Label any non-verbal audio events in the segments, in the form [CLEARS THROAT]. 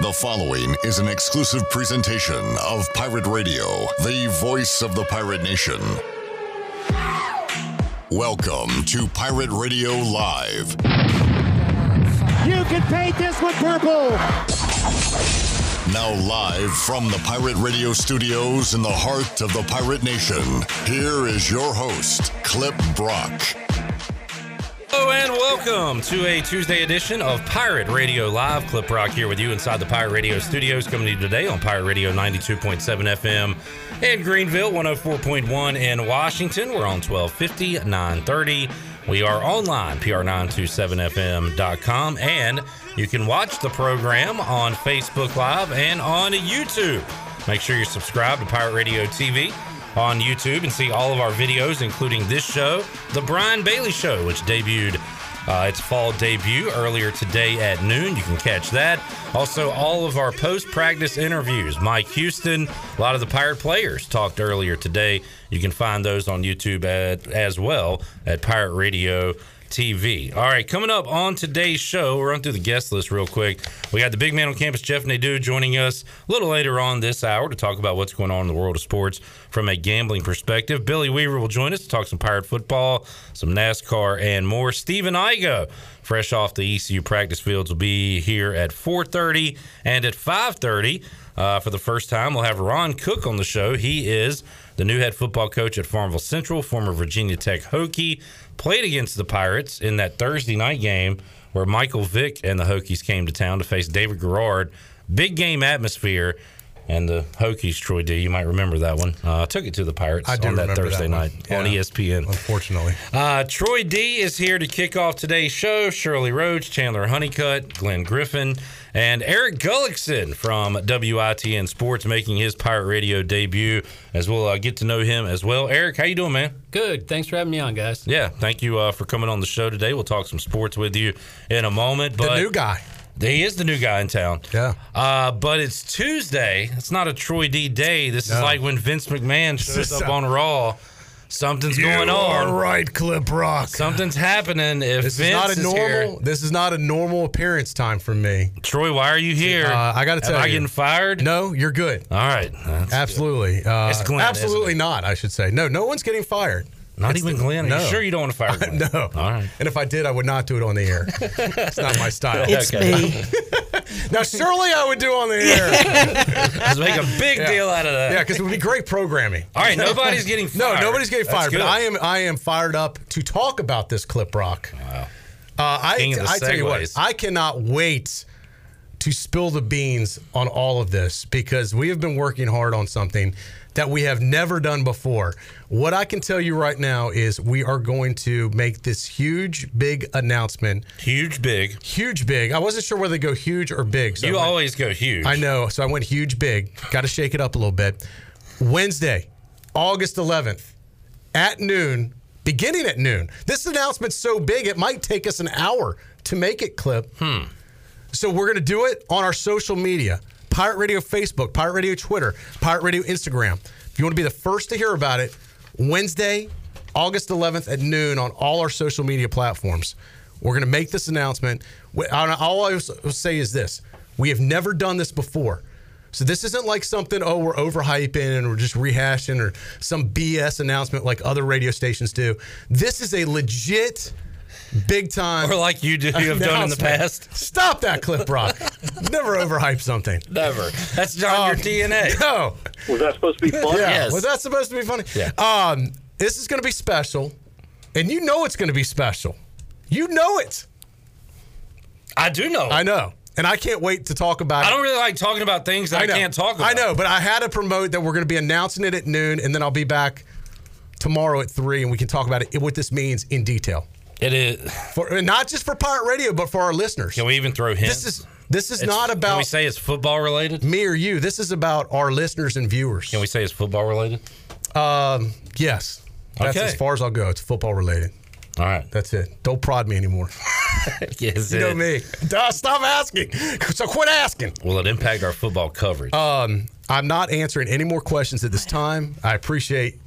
The following is an exclusive presentation of Pirate Radio, the voice of the Pirate Nation. Welcome to Pirate Radio Live. You can paint this with purple. Now, live from the Pirate Radio studios in the heart of the Pirate Nation, here is your host, Clip Rock. Hello and welcome to a Tuesday edition of Pirate Radio Live. Clip Rock here with you inside the Pirate Radio studios, coming to you today on Pirate Radio 92.7 FM in Greenville, 104.1 in Washington. We're on 1250, 930. We are online, pr927fm.com, and you can watch the program on Facebook Live and on YouTube. Make sure you're subscribed to Pirate Radio TV on YouTube and see all of our videos, including this show, The Brian Bailey Show, which debuted uh, its fall debut earlier today at noon. You can catch that. Also, all of our post practice interviews. Mike Houston, a lot of the Pirate players talked earlier today. You can find those on YouTube at, as well at Pirate Radio. TV. All right, coming up on today's show, we'll run through the guest list real quick. We got the big man on campus, Jeff Nadeau, joining us a little later on this hour to talk about what's going on in the world of sports from a gambling perspective. Billy Weaver will join us to talk some pirate football, some NASCAR, and more. Stephen Igo, fresh off the ECU practice fields, will be here at 4:30 and at 5:30. Uh, for the first time, we'll have Ron Cook on the show. He is the new head football coach at Farmville Central, former Virginia Tech Hokie, played against the Pirates in that Thursday night game where Michael Vick and the Hokies came to town to face David Garrard. Big game atmosphere. And the Hokies, Troy D, you might remember that one. Uh, took it to the Pirates I do on that Thursday that night Yeah. on ESPN. Unfortunately. Uh, Troy D is here to kick off today's show. Shirley Rhodes, Chandler Honeycutt, Glenn Griffin, and Eric Gullickson from WITN Sports making his Pirate Radio debut. As we'll uh, get to know him as well. Eric, how you doing, man? Good. Thanks for having me on, guys. Yeah, thank you uh, for coming on the show today. We'll talk some sports with you in a moment. But the new guy. He is the new guy in town. Yeah. Uh, but it's Tuesday. It's not a Troy D day. This is like when Vince McMahon shows up on Raw. Something's going on. are right, Clip Rock. Something's happening. If this Vince is not a is normal. here, This is not a normal appearance time for me. Troy, why are you here? Uh, I gotta tell Am tell I you. getting fired? No, you're good. All right. Absolutely. Uh, It's Glenn, absolutely not. I should say. No, no one's getting fired. Not It's even the- Glenn. Are no. you sure you don't want to fire [LAUGHS] Glenn? No. All right. And if I did, I would not do it on the air. it's not my style. It's Okay. me. [LAUGHS] Now, surely I would do on the air. [LAUGHS] Let's make a big Yeah. deal out of that. yeah, because it would be great programming. All right. Nobody's getting fired. No, nobody's getting That's fired, but. I am I am fired up to talk about this clip rock. Wow. Uh, I, King of the I tell you what. I cannot wait to spill the beans on all of this because we have been working hard on something that we have never done before. What I can tell you right now is we are going to make this huge, big announcement. Huge, big. Huge, big. I wasn't sure whether to go huge or big. So You went- always go huge. I know. So I went huge, big. Got to shake it up a little bit. Wednesday, August 11th, at noon, beginning at noon. This announcement's so big, it might take us an hour to make it clip. Hmm. So we're going to do it on our social media Pirate Radio Facebook, Pirate Radio Twitter, Pirate Radio Instagram. If you want to be the first to hear about it, Wednesday, August 11th at noon on all our social media platforms. We're going to make this announcement. All I will say is this we have never done this before. So this isn't like something, oh, we're overhyping and we're just rehashing or some BS announcement like other radio stations do. This is a legit, big time. Or like you do, you have done in the past. Stop that, Clip Rock. [LAUGHS] Never overhype something. Never. That's not your DNA. [LAUGHS] No. Was that supposed to be funny? Yeah. Yes. Was that supposed to be funny? Yeah. Um, this is going to be special, and you know it's going to be special. You know it. I do know. I know, and I can't wait to talk about. it. I don't really like talking about things that I, know. can't talk about. I know, but I had to promote that we're going to be announcing it at noon, and then I'll be back tomorrow at three, and we can talk about it what this means in detail. It is. For not just for Pirate Radio, but for our listeners. Can we even throw hints? This is this is It's- not about. Can we say it's football related? me or you. This is about our listeners and viewers. Can we say it's football related? Um, yes. That's Okay. as far as I'll go. It's football related. All right. That's it. Don't prod me anymore. [LAUGHS] Yes, You know it- me. Duh, Stop asking. So quit asking. Will it impact our football coverage? Um, I'm not answering any more questions at this time. I appreciate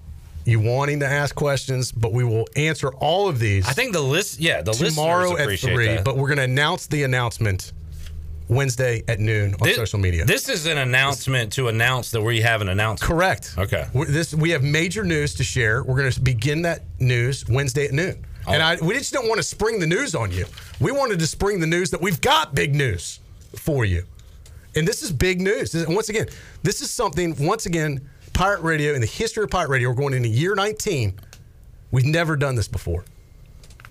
you wanting to ask questions, but we will answer all of these I think the list. Yeah, the list tomorrow at three. that. But we're going to announce the announcement Wednesday at noon on Thi- social media. This is an announcement to announce that we have an announcement. Correct. Okay. we this we have major news to share. We're going to begin that news Wednesday at noon. And oh. I, we just don't want to spring the news on you. We wanted to spring the news that we've got big news for you. And this is big news. This- once again, this is something, once again, Pirate Radio, in the history of Pirate Radio, we're going into year 19. We've never done this before.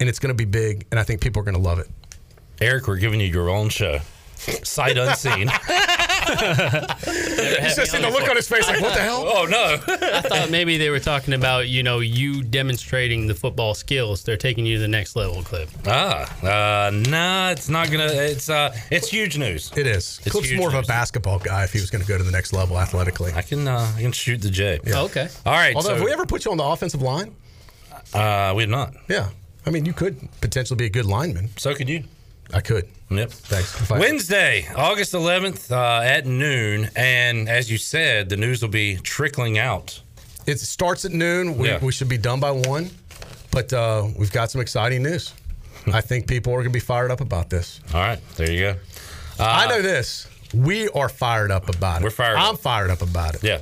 And it's going to be big, and I think people are going to love it. Eric, we're giving you your own show, sight unseen. [LAUGHS] He's just seeing the look on his face like, what the hell? oh no! [LAUGHS] I thought maybe they were talking about you know you demonstrating the football skills. They're taking you to the next level, Clip. ah, uh, nah, it's not gonna. It's uh, it's huge news. It is. It's Clip's huge more of a basketball guy if he was going to go to the next level athletically. I can uh, I can shoot the J. Oh, okay. All right. Although, so, if we ever put you on the offensive line, uh, we have not. yeah. I mean, you could potentially be a good lineman. So could you. I could. Yep. Thanks. If Wednesday, August 11th uh, at noon, and as you said, the news will be trickling out. It starts at noon. We, Yeah. we should be done by one, but uh, we've got some exciting news. I think people are going to be fired up about this. All right, there you go. I know this. We are fired up about it. We're fired I'm up. fired up about it. Yeah,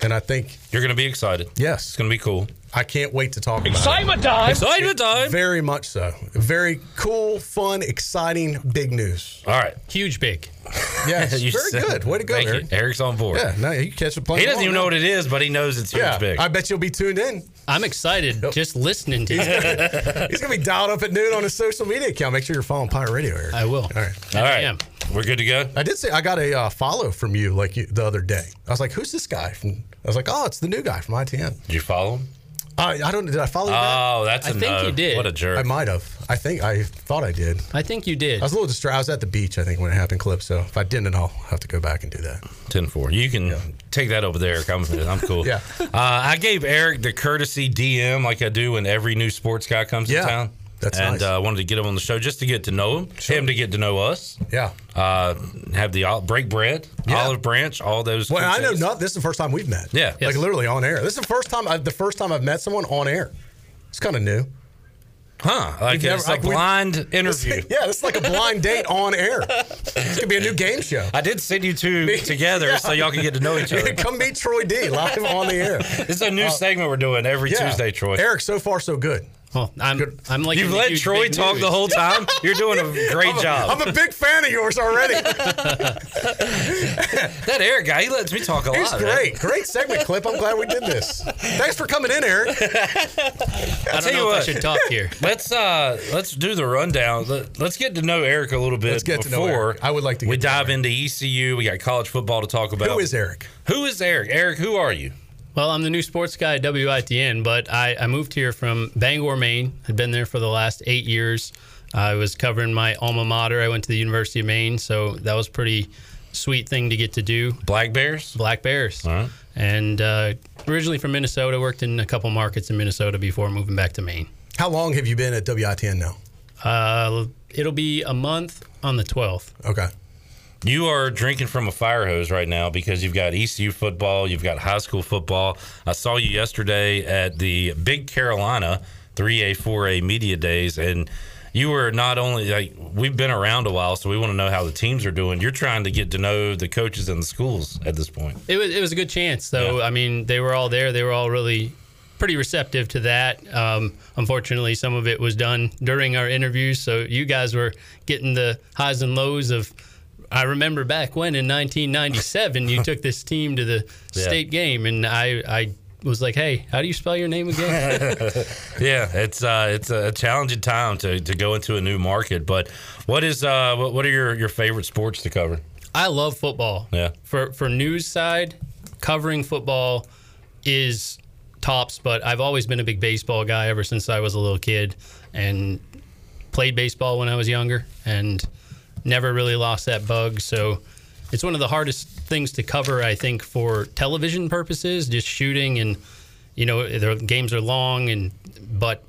And I think, you're going to be excited. Yes. It's going to be cool. I can't wait to talk about it. Excitement time. it. Very much so. Very cool, fun, exciting, big news. All right. Huge, big. [LAUGHS] Yes, [LAUGHS] You very said- good. Way to go, Thank Eric. you. Eric's on board. Yeah, no, you catch the play. He doesn't even know what it is, but he knows it's huge Yeah, big. I bet you'll be tuned in. I'm excited just listening to you. He's gonna be dialed up at noon on his social media account. Make sure you're following Pirate Radio, Eric. I will. All right. All right. I We're good to go. I did say I got a uh, follow from you like you, the other day. I was like, "Who's this guy?" From, I was like, "Oh, it's the new guy from ITN." Did you follow him? I, I don't. Did I follow you? back? Oh, that's I a think no. you did. What a jerk. I might have. I think I thought I did. I think you did. I was a little distracted. I was at the beach, I think, when it happened, clip. So if I didn't, I'll have to go back and do that. 10 4. You can take that over there. Eric. I'm, I'm cool. [LAUGHS] Yeah. Uh, I gave Eric the courtesy DM like I do when every new sports guy comes Yeah, to town. That's and nice. uh, wanted to get him on the show just to get to know him, him to get to know us. Yeah. Uh, have the ol- break bread, Yeah. olive branch, all those. Well, I know not. This is the first time we've met. Yeah. Like Yes. literally on air. This is the first time. I, the first time I've met someone on air. It's kind of new. Huh? Like never- [LAUGHS] it's a like we- blind interview. [LAUGHS] yeah, this is like a blind date on air. It's gonna be a new game show. I did send you two [LAUGHS] together so y'all can get to know each other. Come meet Troy D live on the air. This is a new segment we're doing every Yeah. Tuesday, Troy. Eric, so far so good. Well, I'm, I'm like You've let Troy talk the whole time. [LAUGHS] You're doing a great job. I'm a big fan of yours already. [LAUGHS] that Eric guy, he lets me talk a lot. He's man. great. Great segment clip. I'm glad we did this. Thanks for coming in, Eric. I tell don't you know if I should talk here. [LAUGHS] Let's uh let's do the rundown. Let, us get to know Eric a little bit Let's get to know before Eric. I would like to we get to know dive into ECU. We got college football to talk about. Who is Eric? Who is Eric? Eric, who are you? Well, I'm the new sports guy at WITN, but I, I moved here from Bangor, Maine. I've been there for the last eight years. I was covering my alma mater. I went to the University of Maine, so that was pretty sweet thing to get to do. Black Bears. Black Bears. All right. And uh, originally from Minnesota, worked in a couple markets in Minnesota before moving back to Maine. How long have you been at WITN now? Uh, it'll be a month on the 12th. Okay. You are drinking from a fire hose right now because you've got ECU football, you've got high school football. I saw you yesterday at the Big Carolina 3A, 4A media days, and you were not only like we've been around a while, so we want to know how the teams are doing. You're trying to get to know the coaches and the schools at this point. It was it was a good chance, though. Yeah. I mean, they were all there. They were all really pretty receptive to that. Um, unfortunately, some of it was done during our interviews, so you guys were getting the highs and lows of. I remember back when in 1997 you took this team to the [LAUGHS] Yeah. state game, and I I was like, "Hey, how do you spell your name again?" [LAUGHS] Yeah, it's uh, it's a challenging time to, to go into a new market. But what is uh, what, what are your, your favorite sports to cover? I love football. Yeah. For for news side, covering football is tops, but I've always been a big baseball guy ever since I was a little kid. and played baseball when I was younger and never really lost that bug. So it's one of the hardest things to cover, I think, for television purposes, just shooting and you know the games are long and but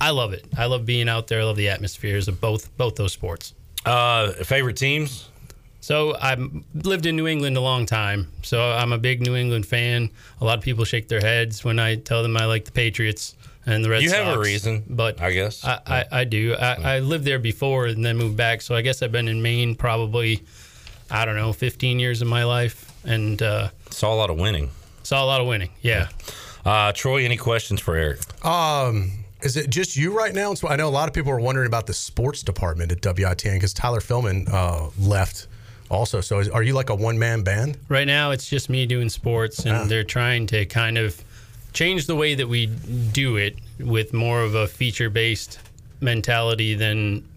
I love it. I love being out there. I love the atmospheres of both both those sports. Uh, favorite teams? So I've lived in New England a long time, so I'm a big New England fan. A lot of people shake their heads when I tell them I like the Patriots and the Red You Sox. have a reason, but I guess. I, I, I do. I, I lived there before and then moved back, so I guess I've been in Maine probably I don't know 15 years of my life, and uh, Saw a lot of winning. saw a lot of winning. Yeah. Uh, Troy, any questions for Eric? Um, is it just you right now? So I know a lot of people are wondering about the sports department at WITN because Tyler Philman uh, left also. So is, are you like a one man band? Right now, it's just me doing sports, and they're trying to kind of change the way that we do it with more of a feature based mentality than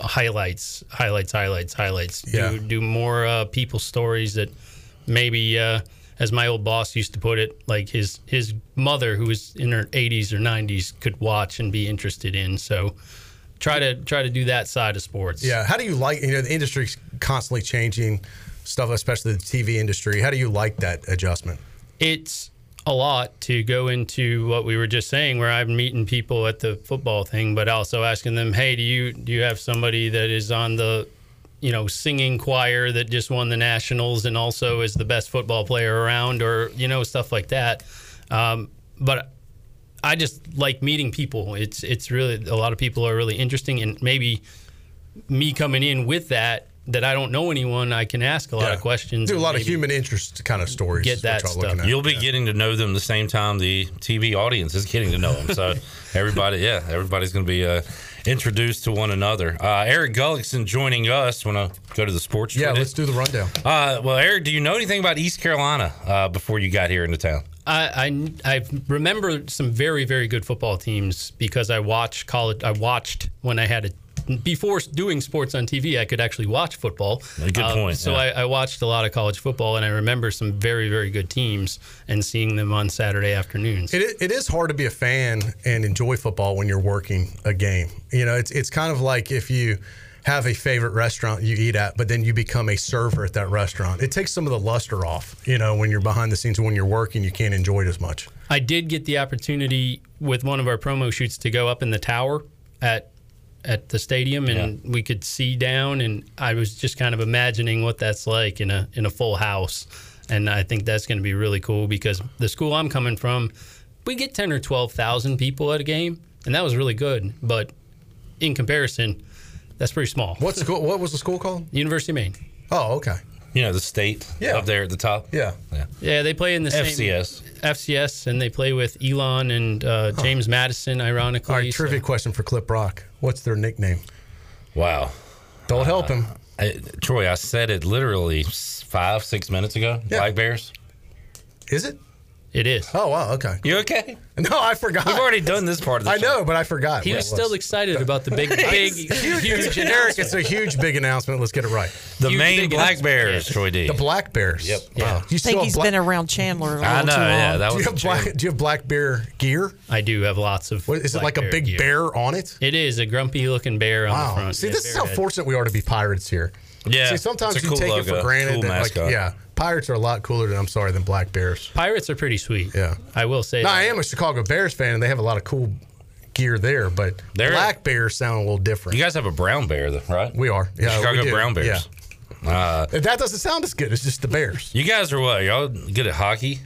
highlights, highlights, highlights, highlights. Yeah. Do, do more uh, people stories that maybe, uh, as my old boss used to put it, like his his mother, who was in her 80s or 90s, could watch and be interested in. So. Try to try to do that side of sports. Yeah. How do you like, you know, the industry's constantly changing stuff, especially the TV industry. How do you like that adjustment? it's a lot to go into what we were just saying where i'm meeting people at the football thing but also asking them hey do you do you have somebody that is on the you know singing choir that just won the nationals and also is the best football player around? Or you know stuff like that. Um, but i just like meeting people. It's it's really a lot of people are really interesting and maybe me coming in with that that i don't know anyone i can ask a lot Yeah. of questions Do a lot of human interest kind of stories. Get that y'all looking stuff. at. You'll be getting to know them the same time the TV audience is getting to know them. So [LAUGHS] everybody, yeah, everybody's going to be uh, introduced to one another. Uh, Eric Gullickson joining us. Want to go to the sports? Yeah, let's do the rundown. Uh, well, Eric, do you know anything about East Carolina uh, before you got here into town? I, I I remember some very very good football teams because I watched college. I watched when I had a before doing sports on TV. I could actually watch football. A good Uh, point, So yeah. I, I watched a lot of college football, and I remember some very very good teams and seeing them on Saturday afternoons. It, it is hard to be a fan and enjoy football when you're working a game. You know, it's it's kind of like if you have a favorite restaurant you eat at, but then you become a server at that restaurant. It takes some of the luster off. You know, when you're behind the scenes, when you're working, you can't enjoy it as much. I did get the opportunity with one of our promo shoots to go up in the tower at at the stadium and we could see down and I was just kind of imagining what that's like in a in a full house and I think that's going to be really cool because the school I'm coming from we get 10 or 12,000 people at a game and that was really good but in comparison that's pretty small. What school? What was the school called? University of Maine. Oh, okay. You know, the state Yeah. up there at the top. Yeah. Yeah. Yeah, they play in the same FCS. FCS and they play with Elon and uh, James Madison ironically. All right, so- trivia question for Clip Rock. What's their nickname? Wow. Don't help him. I, Troy, I said it literally five, six minutes ago. Yeah. Black Bears. Is it? It is. Oh, wow. Okay. You okay? [LAUGHS] No, I forgot. We've already done this part of the I show. know, but I forgot. He what was still excited about the big, [LAUGHS] big, huge, Eric, it's a huge, big announcement. Let's get it right. The Huge Maine Black. Bears, Yeah. Troy D. The Black Bears. Yep. Wow. You I think still he's have been around Chandler a little I know, too long. yeah. That do was you, have black, do you have black bear gear? I do have lots of. What, is it black like a big gear. bear on it? It is a grumpy looking bear on the Wow. front. See, Yeah, this is how head. fortunate we are to be pirates here. Yeah. See, sometimes you cool take it for granted. cool that, like, yeah, pirates are a lot cooler than I'm sorry than black bears. Pirates are pretty sweet. Yeah. I will say. No, that. I am a Chicago Bears fan, and they have a lot of cool gear there, but They're- black bears sound a little different. You guys have a brown bear, though, right? we are. Yeah, Chicago do. Brown Bears. Uh, Yeah. That doesn't sound as good. It's just the Bears. you guys are what? Y'all good at hockey?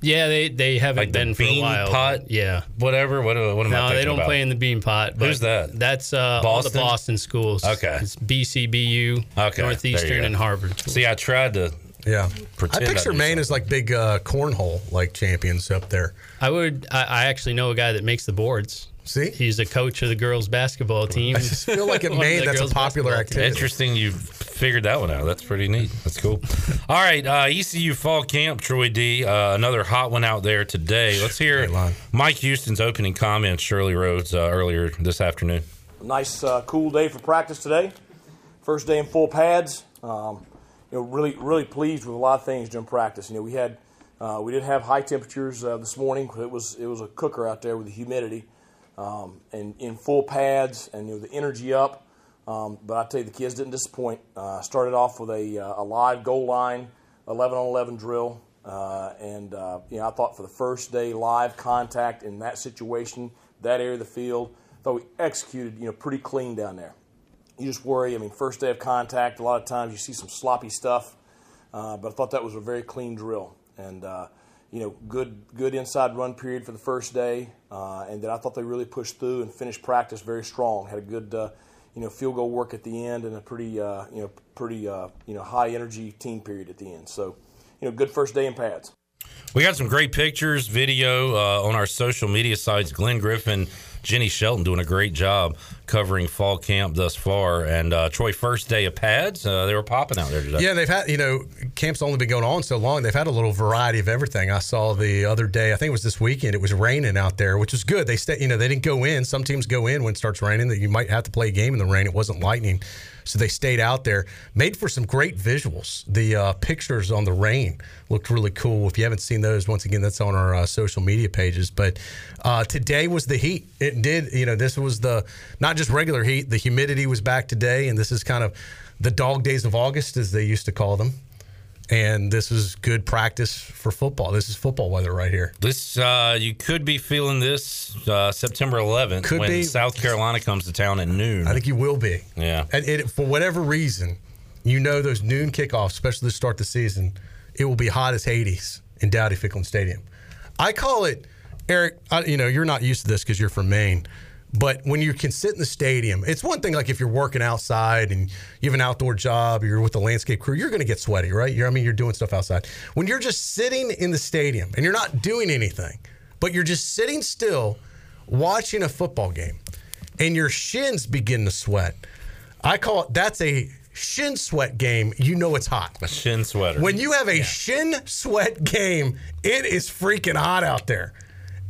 Yeah, they they haven't Like the been for a while. pot? Yeah. Whatever. What, what am I No, thinking they don't about? play in the Beanpot. But Who's that? That's uh, all the Boston? Boston schools. Okay. It's BC BU, Okay, Northeastern, and Harvard. See, I tried to. Yeah. Pretend I I picture Maine as like big uh, cornhole like champions up there. I would. I, I actually know a guy that makes the boards. See? He's a coach of the girls basketball team. [LAUGHS] I just feel like at [LAUGHS] Maine that's a popular activity. Interesting, you figured that one out. That's pretty neat. That's cool. [LAUGHS] All right, uh, ECU Fall Camp, Troy D. Uh, another hot one out there today. Let's hear Great. Mike Houston's opening comments, Shirley Rhodes, uh, earlier this afternoon. nice, uh, cool day for practice today. First day in full pads. Um, you know, really, really pleased with a lot of things during practice. You know, we had, uh, we did have high temperatures uh, this morning. It was, it was a cooker out there with the humidity. um, and in full pads and you know the energy up. Um, but I tell you, the kids didn't disappoint. Uh, started off with a, uh, a live goal line, 11 on 11 drill, uh, and uh, you know I thought for the first day live contact in that situation, that area of the field, thought we executed you know pretty clean down there. You just worry. I mean, first day of contact, a lot of times you see some sloppy stuff, uh, but I thought that was a very clean drill and uh, you know good good inside run period for the first day, and then I thought they really pushed through and finished practice very strong. Had a good you know field goal work at the end and a pretty uh, you know pretty uh, you know high energy team period at the end. So you know good first day in pads. We got some great pictures, video uh, on our social media sites. Glenn Griffin, Jenny Shelton doing a great job covering fall camp thus far. And uh, Troy, first day of pads, uh, they were popping out there today. Yeah, they've had, you know, camp's only been going on so long. They've had a little variety of everything. I saw the other day, I think it was this weekend, it was raining out there, which was good. They stay, you know, they didn't go in. Some teams go in when it starts raining that you might have to play a game in the rain. It wasn't lightning. So they stayed out there, made for some great visuals. The uh, pictures on the rain looked really cool. If you haven't seen those, once again, that's on our uh, social media pages. But uh, today was the heat. It did, you know, this was the not just regular heat. The humidity was back today, and this is kind of the dog days of August, as they used to call them and this is good practice for football. This is football weather right here. This uh, you could be feeling this uh, September 11th Could when be. South Carolina comes to town at noon. I think you will be. Yeah. And it, for whatever reason, you know those noon kickoffs, especially to start the season, it will be hot as Hades in Dowdy Ficklen Stadium. I call it, Eric. I, you know, you're not used to this because you're from Maine. But when you can sit in the stadium, it's one thing like if you're working outside and you have an outdoor job, or you're with the landscape crew, you're going to get sweaty, right? You're, I mean, you're doing stuff outside. When you're just sitting in the stadium and you're not doing anything, but you're just sitting still watching a football game and your shins begin to sweat, I call it that's a shin sweat game. You know it's hot. a shin sweater. When you have a shin sweat game, it is freaking hot out there.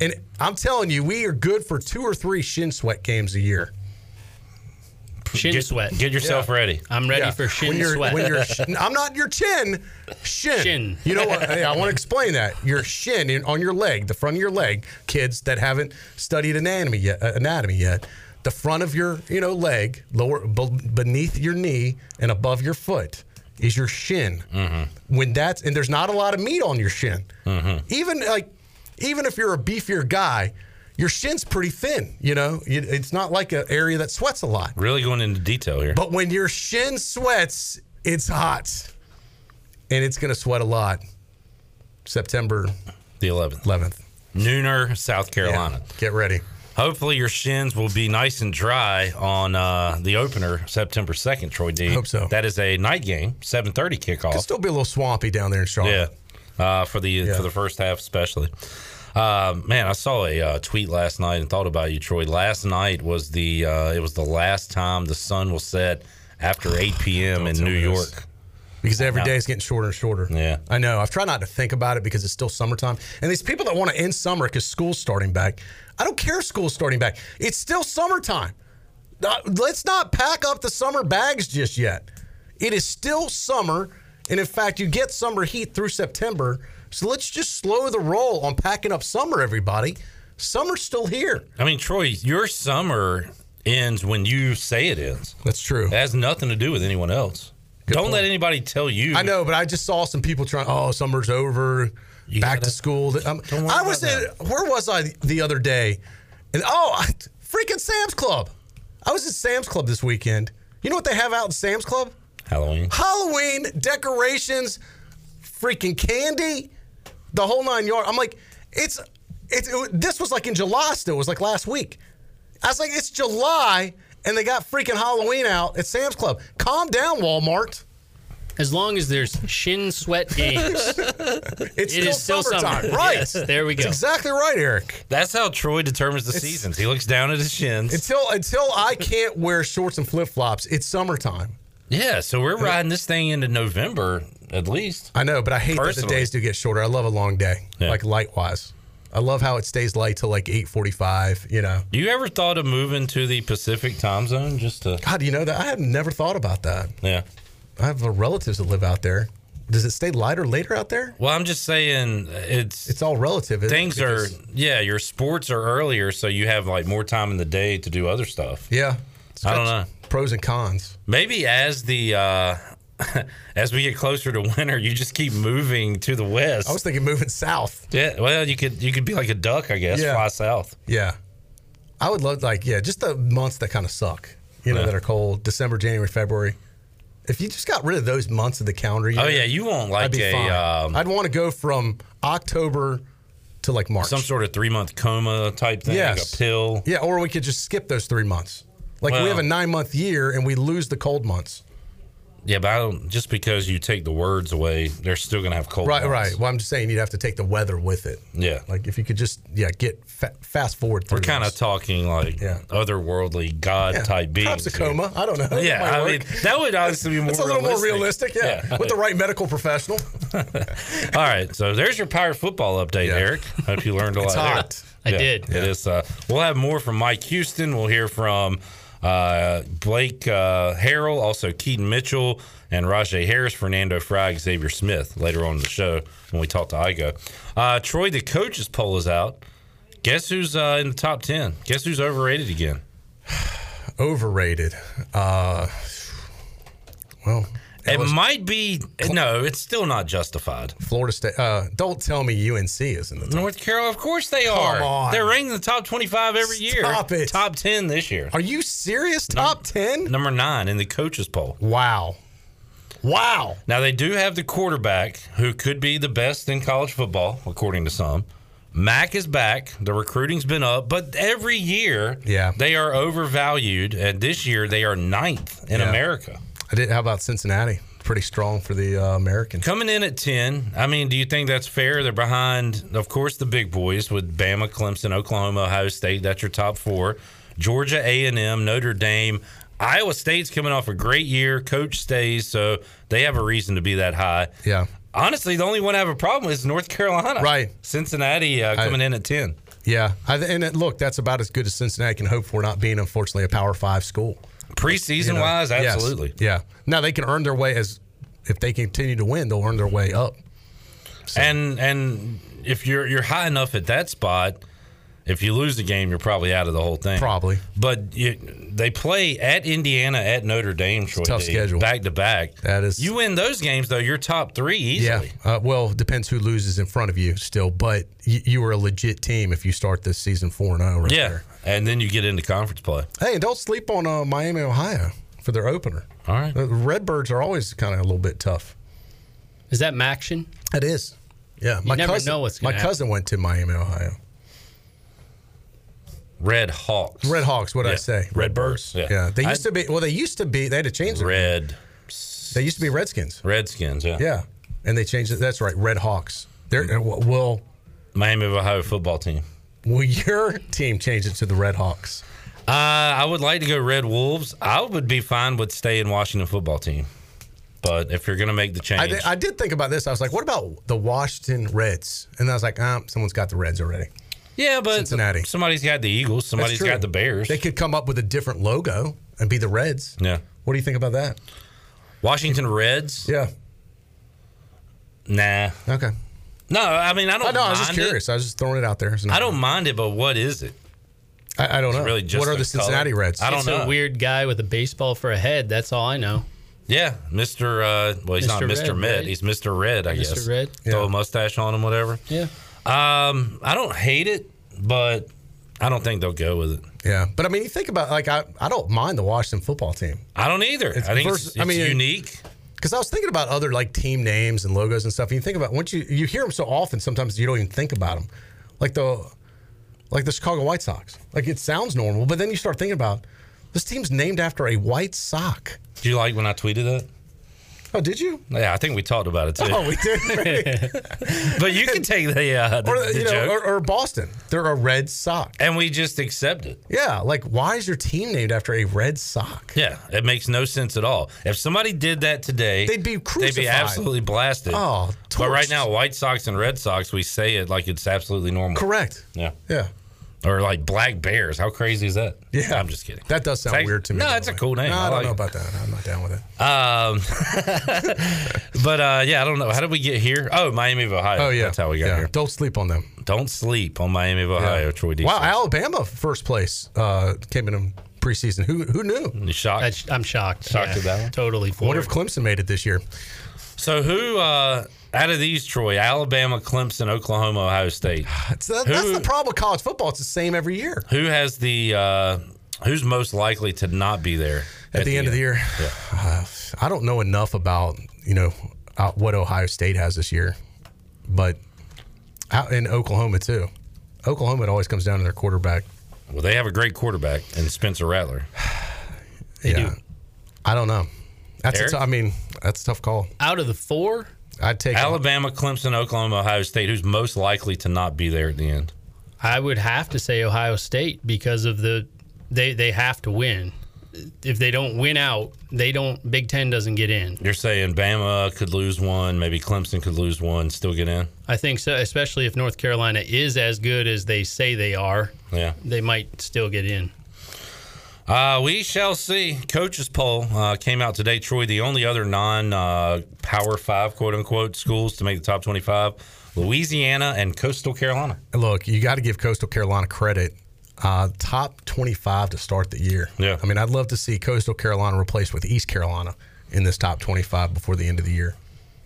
And I'm telling you, we are good for two or three shin sweat games a year. Shin get, sweat. Get yourself ready. I'm ready Yeah. for shin when you're, sweat. When you're, [LAUGHS] I'm not your chin, shin. Shin. You know what? Hey, I want to explain that. Your shin in, on your leg, the front of your leg, kids that haven't studied anatomy yet, uh, anatomy yet, the front of your you know leg, lower be- beneath your knee and above your foot is your shin. When that's and there's not a lot of meat on your shin. Even like even if you're a beefier guy. Your shin's pretty thin, you know. It's not like an area that sweats a lot. Really going into detail here. But when your shin sweats, it's hot. And it's going to sweat a lot. September the 11th. 11th. Nooner, South Carolina. Get ready. Hopefully your shins will be nice and dry on uh, the opener September 2nd, Troy D. Hope so. That is a night game, 7:30 kickoff. It'll still be a little swampy down there in Charlotte. Yeah, uh, for the for the first half especially. Uh, man, I saw a uh, tweet last night and thought about you, Troy. Last night was the uh, it was the last time the sun will set after 8 [SIGHS] p.m. in New York. this. Because every day is getting shorter and shorter. Yeah. I know. I've tried not to think about it because it's still summertime. And these people that want to end summer because school's starting back, I don't care if school's starting back. It's still summertime. Uh, Let's not pack up the summer bags just yet. It is still summer. And in fact, you get summer heat through September. So let's just slow the roll on packing up summer, everybody. Summer's still here. I mean, Troy, your summer ends when you say it ends. That's true. It has nothing to do with anyone else. Don't point. let anybody tell you. I know, but I just saw some people trying. Oh, summer's over. You back gotta- to school. Um, I was in. Where was I the other day? And oh, I, freaking Sam's Club. I was at Sam's Club this weekend. You know what they have out in Sam's Club? Halloween. Halloween decorations, freaking candy, the whole nine yard. I'm like, it's it's. It, this was like in July still. It was like last week. I was like, it's July, and they got freaking Halloween out at Sam's Club. Calm down, Walmart. As long as there's shin sweat [LAUGHS] games, It's it still, is still summertime, summer. right? Yes, there we That's go. exactly right, Eric. That's how Troy determines the It's- seasons. He looks down at his shins. Until until I can't wear shorts and flip flops, it's summertime. yeah, so we're riding this thing into November at least. I know, but I hate that the days do get shorter. I love a long day, Yeah. like light wise. I love how it stays light till like eight forty five. You know, You ever thought of moving to the Pacific time zone just to? God, you know that I have never thought about that. Yeah. I have uh, relatives that live out there. Does it stay lighter later out there? Well, I'm just saying it's It's all relative. things are yeah. Your sports are earlier, so you have like more time in the day to do other stuff. Yeah. I don't know. Pros and cons. Maybe as the uh, [LAUGHS] as we get closer to winter, you just keep moving to the west. I was thinking moving south. yeah, well, you could you could be like a duck, I guess, Yeah. fly south. Yeah. I would love like yeah, just the months that kind of suck. You know, Yeah. that are cold. December, January, February. If you just got rid of those months of the calendar year, Oh yeah, you won't like I'd be a fine. um, I'd want to go from October to like March. some sort of three month coma type thing, Yes. a pill. yeah, or we could just skip those three months. Like we Well- have a nine month year and we lose the cold months. Yeah, but I don't, just because you take the words away, they're still gonna have cold. Right, months. right. Well, I'm just saying you'd have to take the weather with it. Yeah, Like if you could just yeah get fa- fast forward through. It. We're kind of talking like Yeah. otherworldly god yeah. type beings. Perhaps a here. coma. I don't know. Yeah, I work. mean that would honestly be more. It's a little more realistic, yeah. Yeah. With the right medical professional. [LAUGHS] All right, so there's your pirate football update, Yeah. Eric. Hope you learned a It's lot. there. hot. I did. It is. Uh, we'll have more from Mike Houston. We'll hear from uh, Blake uh, Harrell, also Keaton Mitchell, and Rahjai Harris, Fernando Fry, Xavier Smith later on in the show when we talk to Igo. Uh, Troy, the coaches poll is out. Guess who's uh, in the top 10? Guess who's overrated again? [SIGHS] Overrated. Uh, well, It LSU might be. No, it's still not justified. Florida State. Uh, don't tell me UNC is in the top. North Carolina, of course they are. on. They're ranked in the top 25 every year. Stop it. Top 10 this year. Are you serious? Top ten? Number nine in the coaches poll. Wow. Wow. Now they do have the quarterback who could be the best in college football, according to some. Mac is back. The recruiting's been up, but every year, Yeah. they are overvalued, and this year they are ninth in Yeah. America. I did. How about Cincinnati? Pretty strong for the uh, Americans. Coming in at ten, I mean, do you think that's fair? They're behind, of course, the big boys with Bama, Clemson, Oklahoma, Ohio State. That's your top four. Georgia, A and M, Notre Dame, Iowa State's coming off a great year. Coach stays, so they have a reason to be that high. Yeah. Honestly, the only one I have a problem with is North Carolina. Right. Cincinnati uh, coming in at 10. Yeah. I, and it, look, that's about as good as Cincinnati can hope for, not being unfortunately a Power Five school. Preseason You know? wise, Yes. absolutely. Yeah. Now they can earn their way as if they continue to win, they'll earn their way up. And and if you're you're high enough at that spot, if you lose the game, you're probably out of the whole thing. Probably. But you, they play at Indiana, at Notre Dame, Troy tough D, schedule. back to back. That is- You win those games though, you're top three easily. Yeah. Uh, well, depends who loses in front of you still, but you, you are a legit team if you start this season 4 0 right Yeah. there. And then you get into conference play. Hey, and don't sleep on uh, Miami, Ohio for their opener. All right. The Redbirds are always kind of a little bit tough. Is that MACtion? It is. Yeah. my never cousin, know what's My gonna cousin went to Miami, Ohio. Red Hawks. Red Hawks, what did I Yeah. say? Redbirds. Yeah. Yeah. They I- used to be, well, they used to be, they had to change it. Red They used to be Redskins. Redskins, yeah. Yeah. And they changed it. That's right. Red Hawks. They're, uh, well, Miami of Ohio football team. will your team change it to the Red Hawks? Uh, I would like to go Red Wolves. I would be fine with staying Washington football team. But if you're going to make the change, I did, I did think about this. I was like, what about the Washington Reds? And I was like, ah, someone's got the Reds already. Yeah, but Cincinnati. somebody's got the Eagles, That's somebody's true. got the Bears. They could come up with a different logo and be the Reds. yeah, What do you think about that? Washington Reds. Yeah. Nah, Okay. no. I mean, I don't. I know. I was just mind it. curious. I was just throwing it out there. I don't mind it, but what is it? I, I don't know. really just what are a the Cincinnati color? Reds? I don't it's know. a weird guy with a baseball for a head. That's all I know. Yeah, Mister. Uh, well, he's not Mr. Mister Red, Med. right? He's Mister Red, I Mr. guess. Mr. Red? Throw Yeah. a mustache on him, whatever. Yeah. Um, I don't hate it, but I don't think they'll go with it. Yeah, but I mean, you think about like I, I don't mind the Washington football team I don't either. It's I think vers- it's, I mean, unique. because I was thinking about other like team names and logos and stuff. And you think about once you you hear them so often, sometimes you don't even think about them, like the like the Chicago White Sox. Like it sounds normal, but then you start thinking about this team's named after a white sock. Do you like when I tweeted that? Oh, did you? Yeah, I think we talked about it too. Oh, we did. [LAUGHS] but you can take the, uh, the, or the you know, joke, or, or Boston. They're a red sock. and we just accept it. Yeah, like why is your team named after a red sock? Yeah, it makes no sense at all. If somebody did that today, They'd be They'd be absolutely blasted. Oh, but right now, White Sox and Red Sox, we say it like it's absolutely normal. Correct. Yeah. Yeah. Or like Black Bears. How crazy is that? Yeah. I'm just kidding. That does sound Take- weird to me. No, it's a cool name. No, I I, don't like know it. about that. I'm not down with it. Um, [LAUGHS] but uh, yeah, I don't know. How did we get here? Oh, Miami of Ohio. Oh yeah, that's how we got yeah. here. Don't sleep on them. Don't sleep on Miami of Ohio. Yeah. Troy D. Wow, Alabama first place uh, came in in preseason. Who who knew? You shocked? I'm shocked. Shocked at that one? Totally. I wonder if. Clemson made it this year. So who uh, out of these, Troy? Alabama, Clemson, Oklahoma, Ohio State. [SIGHS] It's, that's Who- the problem with college football. It's the same every year. Who has the? Uh, who's most likely to not be there At, the, end, of the year, uh, [SIGHS] I don't know enough about you know uh, what Ohio State has this year, but out in Oklahoma too. Oklahoma it always comes down to their quarterback. Well, they have a great quarterback in Spencer Rattler. [SIGHS] yeah, I don't know. That's a t- I mean that's a tough call. Out of the four, I'd take Alabama, Clemson, Oklahoma, Ohio State. Who's most likely to not be there at the end? I would have to say Ohio State because of the they they have to win. If they don't win out, they don't. Big Ten doesn't get in. You're saying Bama could lose one, maybe Clemson could lose one, still get in. I think so, especially if North Carolina is as good as they say they are. Yeah. They might still get in. Uh, we shall see. Coaches poll uh, came out today. Troy, the only other non uh, Power Five, quote unquote, schools to make the top 25 Louisiana and Coastal Carolina. Look, you got to give Coastal Carolina credit. Uh, top 25 to start the year. Yeah. I mean, I'd love to see Coastal Carolina replaced with East Carolina in this top 25 before the end of the year.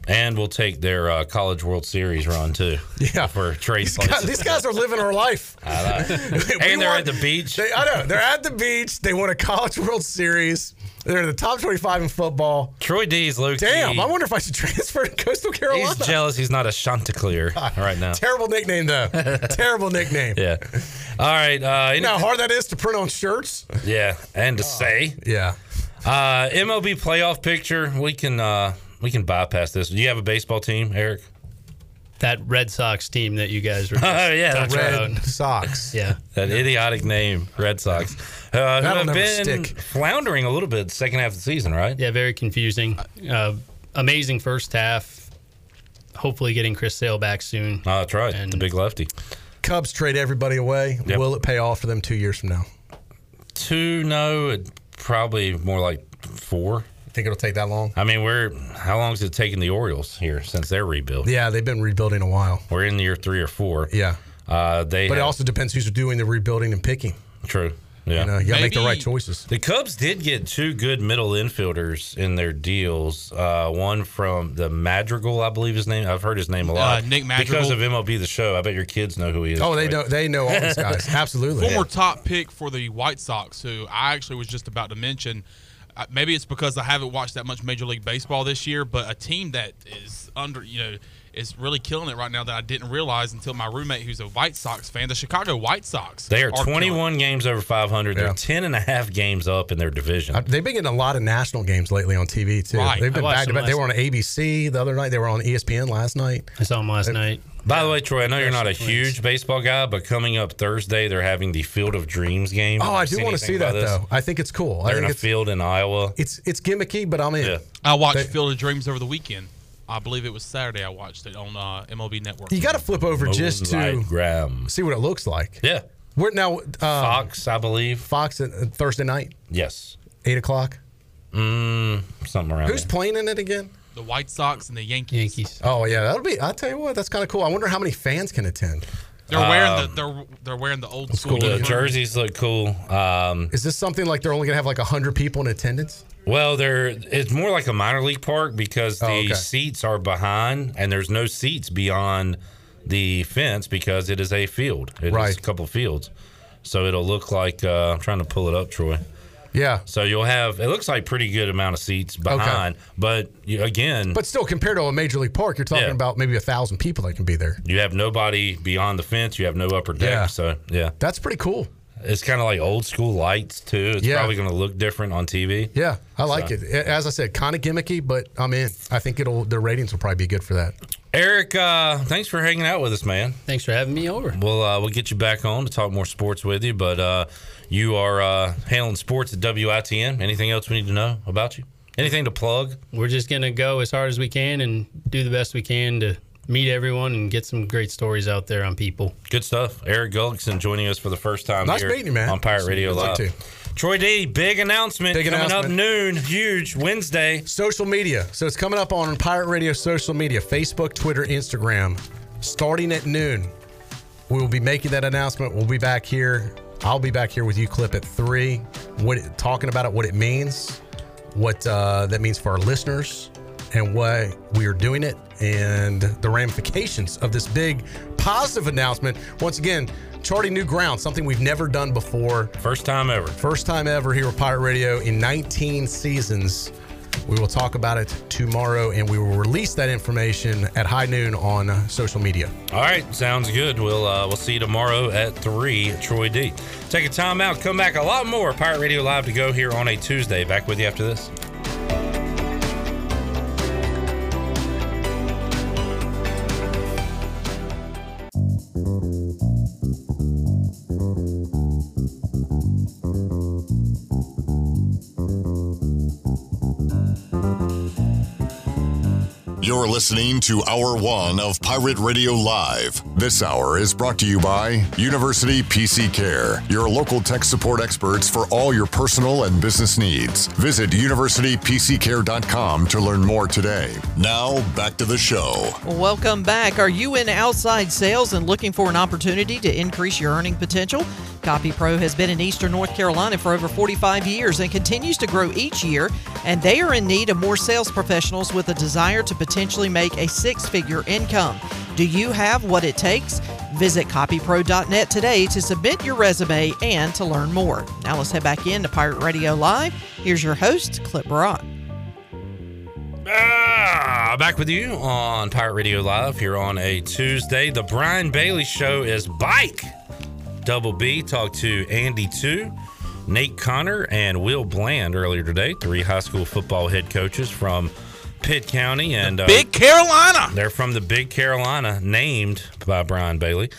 And we'll take their uh, College World Series run, too. Yeah. For trade These guys, these guys are living our life. [LAUGHS] [LAUGHS] and they're at the beach. They, I know. They're at the beach. They won a College World Series. They're in the top 25 in football. Troy D's low key. Damn, I wonder if I should [LAUGHS] transfer to Coastal Carolina. He's jealous he's not a Chanticleer right now. Terrible nickname, though. Terrible nickname. Yeah. All right. Uh, You know how hard that is to print on shirts? yeah. And to say. Yeah. Uh, MLB playoff picture. We can uh, we can bypass this. Do you have a baseball team, Eric? That Red Sox team that you guys were. [LAUGHS] Oh yeah, that's talking right. about. Sox. [LAUGHS] Yeah. That idiotic name, Red Sox, uh, who That'll have never been stick. floundering a little bit second half of the season, right? Yeah, very confusing. Uh, amazing first half. Hopefully, getting Chris Sale back soon. Oh, that's right. And- the big lefty. Cubs trade everybody away. Yep. Will it pay off for them two years from now? Two, no, probably more like four. Think it'll take that long? I mean, we're how long has it taken the Orioles here since their rebuild? Yeah, they've been rebuilding a while. We're in year three or four. Yeah. Uh, they But it also depends who's doing the rebuilding and picking. true. Yeah. You know, you got to make the right choices. The Cubs did get two good middle infielders in their deals. Uh, one from the Madrigal, I believe his name. I've heard his name a lot. Uh, Nick Madrigal. Because of MLB The Show. I bet your kids know who he is. Oh, they right? know they know all these [LAUGHS] guys. Absolutely. former top pick for the White Sox, who I actually was just about to mention. Maybe it's because I haven't watched that much Major League Baseball this year, but a team that is under, you know, is really killing it right now that I didn't realize until my roommate, who's a White Sox fan, the Chicago White Sox. They are killing it. 21 games over 500. Yeah. They're 10 and a half games up in their division. Uh, They've been getting a lot of national games lately on TV too. Right. They've been back to back. They were on ABC the other night. They were on ESPN last night. I saw them last night. By the way, Troy, I know you're not a huge baseball guy, but coming up Thursday, they're having the Field of Dreams game. Oh, I do want to see that this? though. I think it's cool. They're in think a field in Iowa. it's it's gimmicky, but I'm in. Yeah. I watched They- Field of Dreams over the weekend. I believe it was Saturday. I watched it on uh, MLB Network. You got to flip over just to Moonlight Graham. see what it looks like. Yeah. We're now uh, Fox, I believe. Fox uh, Thursday night, Yes. eight o'clock. Mm, something around Who's there. playing in it again? The White Sox and the Yankees. Yankees. Oh yeah, that'll be. I'll tell you what, that's kind of cool. I wonder how many fans can attend. They're wearing the they're they're wearing the old school. The uniforms. jerseys look cool. Um, Is this something like they're only gonna have like hundred people in attendance? well, they're it's more like a minor league park because the Oh, okay. seats are behind, and there's no seats beyond the fence because it is a field. It is Right. a couple of fields, so it'll look like uh, I'm trying to pull it up, Troy. Yeah, So you'll have it looks like pretty good amount of seats behind, but you, again, but still, compared to a major league park, you're talking Yeah. about maybe a thousand people that can be there. you have nobody beyond the fence. You have no upper deck. Yeah. So yeah, That's pretty cool. it's kind of like old school lights too. It's Yeah. probably going to look different on TV. Yeah, I like So- it. As I said, kind of gimmicky, but I'm in. I think it'll. The ratings will probably be good for that. Eric, uh, thanks for hanging out with us, man. Thanks for having me over. We'll uh, we'll get you back on to talk more sports with you, but uh, you are uh, handling sports at WITN. Anything else we need to know about you? Anything to plug? We're just gonna go as hard as we can and do the best we can to meet everyone and get some great stories out there on people. Good stuff. Eric Gullickson joining us for the first time Nice here meeting you, man. on Pirate Radio Good luck Live. to. Troy D, big announcement Big coming announcement. up noon, huge Wednesday. Social media. So it's coming up on Pirate Radio social media Facebook, Twitter, Instagram, starting at noon. We will be making that announcement. We'll be back here. I'll be back here with you, Clip, at three, what talking about it, what it means, what uh, that means for our listeners, and why we are doing it, and the ramifications of this big positive announcement. Once again, charting new ground, something we've never done before. First time ever. First time ever here with Pirate Radio in 19 seasons. We will talk about it tomorrow and we will release that information at high noon on social media. All right, sounds good. We'll uh, we'll see you tomorrow at three. Troy D. Take a time out. Come back. A lot more Pirate Radio Live to go here on a Tuesday. Back with you after this. You're listening to Hour One of Pirate Radio Live. This hour is brought to you by University PC Care, your local tech support experts for all your personal and business needs. Visit universitypccare.com to learn more today. Now, back to the show. Welcome back. Are you in outside sales and looking for an opportunity to increase your earning potential? Copy Pro has been in Eastern North Carolina for over 45 years and continues to grow each year, and they are in need of more sales professionals with a desire to potentially make a six figure income. Do you have what it takes? Visit copypro.net today to submit your resume and to learn more. Now let's head back in to Pirate Radio Live. Here's your host, Clip Rock. Ah, back with you on Pirate Radio Live here on a Tuesday. The Brian Bailey Show is bike. Double B talked to Andy Two, Nate Connor, and Will Bland earlier today. Three high school football head coaches from Pitt County and uh, Big Carolina. they're from the Big Carolina, named by Brian Bailey.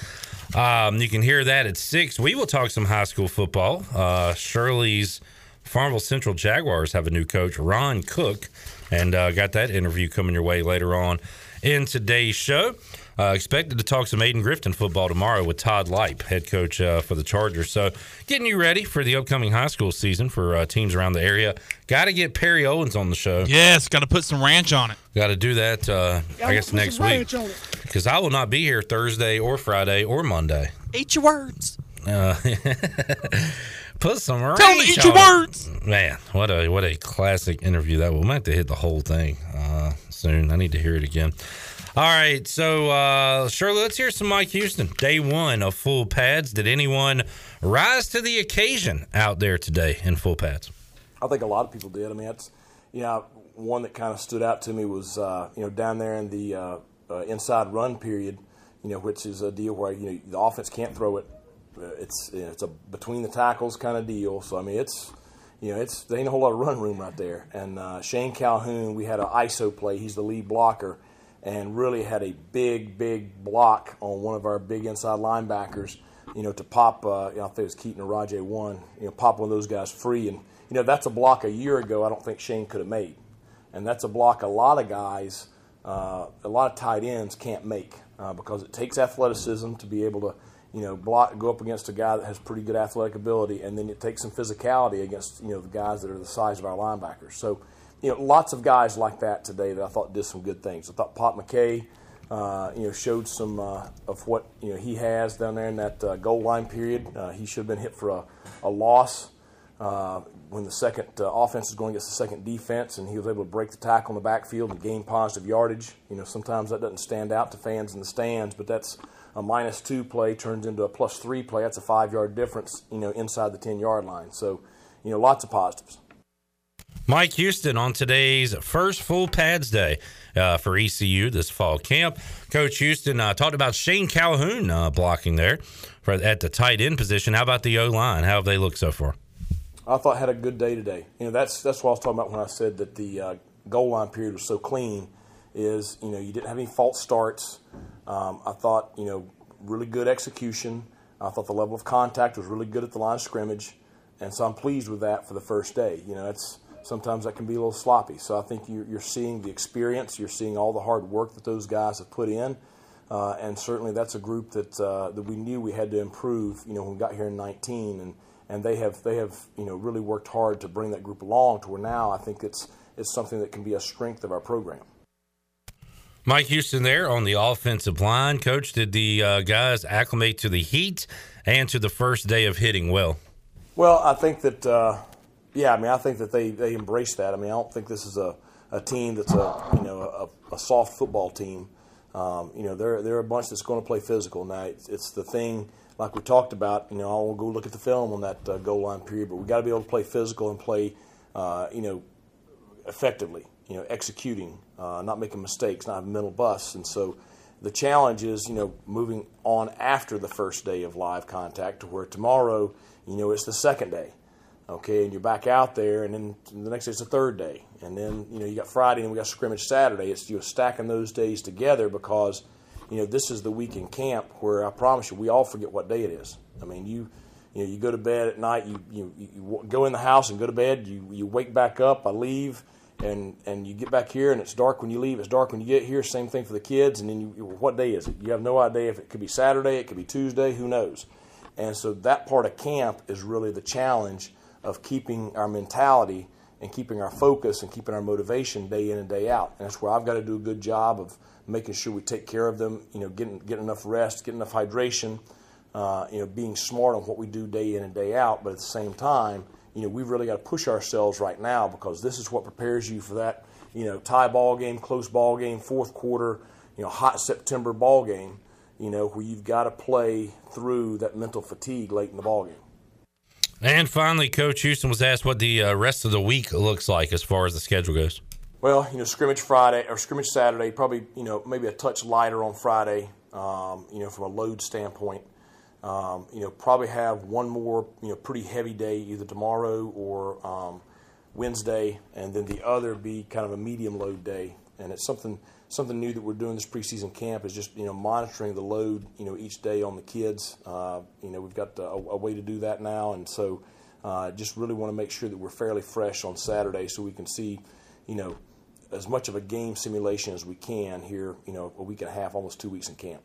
Um, you can hear that at six. We will talk some high school football. Uh, Shirley's Farmville Central Jaguars have a new coach, Ron Cook, and uh, got that interview coming your way later on in today's show. Uh, expected to talk some Ayden-Grifton football tomorrow with Todd Lipe, head coach uh, for the Chargers. So, getting you ready for the upcoming high school season for uh, teams around the area. Got to get Perry Owens on the show. Yes, got to put some ranch on it. Got to do that, uh, I guess, next week. Because I will not be here Thursday or Friday or Monday. Eat your words. Uh, [LAUGHS] put some Tell them ranch to eat your on it. words. Man, what a what a classic interview that was. We might have to hit the whole thing uh, soon. I need to hear it again. All right, so uh, Shirley, let's hear some Mike Houston. Day one of full pads. Did anyone rise to the occasion out there today in full pads? I think a lot of people did. I mean, that's you know one that kind of stood out to me was uh, you know down there in the uh, uh, inside run period, you know, which is a deal where you know the offense can't throw it. It's it's a between the tackles kind of deal. So I mean, it's you know it's there ain't a whole lot of run room right there. And uh, Shane Calhoun, we had an ISO play. He's the lead blocker, and really had a big big block on one of our big inside linebackers. You know, to pop, uh, you know, I think it was Keaton or Rahjai one. You know, pop one of those guys free, and you know that's a block a year ago. I don't think Shane could have made, and that's a block a lot of guys, uh, a lot of tight ends can't make uh, because it takes athleticism to be able to, you know, block go up against a guy that has pretty good athletic ability, and then it takes some physicality against you know the guys that are the size of our linebackers. So, you know, lots of guys like that today that I thought did some good things. I thought Pop McKay uh, you know, showed some uh, of what you know he has down there in that uh, goal line period. Uh, he should have been hit for a, a loss uh, when the second uh, offense is going against the second defense, and he was able to break the tackle in the backfield and gain positive yardage. You know, sometimes that doesn't stand out to fans in the stands, but that's a minus two play turns into a plus three play. That's a five yard difference. You know, inside the ten yard line. So, you know, lots of positives. Mike Houston on today's first full pads day uh, for ECU this fall camp. Coach Houston uh, talked about Shane Calhoun uh, blocking there for, at the tight end position. How about the O line? How have they looked so far? I thought had a good day today. You know, that's that's what I was talking about when I said that the uh, goal line period was so clean. Is you know you didn't have any false starts. Um, I thought you know really good execution. I thought the level of contact was really good at the line of scrimmage, and so I'm pleased with that for the first day. You know, it's sometimes that can be a little sloppy. So I think you're, you're seeing the experience, you're seeing all the hard work that those guys have put in. Uh, and certainly that's a group that uh, that we knew we had to improve. You know, when we got here in 19, and and they have they have you know really worked hard to bring that group along to where now I think it's it's something that can be a strength of our program. Mike Houston there on the offensive line. Coach, did the uh, guys acclimate to the heat and to the first day of hitting well? Well, I think that, uh, yeah, I mean, I think that they, they embrace that. I mean, I don't think this is a, a team that's a, you know, a, a soft football team. Um, you know, they're, they're a bunch that's going to play physical. Now, it's, it's, the thing, like we talked about, you know, I'll go look at the film on that uh, goal line period, but we got to be able to play physical and play, uh, you know, effectively, you know, executing, uh, not making mistakes, not having mental busts. And so the challenge is, you know, moving on after the first day of live contact to where tomorrow, you know, it's the second day. Okay, and you're back out there, and then the next day it's the third day, and then you know you got Friday and we got scrimmage Saturday. It's you're stacking those days together because you know this is the week in camp where I promise you we all forget what day it is. I mean you you know you go to bed at night, you you, you go in the house and go to bed, you you wake back up, I leave, and and you get back here and it's dark when you leave, it's dark when you get here. Same thing for the kids, and then you what day is it? You have no idea if it could be Saturday, it could be Tuesday, who knows. And so that part of camp is really the challenge of keeping our mentality and keeping our focus and keeping our motivation day in and day out. And that's where I've got to do a good job of making sure we take care of them, you know, getting, getting enough rest, getting enough hydration, uh, you know, being smart on what we do day in and day out. But at the same time, you know, we've really got to push ourselves right now because this is what prepares you for that, you know, tie ball game, close ball game, fourth quarter, you know, hot September ball game you know, where you've got to play through that mental fatigue late in the ball game. And finally, Coach Houston was asked what the uh, rest of the week looks like as far as the schedule goes. Well, you know, scrimmage Friday or scrimmage Saturday, probably you know maybe a touch lighter on Friday. Um, you know, from a load standpoint, um, you know, probably have one more you know pretty heavy day either tomorrow or um, Wednesday, and then the other be kind of a medium load day. And it's something something new that we're doing this preseason camp is just you know monitoring the load you know each day on the kids. Uh, you know we've got a, a, way to do that now, and so uh, just really want to make sure that we're fairly fresh on Saturday so we can see you know as much of a game simulation as we can here. You know a week and a half, almost two weeks in camp.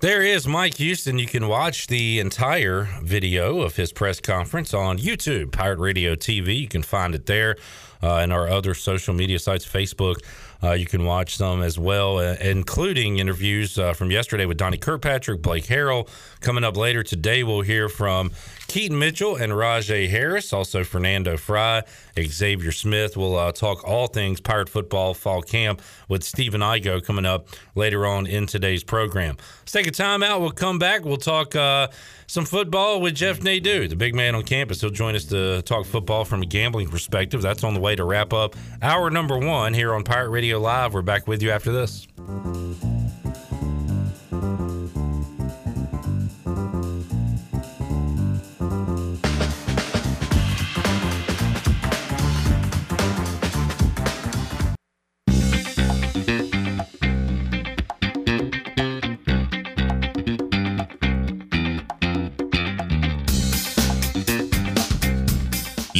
There is Mike Houston. You can watch the entire video of his press conference on YouTube, Pirate Radio TV. You can find it there uh, and our other social media sites, Facebook. Uh, you can watch them as well, uh, including interviews uh, from yesterday with Donnie Kirkpatrick, Blake Harrell. Coming up later today, we'll hear from Keaton Mitchell and Rahjai Harris, also Fernando Fry, Xavier Smith. We'll uh, talk all things Pirate football fall camp with Stephen Igo coming up later on in today's program. Let's take a time out. We'll come back. We'll talk uh, some football with Jeff Nadeau, the big man on campus. He'll join us to talk football from a gambling perspective. That's on the way to wrap up hour number one here on Pirate Radio Live. We're back with you after this.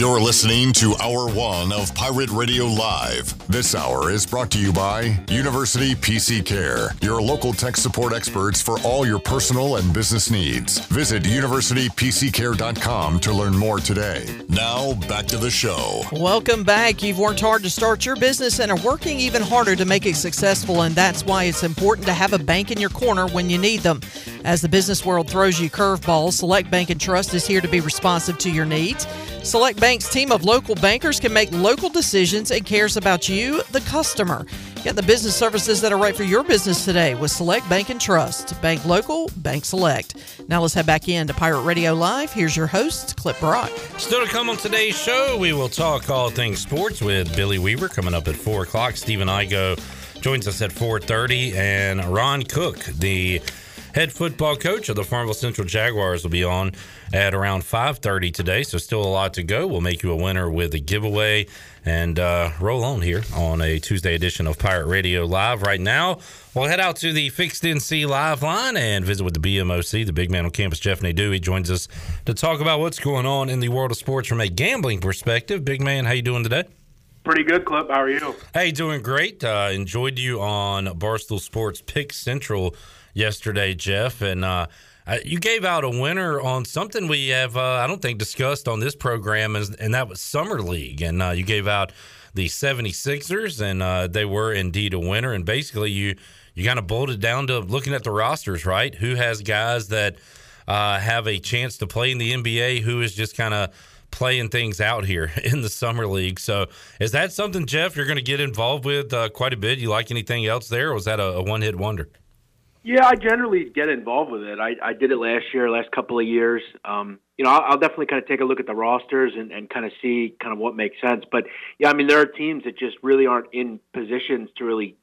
You're listening to Hour One of Pirate Radio Live. This hour is brought to you by University PC Care, your local tech support experts for all your personal and business needs. Visit universitypccare.com to learn more today. Now, back to the show. Welcome back. You've worked hard to start your business and are working even harder to make it successful, and that's why it's important to have a bank in your corner when you need them. As the business world throws you curveballs, Select Bank and Trust is here to be responsive to your needs. Select Bank's team of local bankers can make local decisions and cares about you, the customer. Get the business services that are right for your business today with Select Bank and Trust. Bank local, bank select. Now let's head back in to Pirate Radio Live. Here's your host, Clip Rock. Still to come on today's show, we will talk all things sports with Billy Weaver coming up at 4 o'clock. Steve Stephen Igo joins us at 4.30 and Ron Cook, the head football coach of the Farmville Central Jaguars, will be on at around 5:30 today. So still a lot to go. We'll make you a winner with a giveaway and uh, roll on here on a Tuesday edition of Pirate Radio Live. Right now, we'll head out to the Fixed NC Live line and visit with the BMOC. The big man on campus, Jeff Nadeau, he joins us to talk about what's going on in the world of sports from a gambling perspective. Big man, how you doing today? Pretty good, Clip. How are you? Hey, doing great. Uh, enjoyed you on Barstool Sports Pick Central yesterday, Jeff, and uh, you gave out a winner on something we have, uh, I don't think, discussed on this program, and, that was Summer League. And uh, you gave out the 76ers, and uh, they were indeed a winner. And basically, you, you kind of boiled it down to looking at the rosters, right? Who has guys that uh, have a chance to play in the NBA, who is just kind of playing things out here [LAUGHS] in the summer league. So, is that something, Jeff, you're going to get involved with uh, quite a bit? You like anything else there, or was that a, a one hit wonder? Yeah, I generally get involved with it. I, I did it last year, last couple of years. Um, you know, I'll, I'll definitely kind of take a look at the rosters and, and kind of see kind of what makes sense. But yeah, I mean, there are teams that just really aren't in positions to really,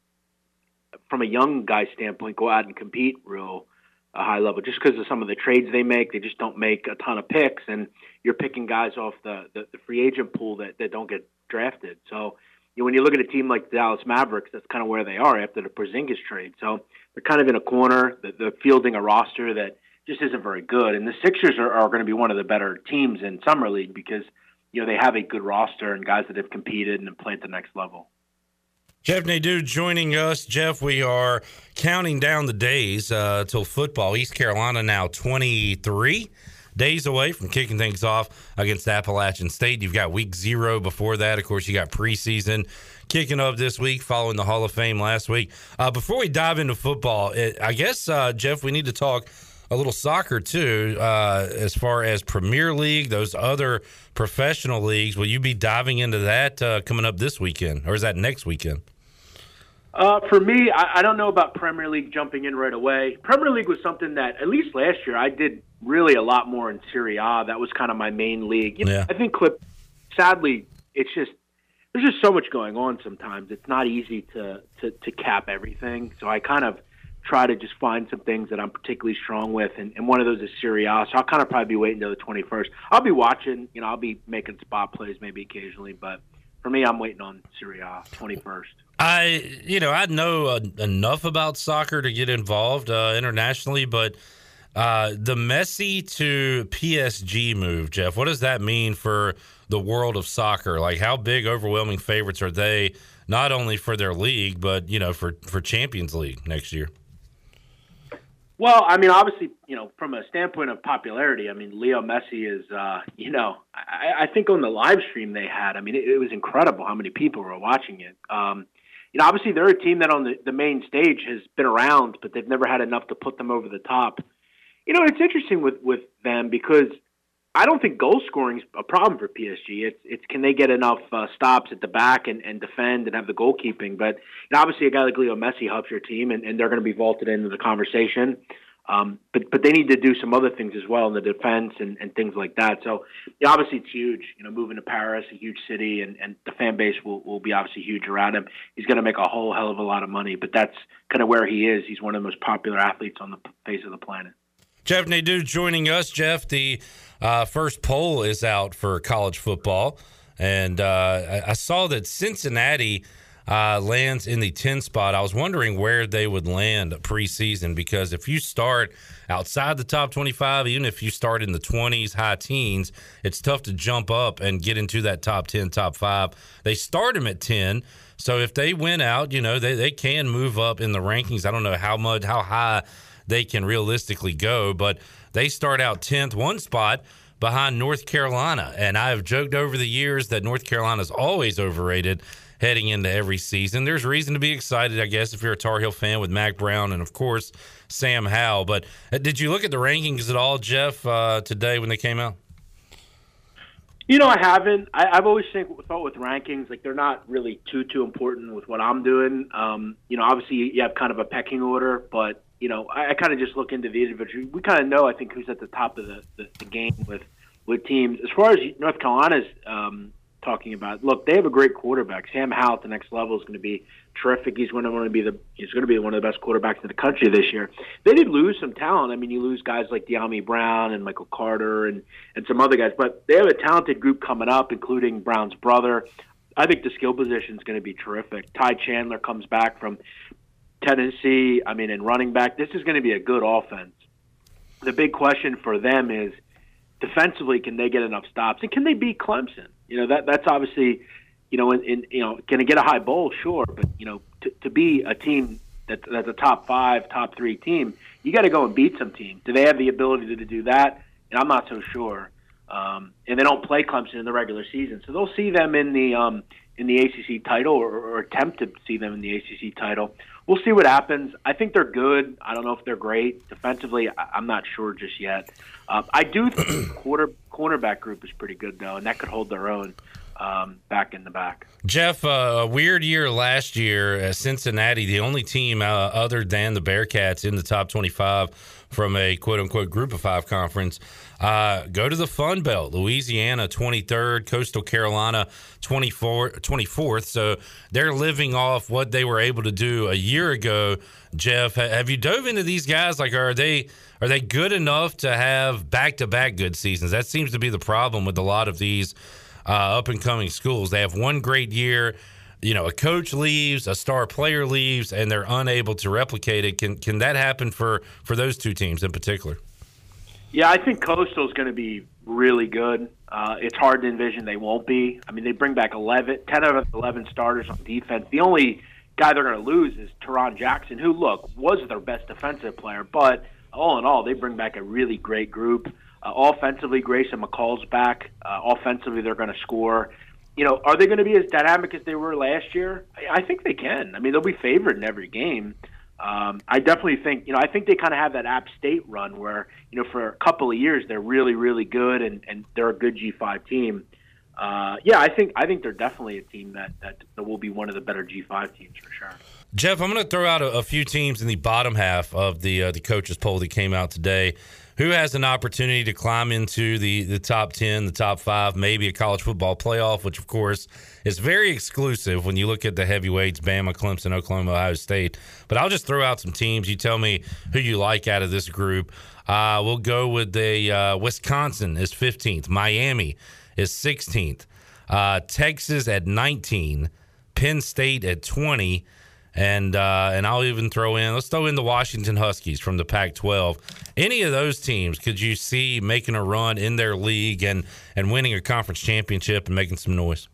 from a young guy standpoint, go out and compete real a high level just because of some of the trades they make. They just don't make a ton of picks, and you're picking guys off the, the, the free agent pool that, that don't get drafted. So you know, when you look at a team like the Dallas Mavericks, that's kind of where they are after the Porzingis trade. So they're kind of in a corner. They're fielding a roster that just isn't very good. And the Sixers are, are going to be one of the better teams in summer league because you know they have a good roster and guys that have competed and have played the next level. Jeff Nadeau joining us. Jeff, we are counting down the days uh, till football. East Carolina now 23 days away from kicking things off against Appalachian State. You've got week zero before that. Of course, you got preseason kicking off this week following the Hall of Fame last week. Uh, before we dive into football, it, I guess, uh, Jeff, we need to talk a little soccer too, uh, as far as Premier League, those other professional leagues. Will you be diving into that uh, coming up this weekend, or is that next weekend? Uh, for me, I, I don't know about Premier League jumping in right away. Premier League was something that, at least last year, I did really a lot more in Serie A. That was kind of my main league. You know, yeah. I think Clip. Sadly, it's just there's just so much going on. Sometimes it's not easy to to, to cap everything. So I kind of try to just find some things that I'm particularly strong with, and, and one of those is Serie A. So I'll kind of probably be waiting until the 21st. I'll be watching. You know, I'll be making spot plays maybe occasionally, but for me, I'm waiting on Serie A 21st. I, you know, I know uh, enough about soccer to get involved uh, internationally, but uh, the Messi to PSG move, Jeff, what does that mean for the world of soccer? Like, how big, overwhelming favorites are they, not only for their league, but, you know, for, for Champions League next year? Well, I mean, obviously, you know, from a standpoint of popularity, I mean, Leo Messi is, uh, you know, I, I think on the live stream they had, I mean, it, it was incredible how many people were watching it. Um, you know, obviously they're a team that on the, the main stage has been around, but they've never had enough to put them over the top. You know, it's interesting with with them because I don't think goal scoring is a problem for PSG. It's it's can they get enough uh, stops at the back and, and defend and have the goalkeeping. But obviously, a guy like Leo Messi helps your team, and, and they're going to be vaulted into the conversation. Um, but but they need to do some other things as well in the defense and, and things like that. So yeah, obviously it's huge. You know, moving to Paris, a huge city, and, and the fan base will, will be obviously huge around him. He's going to make a whole hell of a lot of money. But that's kind of where he is. He's one of the most popular athletes on the face of the planet. Jeff Nadeau joining us. Jeff, the uh, first poll is out for college football, and uh, I, saw that Cincinnati uh, lands in the 10 spot. I was wondering where they would land preseason because if you start outside the top 25, even if you start in the 20s, high teens, it's tough to jump up and get into that top 10, top five. They start them at 10. So if they win out, you know, they, they can move up in the rankings. I don't know how much, how high they can realistically go. But they start out 10th, one spot behind North Carolina. And I have joked over the years that North Carolina is always overrated heading into every season. There's reason to be excited, I guess, if you're a Tar Heel fan with Mack Brown and, of course, Sam Howell. But uh, did you look at the rankings at all, Jeff, uh, today when they came out? You know, I haven't. I, I've always think, thought with rankings, like they're not really too too important with what I'm doing. Um, you know, obviously you have kind of a pecking order, but you know, I, I kind of just look into the individual. We kind of know, I think, who's at the top of the, the, the game with with teams. As far as North Carolina's um, talking about. Look, they have a great quarterback. Sam Howell at the next level is going to be terrific. He's going to be the he's going to be one of the best quarterbacks in the country this year. They did lose some talent. I mean, you lose guys like Dyami Brown and Michael Carter and and some other guys, but they have a talented group coming up, including Brown's brother. I think the skill position is going to be terrific. Ty Chandler comes back from Tennessee. I mean, in running back, this is going to be a good offense. The big question for them is defensively, can they get enough stops and can they beat Clemson? You know that that's obviously you know, in, in you know, can it get a high bowl? Sure, but you know, to, to be a team that, that's a top five, top three team, you got to go and beat some teams. Do they have the ability to, to do that? And I'm not so sure. Um, and they don't play Clemson in the regular season, so they'll see them in the um, in the ACC title or, or attempt to see them in the ACC title. We'll see what happens. I think they're good. I don't know if they're great defensively. I, I'm not sure just yet. Uh, I do think the quarter cornerback group is pretty good though, and that could hold their own um, back in the back. Jeff, uh, a weird year last year. Uh, Cincinnati, the only team uh, other than the Bearcats in the top 25 from a quote unquote group of five conference. Uh, go to the Sun Belt. Louisiana 23rd, Coastal Carolina 24, 24th. So they're living off what they were able to do a year ago. Jeff, have you dove into these guys? Like, are they are they good enough to have back to back good seasons? That seems to be the problem with a lot of these uh, up and coming schools. They have one great year. You know, a coach leaves, a star player leaves, and they're unable to replicate it. Can can that happen for for those two teams in particular? Yeah, I think Coastal is going to be really good. Uh, it's hard to envision they won't be. I mean, they bring back 11, 10 out of 11 starters on defense. The only guy they're going to lose is Tarron Jackson, who, look, was their best defensive player. But all in all, they bring back a really great group. Uh, offensively, Grayson McCall's back. Uh, offensively, they're going to score. You know, are they going to be as dynamic as they were last year? I, I think they can. I mean, they'll be favored in every game. Um, I definitely think, you know, I think they kind of have that App State run where, you know, for a couple of years they're really, really good and, and they're a good G5 team. Uh, yeah, I think I think they're definitely a team that, that, that will be one of the better G5 teams for sure. Jeff, I'm going to throw out a, a, few teams in the bottom half of the uh, the coaches poll that came out today who has an opportunity to climb into the, the top 10, the top five, maybe a college football playoff, which, of course, is very exclusive when you look at the heavyweights Bama, Clemson, Oklahoma, Ohio State. But I'll just throw out some teams. You tell me who you like out of this group. Uh, we'll go with the uh, Wisconsin is 15th, Miami is 16th, uh, Texas at 19, Penn State at 20 and uh, and I'll even throw in let's throw in the Washington Huskies from the Pac-12. Any of those teams could you see making a run in their league and and winning a conference championship and making some noise?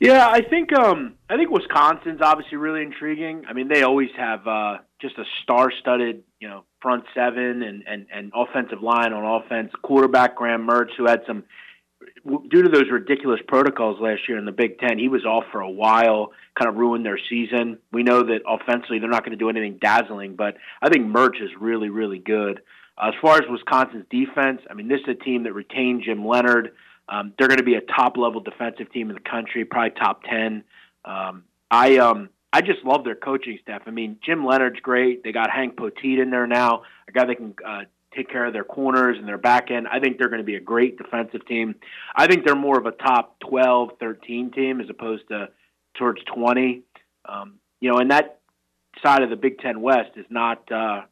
Yeah, I think um, I think Wisconsin's obviously really intriguing. I mean, they always have uh, just a star-studded, you know, front seven and, and, and offensive line on offense. Quarterback Graham Mertz, who had some due to those ridiculous protocols last year in the Big Ten, he was off for a while, kind of ruined their season. We know that offensively they're not going to do anything dazzling, but I think Mertz is really, really good. As far as Wisconsin's defense, I mean, this is a team that retained Jim Leonhard. Um, they're going to be a top level defensive team in the country, probably top ten. Um, I um, I just love their coaching staff. I mean, Jim Leonhard's great. They got Hank Poteat in there now, a guy that can uh, take care of their corners and their back end. I think they're going to be a great defensive team. I think they're more of a top 12, 13 team as opposed to towards 20. Um, you know, and that side of the Big Ten West is not uh,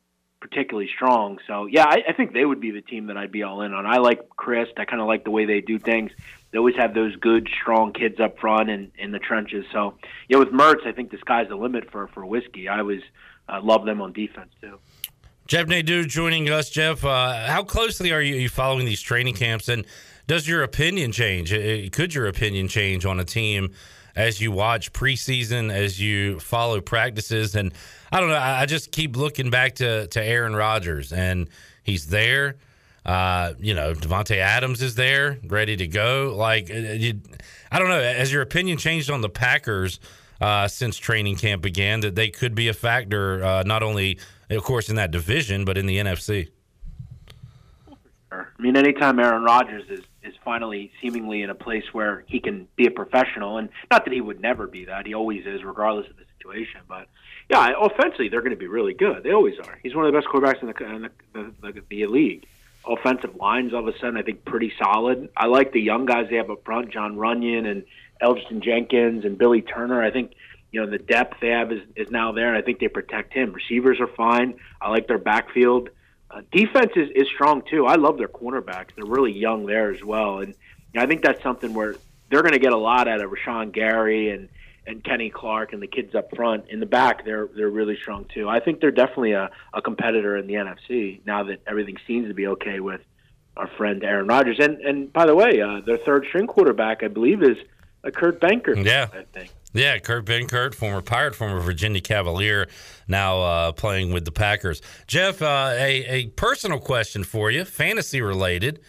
particularly strong. So, yeah, I, I think they would be the team that I'd be all in on. I like Chryst. I kind of like the way they do things. They always have those good, strong kids up front and in the trenches. So, yeah, with Mertz, I think the sky's the limit for for whiskey. I was uh, love them on defense too. Jeff Nadeau joining us. Jeff, uh, how closely are you following these training camps, and does your opinion change? Could your opinion change on a team as you watch preseason, as you follow practices? And I don't know. I just keep looking back to to Aaron Rodgers, and he's there. Uh, you know, Davante Adams is there, ready to go. Like, uh, you, I don't know. Has your opinion changed on the Packers uh, since training camp began? That they could be a factor, uh, not only of course, in that division, but in the NFC. I mean, anytime Aaron Rodgers is is finally seemingly in a place where he can be a professional, and not that he would never be that, he always is, regardless of the situation. But yeah, offensively, they're going to be really good. They always are. He's one of the best quarterbacks in the in the, the, the, league. offensive lines all of a sudden I think pretty solid. I like the young guys they have up front, Jon Runyan and Elgton Jenkins and Billy Turner. I think you know the depth they have is, is now there, and I think they protect him. Receivers are fine. I like their backfield. Uh, defense is, is strong too. I love their cornerbacks. They're really young there as well, and you know, I think that's something where they're going to get a lot out of Rashan Gary and and Kenny Clark and the kids up front. In the back, they're they're really strong too. I think they're definitely a, a competitor in the NFC now that everything seems to be okay with our friend Aaron Rodgers. And and by the way, uh, their third string quarterback, I believe, is a Kurt Benkert. Yeah, I think. Yeah, Kurt Benkert, former Pirate, former Virginia Cavalier, now uh, playing with the Packers. Jeff, uh, a, a personal question for you, fantasy related.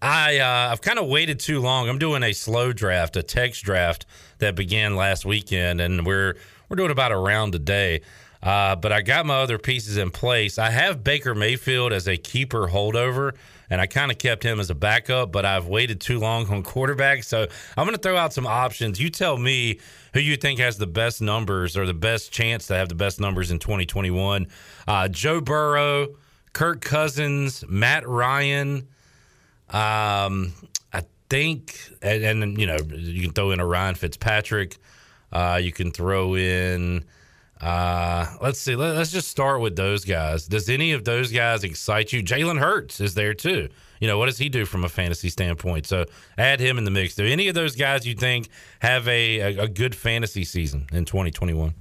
I uh, I've kind of waited too long. I'm doing a slow draft, a text draft that began last weekend, and we're we're doing about a round a day. Uh, but I got my other pieces in place. I have Baker Mayfield as a keeper holdover, and I kind of kept him as a backup. But I've waited too long on quarterback, so I'm going to throw out some options. You tell me who you think has the best numbers or the best chance to have the best numbers in 2021. Uh, Joe Burrow, Kirk Cousins, Matt Ryan. Um, I think, and, and, you know, you can throw in a Ryan Fitzpatrick. Uh, you can throw in. Uh, let's see. Let, us just start with those guys. Does any of those guys excite you? Jalen Hurts is there too. You know, what does he do from a fantasy standpoint? So add him in the mix. Do any of those guys you think have a, a, a good fantasy season in 2021?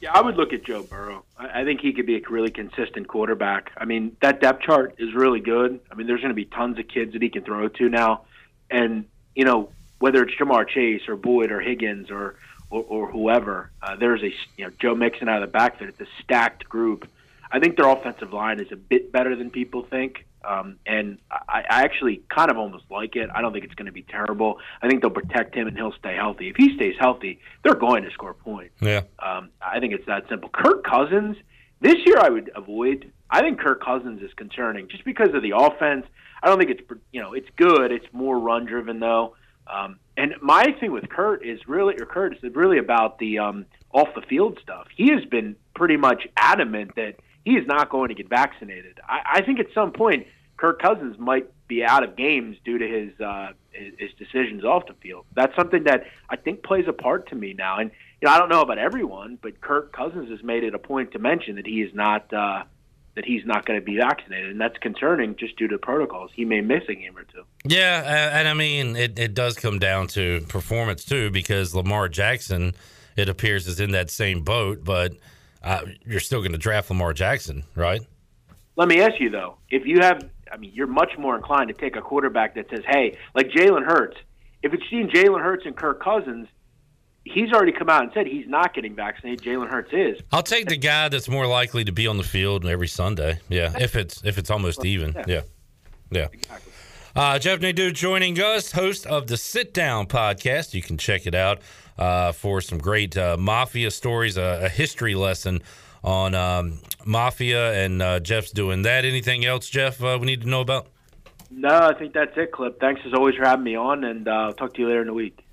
Yeah, I would look at Joe Burrow. I, I think he could be a really consistent quarterback. I mean, that depth chart is really good. I mean, there's going to be tons of kids that he can throw to now, and you know whether it's Ja'Marr Chase or Boyd or Higgins or or, or whoever, uh, there's a you know Joe Mixon out of the backfield. It's a stacked group. I think their offensive line is a bit better than people think. Um, and I, I actually kind of almost like it. I don't think it's going to be terrible. I think they'll protect him and he'll stay healthy. If he stays healthy, they're going to score points. Yeah. Um, I think it's that simple. Kirk Cousins, this year I would avoid. I think Kirk Cousins is concerning just because of the offense. I don't think it's you know it's good. It's more run driven though. Um, and my thing with Kurt is really, or Kurt is really about the um, off the field stuff. He has been pretty much adamant that he is not going to get vaccinated. I, I think at some point Kirk Cousins might be out of games due to his, uh, his his decisions off the field. That's something that I think plays a part to me now. And you know, I don't know about everyone, but Kirk Cousins has made it a point to mention that he is not uh, that he's not going to be vaccinated, and that's concerning just due to protocols. He may miss a game or two. Yeah, and I mean it, it does come down to performance too, because Lamar Jackson, it appears, is in that same boat, but uh, you're still going to draft Lamar Jackson, right? Let me ask you though, if you have, I mean, you're much more inclined to take a quarterback that says, "Hey, like Jalen Hurts." If it's seen Jalen Hurts and Kirk Cousins, he's already come out and said he's not getting vaccinated. Jalen Hurts is. I'll take the guy that's more likely to be on the field every Sunday. Yeah, if it's if it's almost even. Yeah, yeah. Exactly. Uh, Jeff Nadeau joining us, host of the Sit Down podcast. You can check it out uh, for some great uh, mafia stories, a history lesson on um, mafia, and uh, Jeff's doing that. Anything else, Jeff? Uh, we need to know about? No, I think that's it, Clip. Thanks as always for having me on, and uh, I'll talk to you later in the week.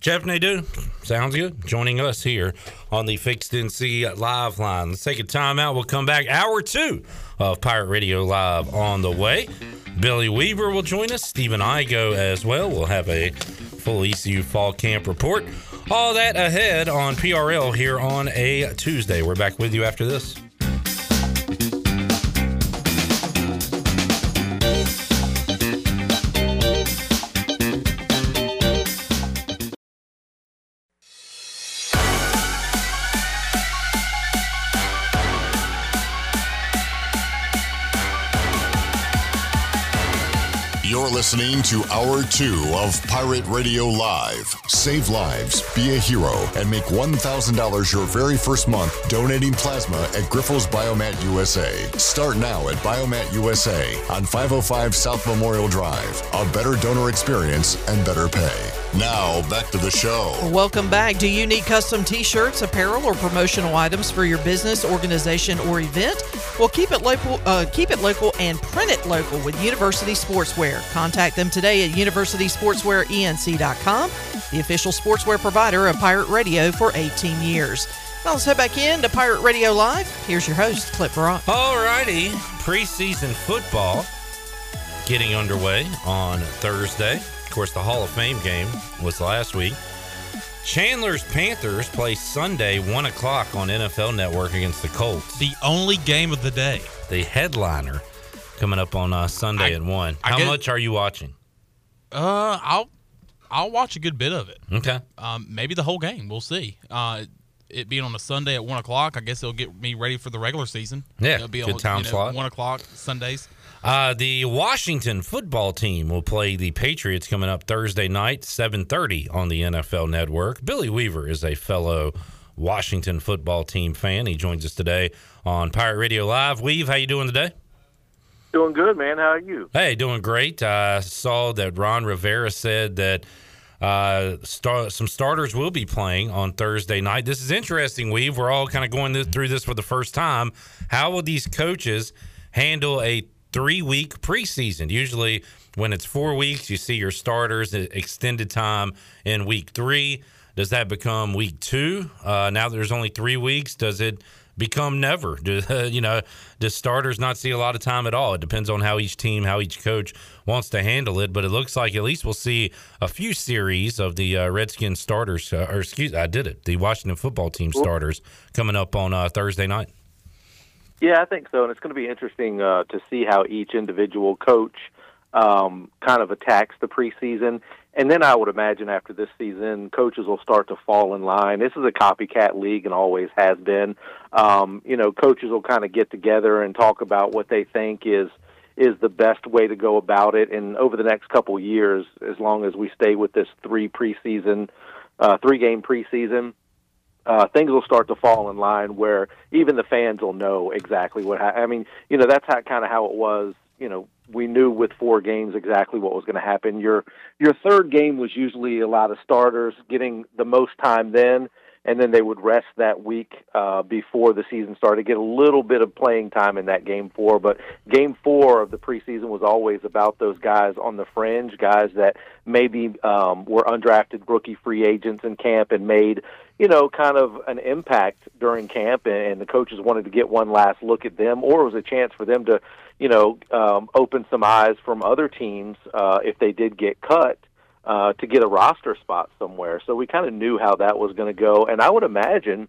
Jeff Nadeau, sounds good. Joining us here on the Fixed NC Live line. Let's take a timeout. We'll come back. Hour two of Pirate Radio Live on the way. Billy Weaver will join us. Stephen Igo as well. We'll have a full ECU fall camp report. All that ahead on PRL here on a Tuesday. We're back with you after this. Listening to Hour 2 of Pirate Radio Live. Save lives, be a hero, and make $1,000 your very first month donating plasma at Grifols Biomat USA. Start now at Biomat USA on 505 South Memorial Drive. A better donor experience and better pay. Now, back to the show. Welcome back. Do you need custom t shirts, apparel, or promotional items for your business, organization, or event? Well, keep it local, uh, keep it local, and print it local with University Sportswear. Them today at universitysportswearenc.com, the official sportswear provider of Pirate Radio for 18 years. Now let's head back in to Pirate Radio Live. Here's your host, Clip Rock. All righty. Preseason football getting underway on Thursday. Of course, the Hall of Fame game was last week. Chandler's Panthers play Sunday, 1 o'clock on NFL Network against the Colts. The only game of the day. The headliner coming up on uh, Sunday I- at 1. I How much are you watching? Uh, I'll I'll watch a good bit of it. Okay. Um, maybe the whole game. We'll see. Uh, it being on a Sunday at one o'clock, I guess it'll get me ready for the regular season. Yeah, it'll be good on, time you know, slot. One o'clock Sundays. Uh, the Washington football team will play the Patriots coming up Thursday night, 7:30 on the NFL Network. Billy Weaver is a fellow Washington football team fan. He joins us today on Pirate Radio Live. Weave, how you doing today? Doing good, man. How are you? Hey, doing great. I saw that Ron Rivera said that uh, star- some starters will be playing on Thursday night. This is interesting, Weave. We're all kind of going through this for the first time. How will these coaches handle a three week preseason? Usually, when it's four weeks, you see your starters extended time in week three. Does that become week two? Uh, now there's only three weeks, does it become never? Do [LAUGHS] you know? Does starters not see a lot of time at all? It depends on how each team, how each coach wants to handle it. But it looks like at least we'll see a few series of the uh, Redskins starters, uh, or excuse, I did it, the Washington football team starters coming up on uh, Thursday night. Yeah, I think so, and it's going to be interesting uh, to see how each individual coach um, kind of attacks the preseason. And then I would imagine after this season, coaches will start to fall in line. This is a copycat league and always has been. Um, you know, coaches will kind of get together and talk about what they think is is the best way to go about it. And over the next couple years, as long as we stay with this three preseason, uh, three game preseason, uh, things will start to fall in line where even the fans will know exactly what. Ha- I mean, you know, that's how kind of how it was. You know, we knew with four games exactly what was going to happen. Your your third game was usually a lot of starters getting the most time then, and then they would rest that week uh, before the season started, get a little bit of playing time in that game four. But game four of the preseason was always about those guys on the fringe, guys that maybe um, were undrafted rookie free agents in camp and made you know, kind of an impact during camp, and, the coaches wanted to get one last look at them, or it was a chance for them to, you know, um, open some eyes from other teams uh, if they did get cut uh, to get a roster spot somewhere. So we kind of knew how that was going to go, and I would imagine.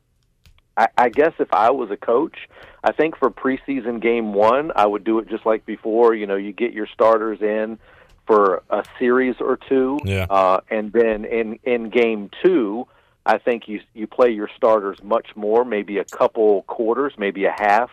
I, I guess if I was a coach, I think for preseason game one, I would do it just like before. You know, you get your starters in for a series or two, Yeah. uh, and then in in game two, I think you you play your starters much more, maybe a couple quarters, maybe a half,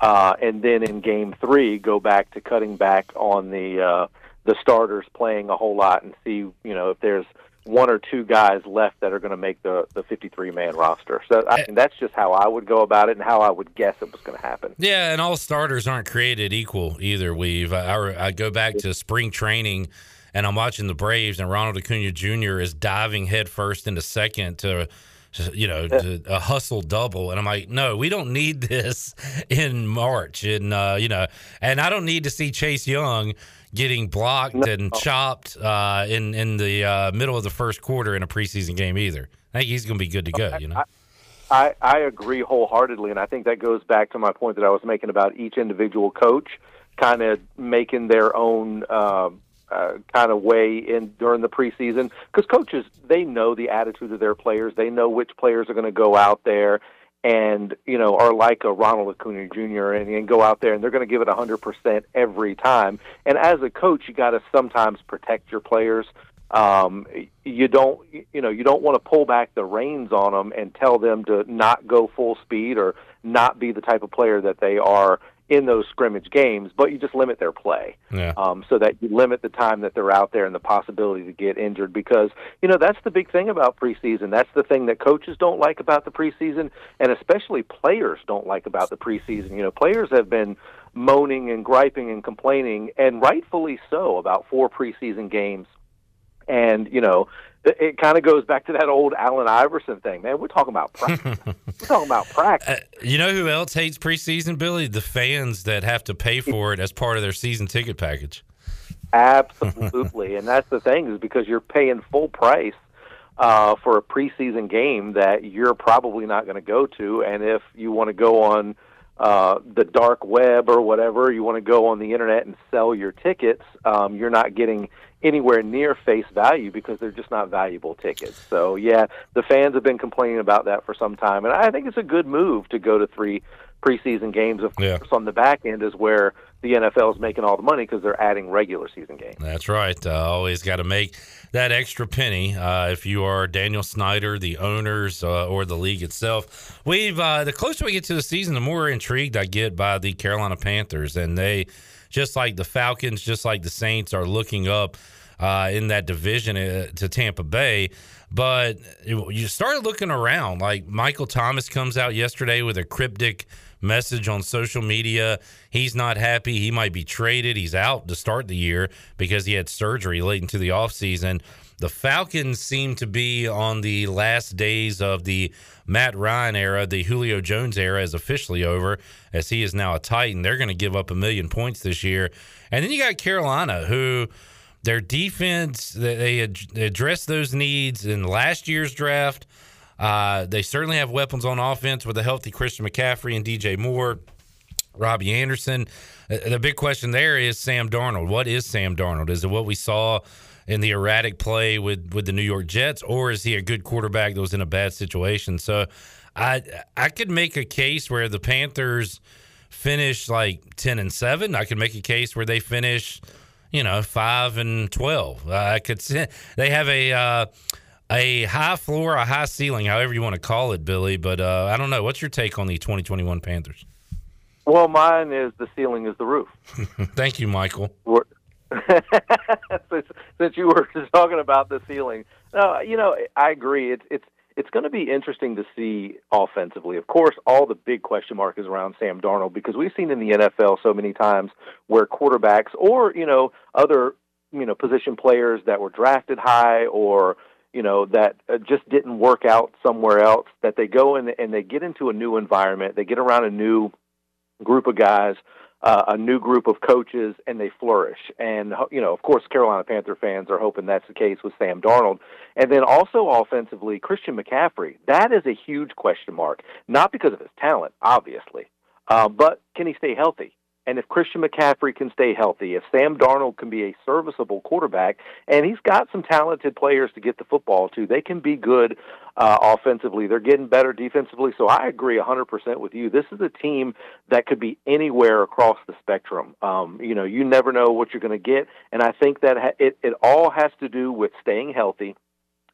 uh, and then in game three, go back to cutting back on the uh, the starters playing a whole lot and see you know if there's one or two guys left that are going to make the the 53 man roster. So I mean, that's just how I would go about it and how I would guess it was going to happen. Yeah, and all starters aren't created equal either. We've I, I, I go back to spring training, and I'm watching the Braves, and Ronald Acuna Jr. is diving headfirst into second to, you know, to a hustle double, and I'm like, no, we don't need this [LAUGHS] in March, and uh, you know, and I don't need to see Chase Young getting blocked and chopped uh, in in the uh, middle of the first quarter in a preseason game either. I think he's going to be good to go. You know. I, I agree wholeheartedly, and I think that goes back to my point that I was making about each individual coach kind of making their own uh, uh, kind of way in during the preseason. Because coaches, they know the attitude of their players. They know which players are going to go out there and you know are like a Ronald Acuna Jr. and, and go out there and they're going to give it a hundred percent every time. And as a coach, you got to sometimes protect your players. Um, you don't, you know, you don't want to pull back the reins on them and tell them to not go full speed or not be the type of player that they are in those scrimmage games, but you just limit their play Yeah. um, so that you limit the time that they're out there and the possibility to get injured. Because you know that's the big thing about preseason. That's the thing that coaches don't like about the preseason, and especially players don't like about the preseason. You know, players have been moaning and griping and complaining, and rightfully so, about four preseason games. And you know, it, kind of goes back to that old Allen Iverson thing, man. We're talking about practice. [LAUGHS] We're talking about practice. You know who else hates preseason, Billy? The fans that have to pay for it as part of their season ticket package. Absolutely, and that's the thing is because you're paying full price uh, for a preseason game that you're probably not going to go to, and if you want to go on uh, the dark web or whatever. You want to go on the internet and sell your tickets. Um, you're not getting anywhere near face value because they're just not valuable tickets. So yeah, the fans have been complaining about that for some time, and I think it's a good move to go to three preseason games. Of Yeah. course, on the back end is where the NFL is making all the money because they're adding regular season games. That's right. Uh, always got to make that extra penny. Uh, if you are Daniel Snyder, the owners, uh, or the league itself, we've uh, the closer we get to the season, the more intrigued I get by the Carolina Panthers, and they, just like the Falcons, just like the Saints, are looking up uh, in that division uh, to Tampa Bay. But you started looking around. Like Michael Thomas comes out yesterday with a cryptic message on social media. He's not happy. He might be traded. He's out to start the year because he had surgery late into the offseason. The Falcons seem to be on the last days of the Matt Ryan era. The Julio Jones era is officially over as he is now a Titan. They're going to give up a million points this year. And then you got Carolina, who their defense, they, addressed those needs in last year's draft. Uh, they certainly have weapons on offense with a healthy Christian McCaffrey and DJ Moore, Robbie Anderson. Uh, The big question there is Sam Darnold. What is Sam Darnold? Is it what we saw in the erratic play with, with the New York Jets, or is he a good quarterback that was in a bad situation? So I I could make a case where the Panthers finish like 10 and 7. I could make a case where they finish, you know, 5 and 12. Uh, I could they have a uh, a high floor, a high ceiling, however you want to call it, Billy, but uh, I don't know. What's your take on the 2021 Panthers? Well, mine is the ceiling is the roof. [LAUGHS] Thank you, Michael. [LAUGHS] Since, since you were just [LAUGHS] talking about the ceiling, no, you know, I agree. It's it's it's going to be interesting to see offensively. Of course, all the big question mark is around Sam Darnold because we've seen in the NFL so many times where quarterbacks or you know other you know position players that were drafted high or you know that uh, just didn't work out somewhere else that they go in and they get into a new environment, they get around a new group of guys, uh, a new group of coaches, and they flourish. And you know, of course, Carolina Panther fans are hoping that's the case with Sam Darnold. And then also offensively, Christian McCaffrey. That is a huge question mark, not because of his talent, obviously, uh, but can he stay healthy? And if Christian McCaffrey can stay healthy, if Sam Darnold can be a serviceable quarterback, and he's got some talented players to get the football to, they can be good uh, offensively. They're getting better defensively. So I agree 100% with you. This is a team that could be anywhere across the spectrum. Um, you know, you never know what you're going to get, and I think that ha- it it all has to do with staying healthy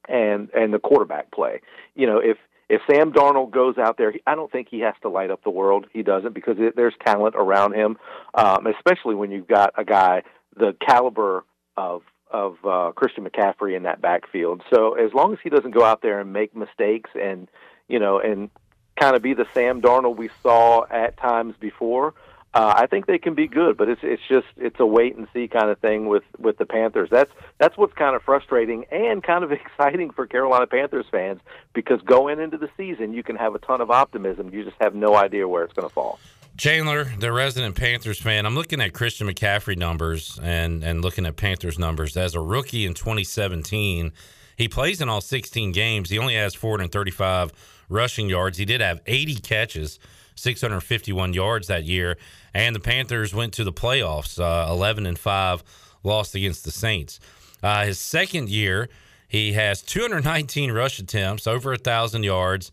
and and the quarterback play. You know, if if Sam Darnold goes out there, he- I don't think he has to light up the world. He doesn't because it, there's talent around him, um, especially when you've got a guy the caliber of of uh, Christian McCaffrey in that backfield. So as long as he doesn't go out there and make mistakes and you know and kind of be the Sam Darnold we saw at times before, uh, I think they can be good. But it's it's just it's a wait and see kind of thing with with the Panthers. That's that's what's kind of frustrating and kind of [LAUGHS] exciting for Carolina Panthers fans because going into the season you can have a ton of optimism. You just have no idea where it's going to fall. Chandler, the resident Panthers fan, I'm looking at Christian McCaffrey numbers and and looking at Panthers numbers as a rookie in 2017. He plays in all 16 games. He only has 435 rushing yards. He did have 80 catches, 651 yards that year, and the Panthers went to the playoffs, uh, 11 and five, lost against the Saints. Uh, his second year, he has 219 rush attempts, over a thousand yards.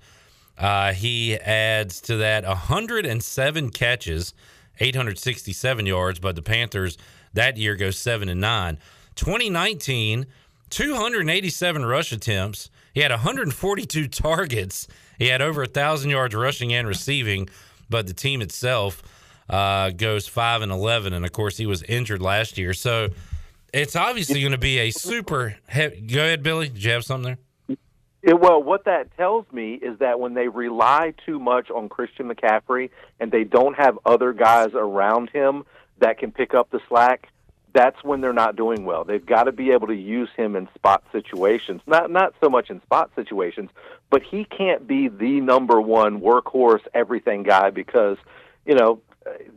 Uh, he adds to that 107 catches, 867 yards, but the Panthers that year go seven and nine. 2019, 287 rush attempts. He had 142 targets. He had over a thousand yards rushing and receiving, but the team itself uh, goes five and 11, and of course he was injured last year. So it's obviously going to be a super. He- Go ahead, Billy. Did you have something there? It, well, what that tells me is that when they rely too much on Christian McCaffrey and they don't have other guys around him that can pick up the slack, that's when they're not doing well. They've got to be able to use him in spot situations. Not not so much in spot situations, but he can't be the number one workhorse everything guy because, you know,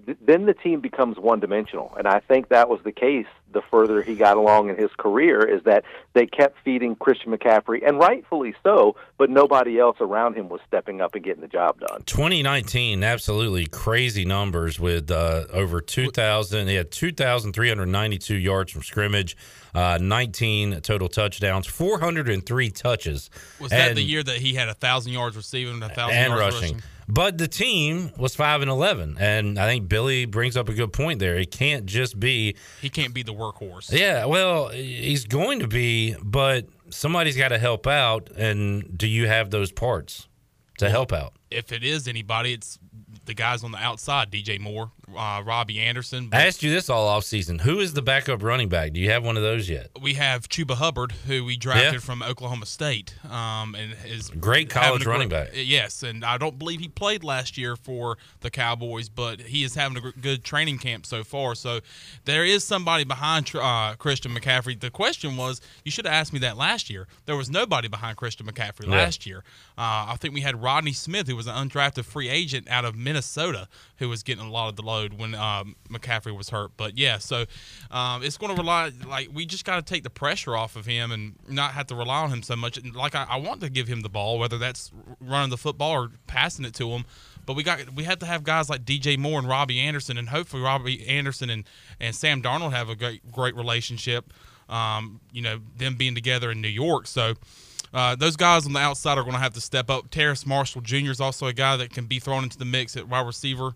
th- then the team becomes one dimensional. And I think that was the case the further he got along in his career is that they kept feeding Christian McCaffrey, and rightfully so, but nobody else around him was stepping up and getting the job done. 2019, absolutely crazy numbers with uh, over 2,000. He had 2,392 yards from scrimmage, uh, 19 total touchdowns, 403 touches. Was that And- the year that he had a thousand yards receiving, a thousand and yards rushing. rushing? But the team was five and eleven, and I think Billy brings up a good point there. It can't just be He can't be the workhorse. yeah. Well, he's going to be, but somebody's got to help out. And do you have those parts to help out? If it is anybody, it's the guys on the outside: DJ Moore, uh, Robbie Anderson. I asked you this all off season. Who is the backup running back? Do you have one of those yet? we have Chuba Hubbard, who we drafted Yeah. from Oklahoma State, um, and is Great college running back. Yes, and I don't believe he played last year for the Cowboys, but he is having a good training camp so far. So there is somebody behind uh, Christian McCaffrey. The question was, you should have asked me that last year. There was nobody behind Christian McCaffrey Yeah. last year. Uh, I think we had Rodney Smith, who was an undrafted free agent out of Minnesota, who was getting a lot of the when um, McCaffrey was hurt. But yeah, so um, it's going to rely like we just got to take the pressure off of him and not have to rely on him so much. And like I, I want to give him the ball, whether that's running the football or passing it to him. But we got we have to have guys like DJ Moore and Robbie Anderson, and hopefully Robbie Anderson and, and Sam Darnold have a great great relationship. Um, you know, them being together in New York, so. Uh, those guys on the outside are going to have to step up. Terrace Marshall Jr. is also a guy that can be thrown into the mix at wide receiver.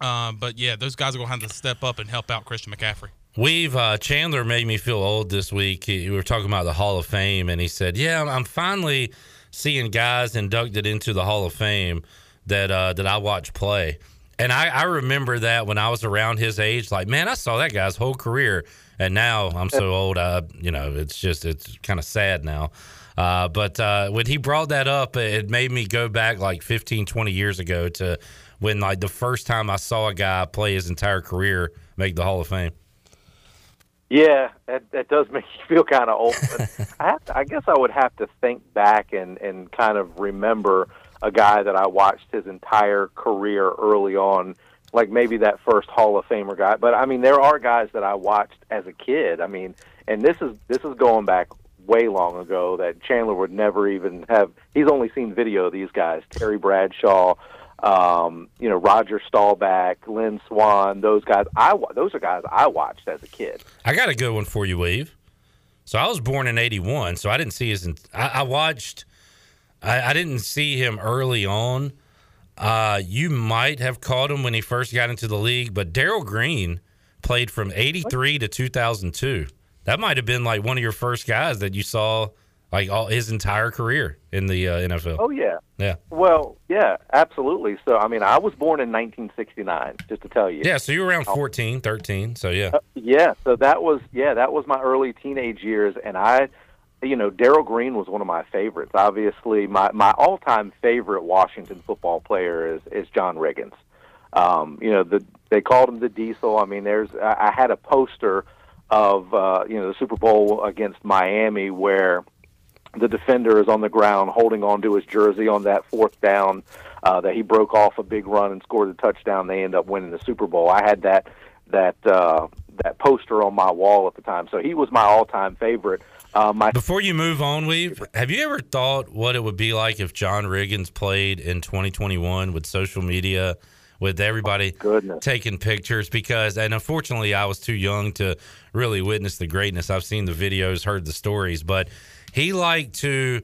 Uh, but yeah, those guys are going to have to step up and help out Christian McCaffrey. We've uh, Chandler made me feel old this week. We were talking about the Hall of Fame, and he said, "Yeah, I'm- I'm finally seeing guys inducted into the Hall of Fame that uh, that I watch play." And I, I remember that when I was around his age, like, man, I saw that guy's whole career, and now I'm so old. I, you know, it's just it's kind of sad now. Uh, but uh, when he brought that up, it made me go back like 15, 20 years ago to when like the first time I saw a guy play his entire career make the Hall of Fame. Yeah, that, that does make you feel kind of old. [LAUGHS] I, have to, I guess I would have to think back and, and kind of remember a guy that I watched his entire career early on, like maybe that first Hall of Famer guy. But I mean, there are guys that I watched as a kid. I mean, and this is this is going back way long ago that Chandler would never even have. He's only seen video of these guys: Terry Bradshaw, um, you know, Roger Staubach, Lynn Swann. Those guys, I those are guys I watched as a kid. I got a good one for you, Weave. So I was born in '81, so I didn't see his. I, I watched. I, I didn't see him early on. Uh, you might have caught him when he first got into the league, but Darrell Green played from '83 to 2002. That might have been like one of your first guys that you saw, like all his entire career in the uh, NFL. Oh yeah. Yeah, Well, yeah, absolutely. So, I mean, I was born in 1969, just to tell you. yeah. So you were around 14, 13. So yeah, Uh, yeah, so that was yeah, that was my early teenage years, and I, you know, Darrell Green was one of my favorites. Obviously, my my all time favorite Washington football player is is John Riggins. Um, you know, the they called him the Diesel. I mean, there's I, I had a poster of uh, you know the Super Bowl against Miami where the defender is on the ground holding on to his jersey on that fourth down uh, that he broke off a big run and scored a touchdown. They end up winning the Super Bowl. I had that that uh, that poster on my wall at the time, so he was my all time favorite. Uh, my Before you move on, Weave, have you ever thought what it would be like if John Riggins played in 2021 with social media, with everybody goodness. taking pictures? Because, and unfortunately, I was too young to really witness the greatness. I've seen the videos, heard the stories, but he liked to.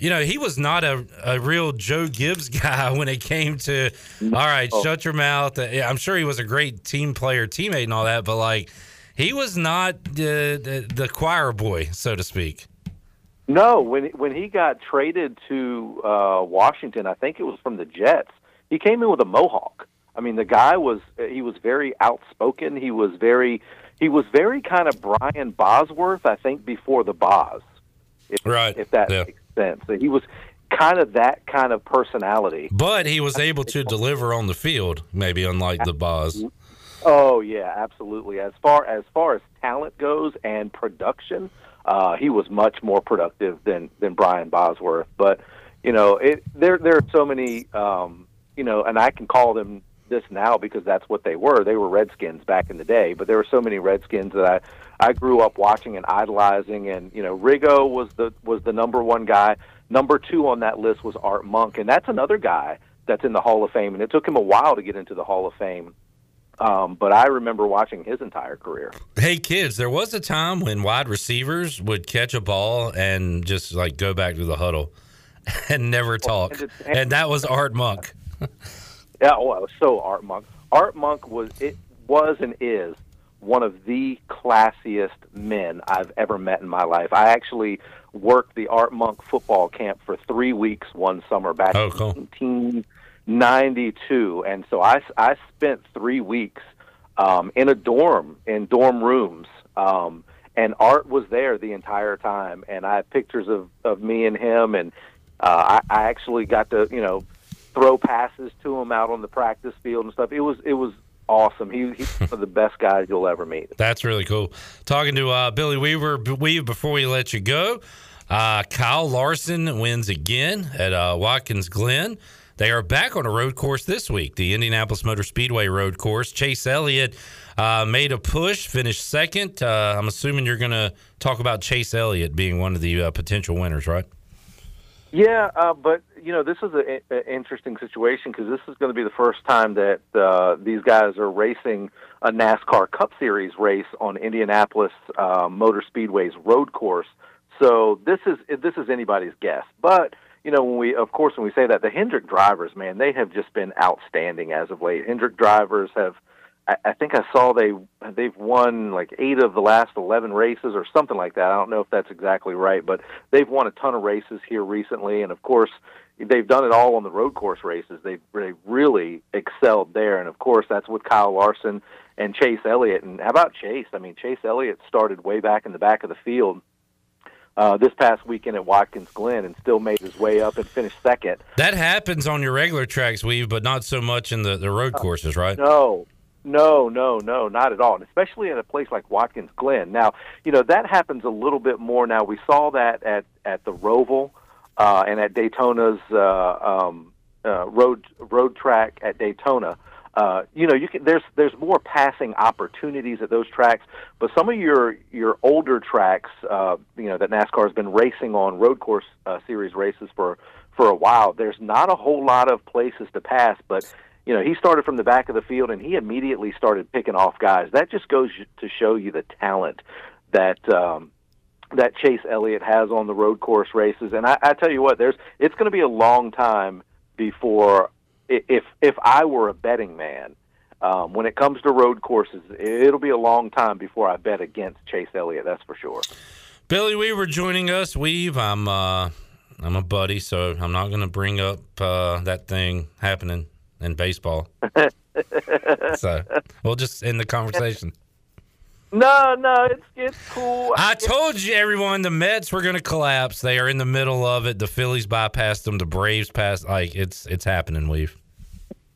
You know, he was not a, a real Joe Gibbs [LAUGHS] guy when it came to, all right, Oh. shut your mouth. I'm sure he was a great team player, teammate, and all that, but like, he was not the, the, the choir boy, so to speak. No, when when he got traded to uh, Washington, I think it was from the Jets. He came in with a mohawk. I mean, the guy was he was very outspoken. He was very he was very kind of Brian Bosworth, I think, before the Boz. If, Right. If that Yeah. makes sense. So he was kind of that kind of personality. But he was able to deliver on the field, maybe unlike the Boz. Oh yeah, absolutely. As far as far as talent goes and production, uh, he was much more productive than than Brian Bosworth. But you know, it there there are so many um, you know, and I can call them this now because that's what they were. They were Redskins back in the day, but there were so many Redskins that I I grew up watching and idolizing. And you know, Riggo was the was the number one guy. Number two on that list was Art Monk, and that's another guy that's in the Hall of Fame. And it took him a while to get into the Hall of Fame. Um, but I remember watching his entire career. Hey kids, there was a time when wide receivers would catch a ball and just like go back to the huddle [LAUGHS] and never talk, and that was Art Monk. [LAUGHS] Yeah, oh, I was so Art Monk. Art Monk was it was and is one of the classiest men I've ever met in my life. I actually worked the Art Monk football camp for three weeks one summer back oh, cool. in 1992, and so I I spent three weeks um, in a dorm in dorm rooms. Um, and Art was there the entire time, and I have pictures of, of me and him, and uh, I, I actually got to, you know, throw passes to him out on the practice field and stuff. It was it was awesome. He, he's one of the best guys you'll ever meet. That's really cool. Talking to uh, Billy Weaver, Weave before we let you go. Uh, Kyle Larson wins again at uh, Watkins Glen. They are back on a road course this week, the Indianapolis Motor Speedway road course. Chase Elliott uh, made a push, finished second. Uh, I'm assuming you're going to talk about Chase Elliott being one of the uh, potential winners, right? Yeah, uh, but you know this is an interesting situation because this is going to be the first time that uh, these guys are racing a NASCAR Cup Series race on Indianapolis uh, Motor Speedway's road course. So this is this is anybody's guess. But you know when we, of course, when we say that, the Hendrick drivers, man, they have just been outstanding as of late. Hendrick drivers have I, I think I saw they they've won like eight of the last eleven races or something like that. I don't know if that's exactly right, but they've won a ton of races here recently, and of course they've done it all on the road course races. They've they really excelled there, and of course that's with Kyle Larson and Chase Elliott. And how about Chase? I mean, Chase Elliott started way back in the back of the field. Uh, this past weekend at Watkins Glen and still made his way up and finished second. That happens on your regular tracks, Weave, but not so much in the, the road courses, right? No, no, no, no, not at all. And especially at a place like Watkins Glen. Now, you know, that happens a little bit more now. We saw that at, at the Roval uh, and at Daytona's uh, um, uh, road road track at Daytona. Uh, you know, you can, there's there's more passing opportunities at those tracks, but some of your your older tracks, uh, you know, that NASCAR has been racing on road course uh, series races for for a while. There's not a whole lot of places to pass, but you know, he started from the back of the field and he immediately started picking off guys. That just goes to show you the talent that um, that Chase Elliott has on the road course races. And I, I tell you what, there's it's going to be a long time before if if I were a betting man. Um, when it comes to road courses, it'll be a long time before I bet against Chase Elliott. That's for sure. Billy Weaver joining us. Weave, I'm uh, I'm a buddy, so I'm not going to bring up uh, that thing happening in baseball. [LAUGHS] so we'll just end the conversation. No, no, it's it's cool. I told you, everyone, the Mets were going to collapse. They are in the middle of it. The Phillies bypassed them. The Braves passed. Like it's it's happening. Weave.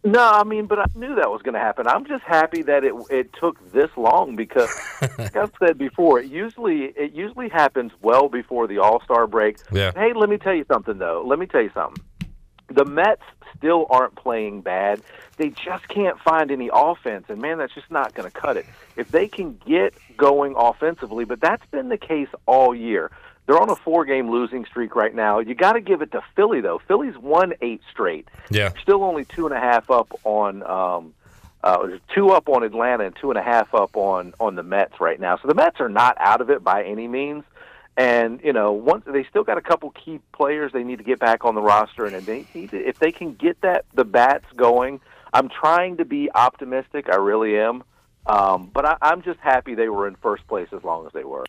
No, I mean, but I knew that was going to happen. I'm just happy that it it took this long because, like I've said before, it usually it usually happens well before the All Star break. Yeah. Hey, let me tell you something though. Let me tell you something. The Mets still aren't playing bad. They just can't find any offense, and man, that's just not going to cut it. If they can get going offensively, but that's been the case all year. They're on a four-game losing streak right now. You got to give it to Philly, though. Philly's won eight straight. Yeah, still only two and a half up on. Um, uh, two up on Atlanta and two and a half up on on the Mets right now. So the Mets are not out of it by any means. And you know, once they still got a couple key players they need to get back on the roster, and they need to, if they can get that the bats going. I'm trying to be optimistic. I really am. Um, but I, I'm just happy they were in first place as long as they were.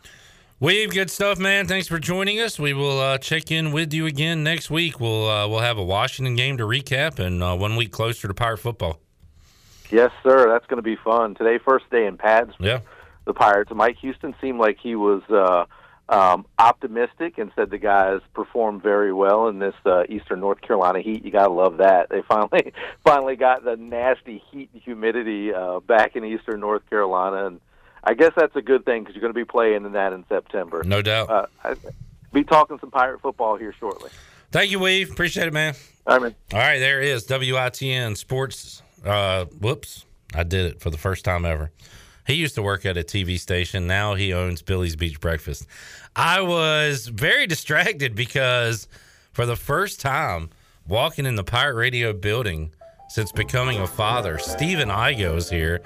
We've good stuff, man. Thanks for joining us. We will uh, check in with you again next week. We'll uh, we'll have a Washington game to recap, and uh, one week closer to Pirate football. Yes, sir. That's going to be fun. Today, first day in pads. Yeah. The Pirates. Mike Houston seemed like he was uh, um, optimistic and said the guys performed very well in this uh, Eastern North Carolina heat. You gotta love that. They finally [LAUGHS] finally got the nasty heat and humidity uh, back in Eastern North Carolina, and I guess that's a good thing because you're going to be playing in that in September. No doubt. Uh, I'll be talking some pirate football here shortly. Thank you, Weave. Appreciate it, man. All right, man. All right, there is WITN Sports Uh, whoops, I did it for the first time ever. He used to work at a TV station. Now he owns Billy's Beach Breakfast. I was very distracted because for the first time walking in the Pirate Radio building since becoming a father, Stephen Igo is here.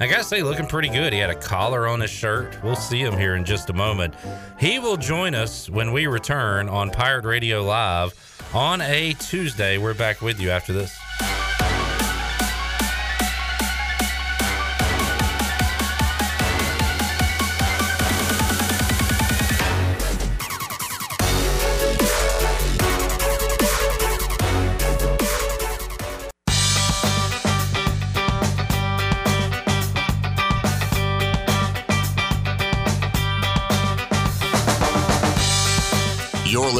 I gotta say, looking pretty good. He had a collar on his shirt. We'll see him here in just a moment. He will join us when we return on Pirate Radio Live on a Tuesday. We're back with you after this.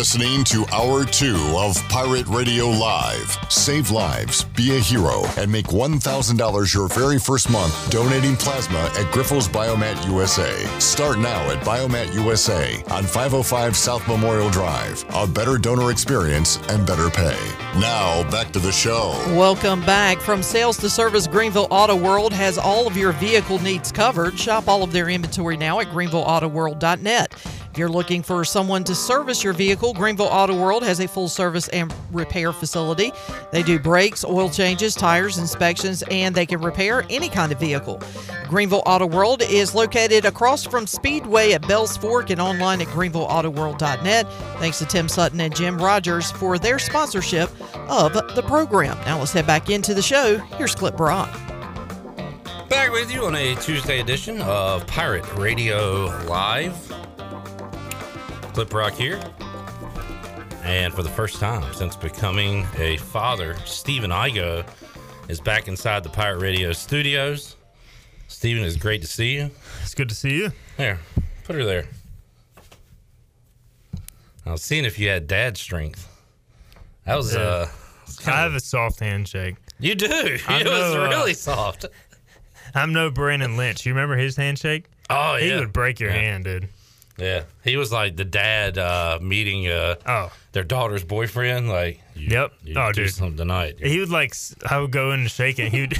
Listening to Hour 2 of Pirate Radio Live. Save lives, be a hero, and make $1,000 your very first month donating plasma at Grifols Biomat USA. Start now at Biomat USA on 505 South Memorial Drive. A better donor experience and better pay. Now, back to the show. Welcome back. From sales to service, Greenville Auto World has all of your vehicle needs covered. Shop all of their inventory now at greenvilleautoworld.net. If you're looking for someone to service your vehicle, Greenville Auto World has a full service and repair facility. They do brakes, oil changes, tires, inspections, and they can repair any kind of vehicle. Greenville Auto World is located across from Speedway at Bells Fork and online at greenvilleautoworld.net. Thanks to Tim Sutton and Jim Rogers for their sponsorship of the program. Now let's head back into the show. Here's Clip Rock. Back with you on a Tuesday edition of Pirate Radio Live. Clip Rock here. And for the first time since becoming a father, Stephen Igo is back inside the Pirate Radio studios. Stephen, it's great to see you. It's good to see you. There, put her there. I was seeing if you had dad strength. That was, Yeah. uh, I have a soft handshake. you do. [LAUGHS] I It was know, uh, really soft. I'm no Brandon Lynch. You remember his handshake? Oh, He yeah. would break your Yeah. hand, dude. Yeah, he was like the dad uh, meeting uh, oh their daughter's boyfriend. Like, you, Yep. you Oh, do dude. something tonight. He would like, I would go in and shake it. He would,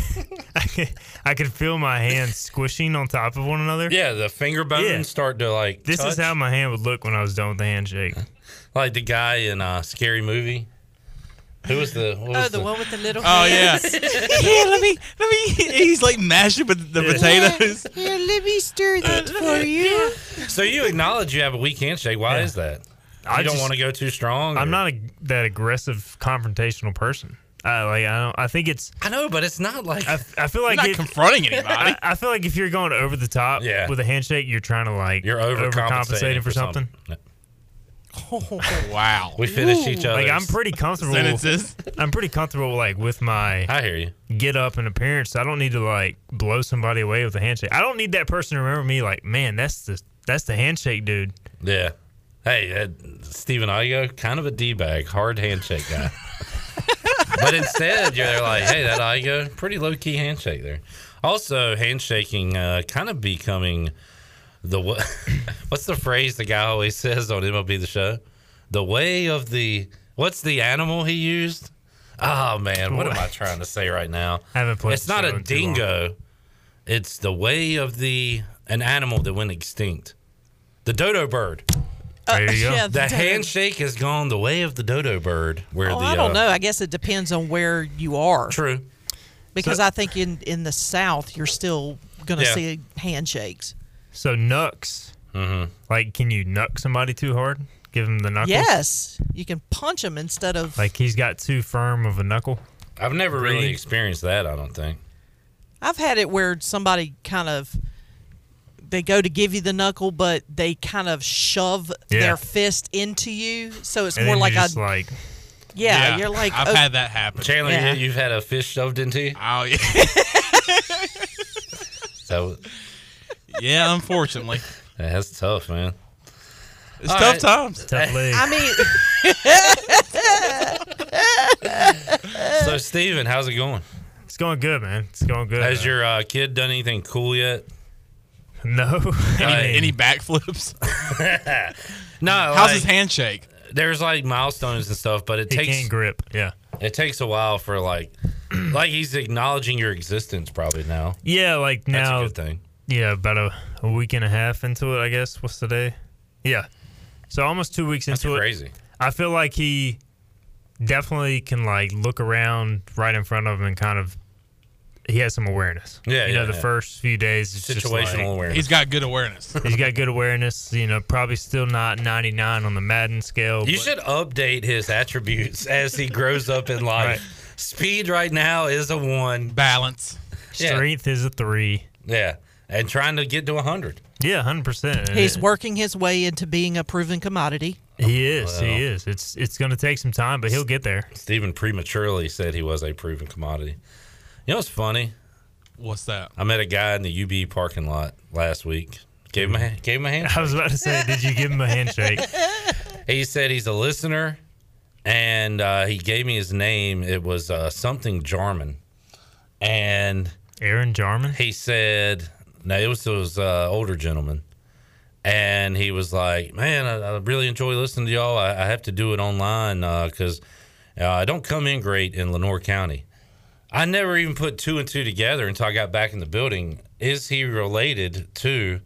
I, [LAUGHS] could, I could feel my hands squishing on top of one another. Yeah, the finger bones Yeah. start to like. This is how my hand would look when I was done with the handshake. like the guy in a Scary Movie. Who was the? What oh, was Oh, the one with the little Oh yeah, hands. [LAUGHS] yeah. Let me, let me. He's like mashing with the potatoes. [LAUGHS] Here, let me stir that for you. So you acknowledge you have a weak handshake. Why Yeah. is that? You I don't want to go too strong. I'm or- not a, that aggressive, confrontational person. I like. I don't. I think it's. I know, but it's not like. I, I feel like not if- confronting anybody. I, I feel like if you're going over the top Yeah. with a handshake, you're trying to like You're overcompensating for something. [LAUGHS] wow. We finish each other. Like I'm pretty comfortable. Sentences. [LAUGHS] I'm pretty comfortable like with my I hear you. get up and appearance. I don't need to like blow somebody away with a handshake. I don't need that person to remember me like, man, that's the that's the handshake dude. Yeah. Hey, uh, Stephen Igo, kind of a d bag, hard handshake guy. [LAUGHS] but instead, you're like, hey, that Igo, pretty low key handshake there. Also, handshaking, uh, kind of becoming the wa- [COUGHS] what's the phrase the guy always says on MLB the show? The way of the what's the animal he used? Oh man, what am I trying to say right now? I haven't played It's the not show a in too long. dingo. It's the way of the an animal that went extinct. The dodo bird. There you go. [LAUGHS] yeah, The dodo- handshake has gone the way of the dodo bird. Where Oh, the I don't uh, know. I guess it depends on where you are. True. Because So- I think in in the South, you're still going to Yeah. see handshakes. So nucks. Mm-hmm. Like, can you nuck somebody too hard? Give him the knuckles. Yes, you can punch them instead of. Like he's got too firm of a knuckle. I've never really Green. experienced that. I don't think. I've had it where somebody kind of they go to give you the knuckle, but they kind of shove Yeah. their fist into you, so it's And more like a like yeah, You're like I've oh, had that happen. Chandler, Yeah. you, you've had a fist shoved into you. Oh yeah, [LAUGHS] So yeah. Unfortunately, [LAUGHS] that's tough, man. it's All tough right. times. tough leg. I mean, [LAUGHS] So Steven, how's it going? it's going good, man. It's going good. Has man. your uh, kid done anything cool yet? no? Hey. [LAUGHS] Any backflips? No. How's like, his handshake? There's like milestones and stuff, but it he takes can't grip. Yeah. it takes a while for like [CLEARS THROAT] like he's acknowledging your existence probably now. Yeah, like That's now. a good thing. Yeah, about a, a week and a half into it, I guess. What's today? Yeah. So almost two weeks That's into crazy. it. Crazy. I feel like he definitely can like look around right in front of him and kind of he has some awareness. Yeah, you know, the yeah. first few days it's just Situational like- awareness. He's got good awareness. [LAUGHS] He's got good awareness. You know, probably still not 99 on the Madden scale. You but- should update his attributes as he grows up in life. Speed right now is a one. Balance. Strength is a three. Yeah. And trying to get to 100. Yeah, hundred percent. He's working his way into being a proven commodity. He is. Well. he is. It's it's going to take some time, but he'll get there. Stephen prematurely said he was a proven commodity. You know what's funny? What's that? I met a guy in the UB parking lot last week. Gave him a, ha- gave him a handshake. I was about to say, did you give him a handshake? [LAUGHS] He said he's a listener, and uh, he gave me his name. It was uh, something Jarman, and Aaron Jarman. He said, "No, it was those uh, older gentleman," and he was like, "Man, I, I really enjoy listening to y'all. I, I have to do it online because uh, I don't come in great in Lenoir County." I never even put two and two together until I got back in the building. Is he related to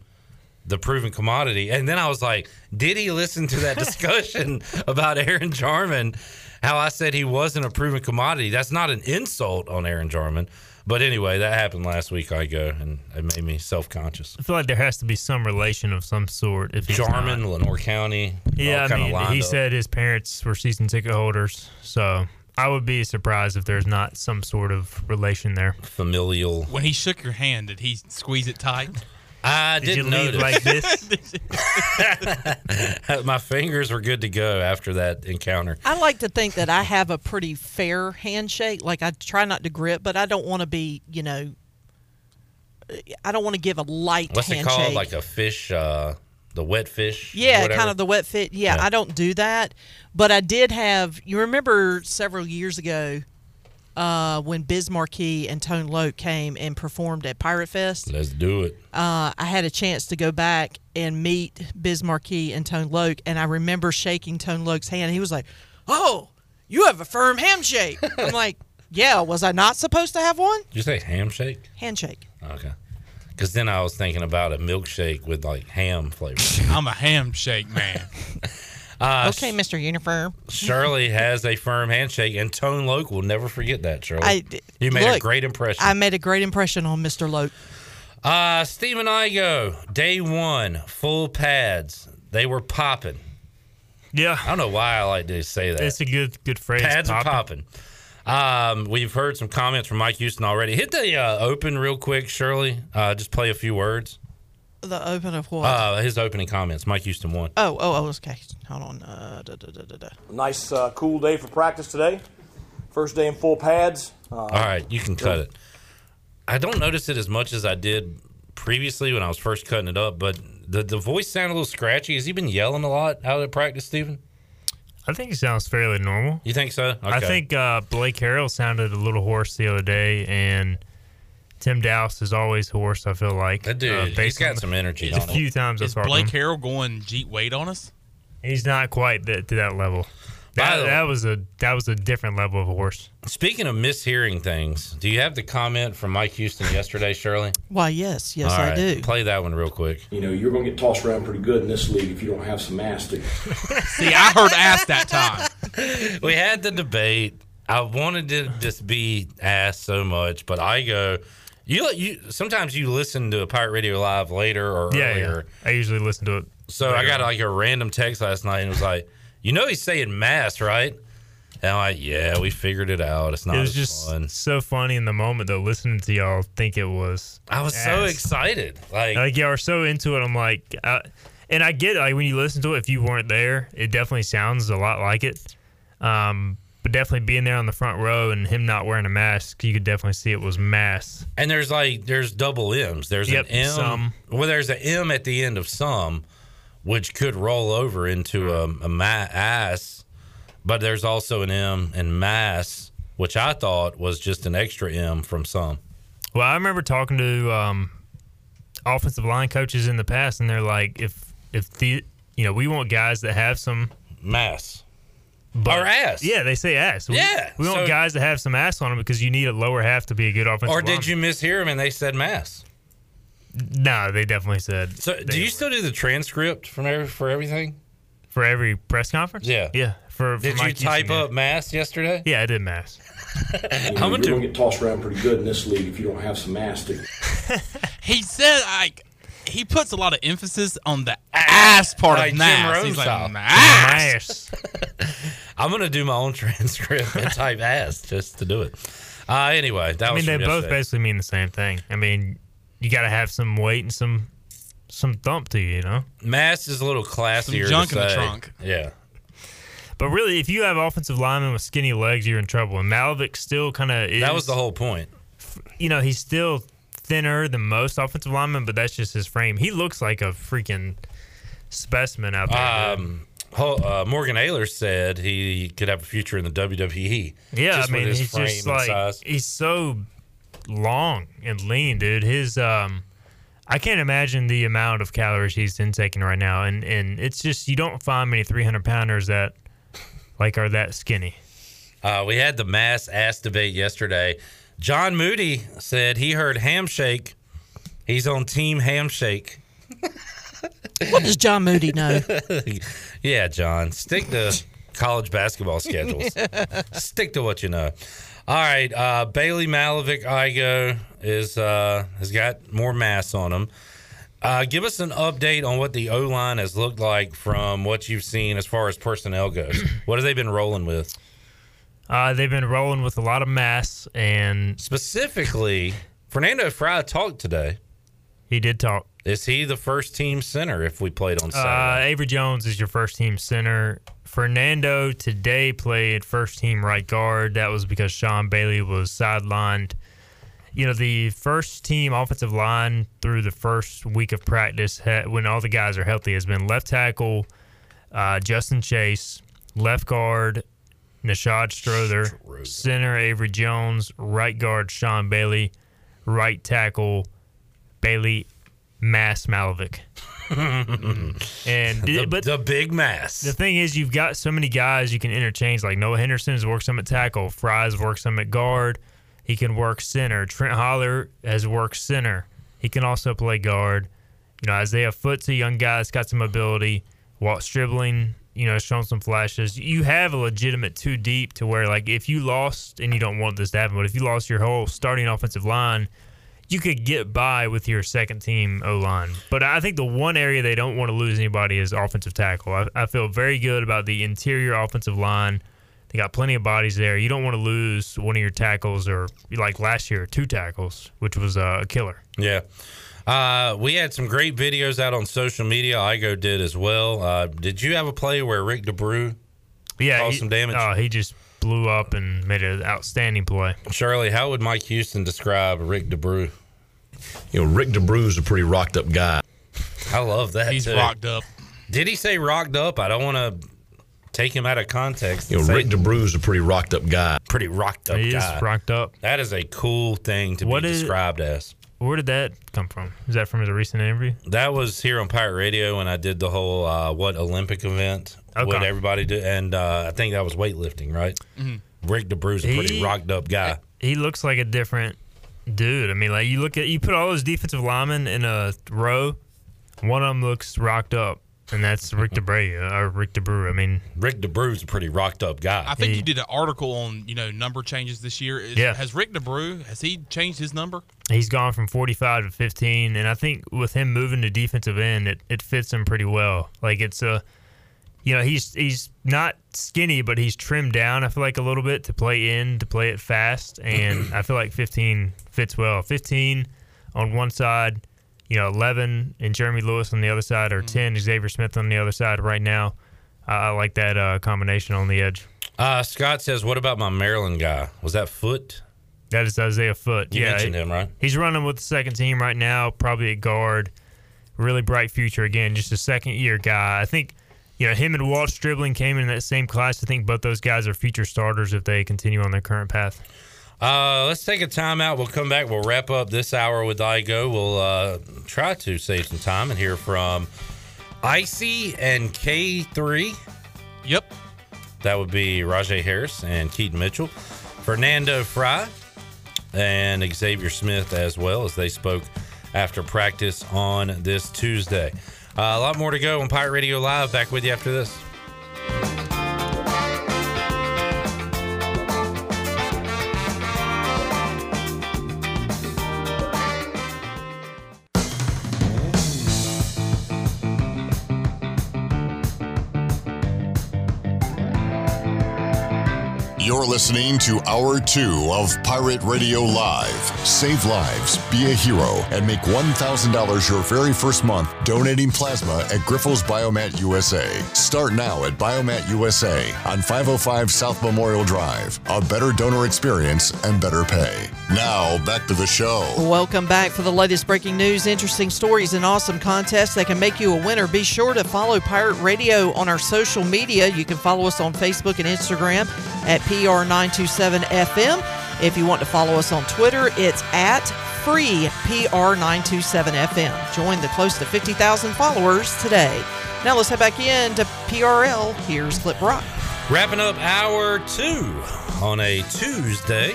the proven commodity? And then I was like, did he listen to that [LAUGHS] discussion about Aaron Jarman? How I said he wasn't a proven commodity. That's not an insult on Aaron Jarman. But anyway, that happened last week. I go and it made me self conscious. I feel like there has to be some relation of some sort. If he's Jarman, not. Lenoir County. Yeah, all I mean, lined he up. said his parents were season ticket holders, so I would be surprised if there's not some sort of relation there. familial. When he shook your hand, did he squeeze it tight? I Did you didn't leave notice. like this? [LAUGHS] [LAUGHS] My fingers were good to go after that encounter. I like to think that I have a pretty fair handshake. Like I try not to grip, but I don't want to be, you know, I don't want to give a light What's it handshake. called? Like a fish, uh, the wet fish? Yeah, kind of the wet fit. Yeah, Yeah. I don't do that. But I did have, you remember several years ago uh, when Biz Markie and Tone Loc came and performed at Pirate Fest? Let's do it. uh, I had a chance to go back and meet Biz Markie and Tone Loc, and I remember shaking Tone Loc's hand. He was like, "Oh, you have a firm handshake." [LAUGHS] I'm like, "Yeah, was I not supposed to have one?" Did you say handshake? Handshake. Okay. Because then I was thinking about a milkshake with like ham flavor. [LAUGHS] I'm a ham shake man. [LAUGHS] Uh, okay, Mr. Uniform. Shirley has a firm handshake, and Tone Loc will never forget that, Shirley. I- you made a great impression. I made a great impression on Mr. Loc. Uh, Stephen Igo day one, full pads. They were popping. Yeah, I don't know why I like to say that. It's a good good phrase. Pads are popping. popping. Um, we've heard some comments from Mike Houston already. Hit the uh, open real quick, Shirley. Uh, just play a few words. The open of what? Uh, his opening comments. Mike Houston won. oh, oh, oh, okay. Hold on. Uh, da, da, da, da, da. Nice, uh, cool day for practice today. First day in full pads. Uh, All right, you can cut it. I don't notice it as much as I did previously when I was first cutting it up, but the, the voice sounded a little scratchy. Has he been yelling a lot out at practice, Stephen? I think he sounds fairly normal. You think so? I think uh, Blake Harrell sounded a little hoarse the other day, and Tim Dowse is always hoarse. I feel like That dude, uh, he's based got the- some energy. A few him. times I've Is talked Blake him. Harrell going Jeet weight on us? He's not quite that, to that level. By That, the- that was a that was a different level of horse. Speaking of mishearing things, do you have the comment from Mike Houston yesterday, Shirley? Why, yes, yes, All I right, do. Play that one real quick. You know, you're going to get tossed around pretty good in this league if you don't have some ass to [LAUGHS] See, I heard ass that time. [LAUGHS] we had the debate. I wanted to just be asked so much, but I go. You you sometimes you listen to a Pirate Radio Live later or Yeah, earlier. yeah. I usually listen to it. So I got like a random text last night and it was like, you know, he's saying mass, right? And I'm like, yeah, we figured it out. It's not it was as just fun. so funny in the moment though. Listening to y'all think it was. I was so excited. Like, like y'all are so into it. I'm like, uh, and I get it, like when you listen to it. If you weren't there, it definitely sounds a lot like it. Um, but definitely being there on the front row and him not wearing a mask, you could definitely see it was mass. And there's like there's double M's. There's Yep, an M. some. Well, there's an M at the end of some, which could roll over into a, a ma- ass. But there's also an M in mass, which I thought was just an extra M from some. Well, I remember talking to um, offensive line coaches in the past, and they're like, if if the you know we want guys that have some mass, But, Or ass. Yeah, they say ass. We, Yeah, we want so- guys to have some ass on them because you need a lower half to be a good offensive. Or did lineman. you mishear them and they said mass? No, they definitely said. So, do you still do the transcript from every, for everything? for every press conference? Yeah. yeah. For, for Did you Mike Houston, type yeah. up mass yesterday? Yeah, I did mass. [LAUGHS] You know, you're going to get tossed around pretty good in this league if you don't have some ass to [LAUGHS] He said like he puts a lot of emphasis on the ass part Like of mass. Rome He's like style. mass. [LAUGHS] I'm gonna do my own [LAUGHS] transcript and type ass just to do it. Uh, anyway, that I was mean, they both yesterday. basically mean the same thing. I mean, you got to have some weight and some some thump to you, you know. Mass is a little classier. Some junk to in the trunk. Yeah. But really, if you have offensive linemen with skinny legs, you're in trouble. And Malovic still kind of is. That was the whole point. You know, he's still thinner than most offensive linemen, but that's just his frame. He looks like a freaking specimen out there. Um, Ho- uh, Morgan Ayler said he could have a future in the WWE. Yeah, just I mean, his he's frame just like size. he's so long and lean, dude. His um, I can't imagine the amount of calories he's intaking right now, and and it's just you don't find many 300 pounders that like are that skinny. Uh, we had the mass ass debate yesterday. John Moody said he heard Hamshake. He's on Team Hamshake. [LAUGHS] What does John Moody know? [LAUGHS] yeah, John, stick to college basketball schedules. [LAUGHS] stick to what you know. All right, uh, Bailey Malovic Igo is uh, has got more mass on him. Uh, give us an update on what the O line has looked like from what you've seen as far as personnel goes. [CLEARS THROAT] what have they been rolling with? Uh, they've been rolling with a lot of mass, and specifically, Fernando Fry talked today. He did talk. Is he the first team center if we played on Uh, Saturday? Avery Jones is your first team center. Fernando today played first team right guard. That was because Sean Bailey was sidelined. You know, the first team offensive line through the first week of practice, when all the guys are healthy, has been left tackle uh, Justin Chase, left guard Nashad Strother, center Avery Jones, right guard Sean Bailey, right tackle Bailey Mass Malovic. [LAUGHS] and The- but the big mass. The thing is, you've got so many guys you can interchange. Like Noah Henderson has worked some at tackle, Fries works some at guard. He can work center. Trent Holler has worked center. He can also play guard. You know, Isaiah Foot's a young guy that's got some ability. Walt Stribling, you know, shown some flashes. You have a legitimate two deep to where, like, if you lost, and you don't want this to happen, but if you lost your whole starting offensive line, you could get by with your second team O line. But I think the one area they don't want to lose anybody is offensive tackle. I, I feel very good about the interior offensive line. They got plenty of bodies there. You don't want to lose one of your tackles or like last year, two tackles, which was uh, a killer. Yeah. Uh, we had some great videos out on social media. Igo did as well. Uh, did you have a play where Rick D'Abreu Yeah, caused he, some damage? Oh, he just blew up and made an outstanding play. Shirley, how would Mike Houston describe Rick D'Abreu? You know, Rick D'Abreu's a pretty rocked up guy. I love that. He's too. rocked up. Did he say rocked up? I don't want to take him out of context. You know, and say Rick D'Abreu's a pretty rocked up guy. pretty rocked up He is guy. rocked up. That is a cool thing to What be is- described as. Where did that come from? Is that from a recent interview? That was here on Pirate Radio when I did the whole uh, what Olympic event. What everybody did, and uh, I think that was weightlifting, right? Mhm. Rick D'Abreu's a pretty He- rocked up guy. he looks like a different dude. I mean, like you look at you put all those defensive linemen in a row, one of them looks rocked up, and that's Rick DeBray or Rick D'Abreu. I mean, Rick D'Abreu's a pretty rocked up guy. I think He- you did an article on you know number changes this year. Is, Yeah. Has Rick D'Abreu has he changed his number? he's gone from 45 to 15, and I think with him moving to defensive end, it, it fits him pretty well. Like it's a, you know, he's he's not skinny, but he's trimmed down. I feel like a little bit to play in, to play it fast, [CLEARS THROAT] and I feel like 15 fits well. 15 on one side, you know, 11 and Jeremy Lewis on the other side, or 10 Xavier Smith on the other side. Right now, I, I like that uh, combination on the edge. Uh, Scott says, "What about my Maryland guy? Was that Foot? That is Isaiah Foot. You yeah, mentioned him, right? He's running with the second team right now, probably a guard. Really bright future again, just a second year guy. I think, you know, him and Walt Stribling came in that same class. I think both those guys are future starters if they continue on their current path. Uh, let's take a timeout. We'll come back. We'll wrap up this hour with Igo. We'll uh, try to save some time and hear from Icy and K3. Yep. That would be Rahjai Harris and Keaton Mitchell, Fernando Fry, and Xavier Smith as well as they spoke after practice on this Tuesday. Uh, a lot more to go on Pirate Radio Live. Back with you after this. Listening to Hour 2 of Pirate Radio Live. Save lives, be a hero, and make $1,000 your very first month donating plasma at Grifols Biomat USA. Start now at Biomat USA on 505 South Memorial Drive. A better donor experience and better pay. Now, back to the show. Welcome back for the latest breaking news, interesting stories, and awesome contests that can make you a winner. Be sure to follow Pirate Radio on our social media. You can follow us on Facebook and Instagram at PR927FM. If you want to follow us on Twitter, it's at free PR927FM. Join the close to 50,000 followers today. Now let's head back in to PRL. Here's Clip Rock. Wrapping up hour two on a Tuesday.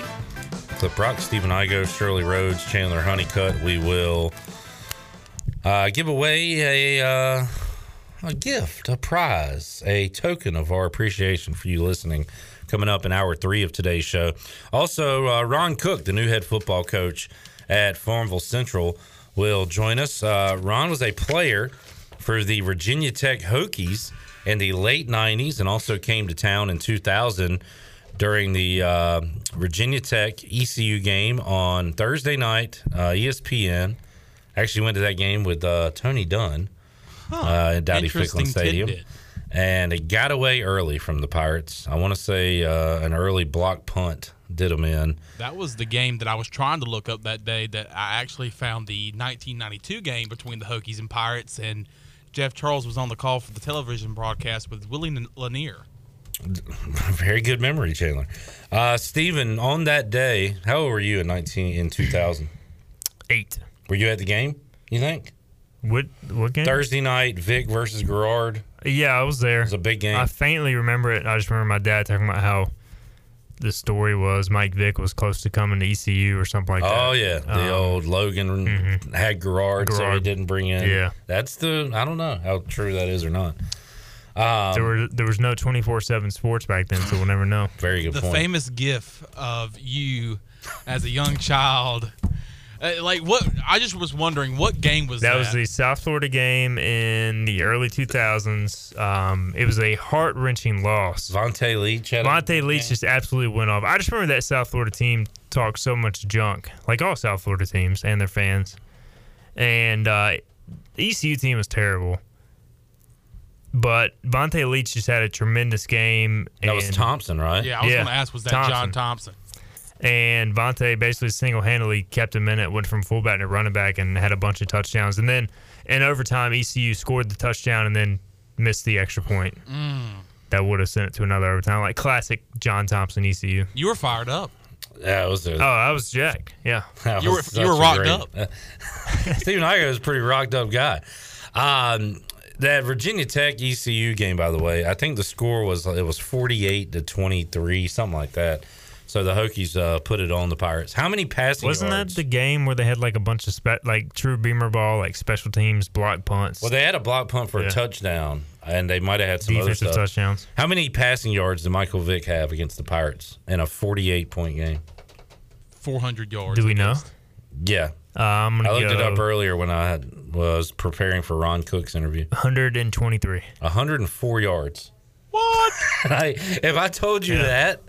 Clip Rock, Stephen Igo, Shirley Rhodes, Chandler Honeycutt. We will uh, give away a, uh, a gift, a prize, a token of our appreciation for you listening coming up in hour three of today's show. Also, uh, Ron Cook, the new head football coach at Farmville Central, will join us. Uh, Ron was a player for the Virginia Tech Hokies in the late 90s and also came to town in 2000 during the uh, Virginia Tech ECU game on Thursday night, uh, ESPN. Actually went to that game with uh, Tony Dunn uh, at Dowdy Ficklen Stadium. tidbit. And it got away early from the Pirates. I want to say uh, an early block punt did them in. That was the game that I was trying to look up that day. That I actually found the 1992 game between the Hokies and Pirates, and Jeff Charles was on the call for the television broadcast with Willie Lanier. [LAUGHS] Very good memory, Chandler. Uh, Steven, on that day, how old were you in 19 in 2000? Eight. Were you at the game? You think? What what game? Thursday night, Vick versus Garrard. Yeah, I was there. It was a big game. I faintly remember it. I just remember my dad talking about how the story was Mike Vick was close to coming to ECU or something like that. Oh yeah, the Um, old Logan had Garrard, so he Garrard. didn't bring in. Yeah. that's the. I don't know how true that is or not. Um, there were there was no twenty four seven sports back then, so we'll never know. [LAUGHS] Very good point. the famous gif of you as a young child. Uh, like what? I just was wondering what game was that? That was the South Florida game in the early 2000s. Um, it was a heart wrenching loss. Vonta Leach had Vonta Leach just absolutely went off. I just remember that South Florida team talked so much junk, like all South Florida teams and their fans. And uh, the ECU team was terrible. But Vonta Leach just had a tremendous game. That was Thompson, right? Yeah, I was gonna ask, was that John Thompson? And Vonta basically single handedly kept him in it, went from fullback to running back, and had a bunch of touchdowns. And then in overtime, ECU scored the touchdown and then missed the extra point. Mm. That would have sent it to another overtime, like classic John Thompson ECU. You were fired up. Yeah, it was. A, Oh, I was Jack. Yeah, [LAUGHS] You were- was you were rocked great- up. [LAUGHS] Stephen Igo is a pretty rocked up guy. Um, that Virginia Tech ECU game, by the way, I think the score was it was forty eight to twenty three, something like that. So the Hokies uh, put it on the Pirates. How many passing Wasn't yards? that the game where they had like a bunch of spe- like true beamer ball, like special teams block punts? Well, they had a block punt for Yeah. a touchdown, and they might have had some Defensive other stuff. touchdowns. How many passing yards did Michael Vick have against the Pirates in a forty-eight point game? 400 yards. Do we know? Yeah, Uh, I'm gonna looked it up earlier when I had, was preparing for Ron Cook's interview. 123. 104 yards. What? [LAUGHS] I, if I told you Yeah. that,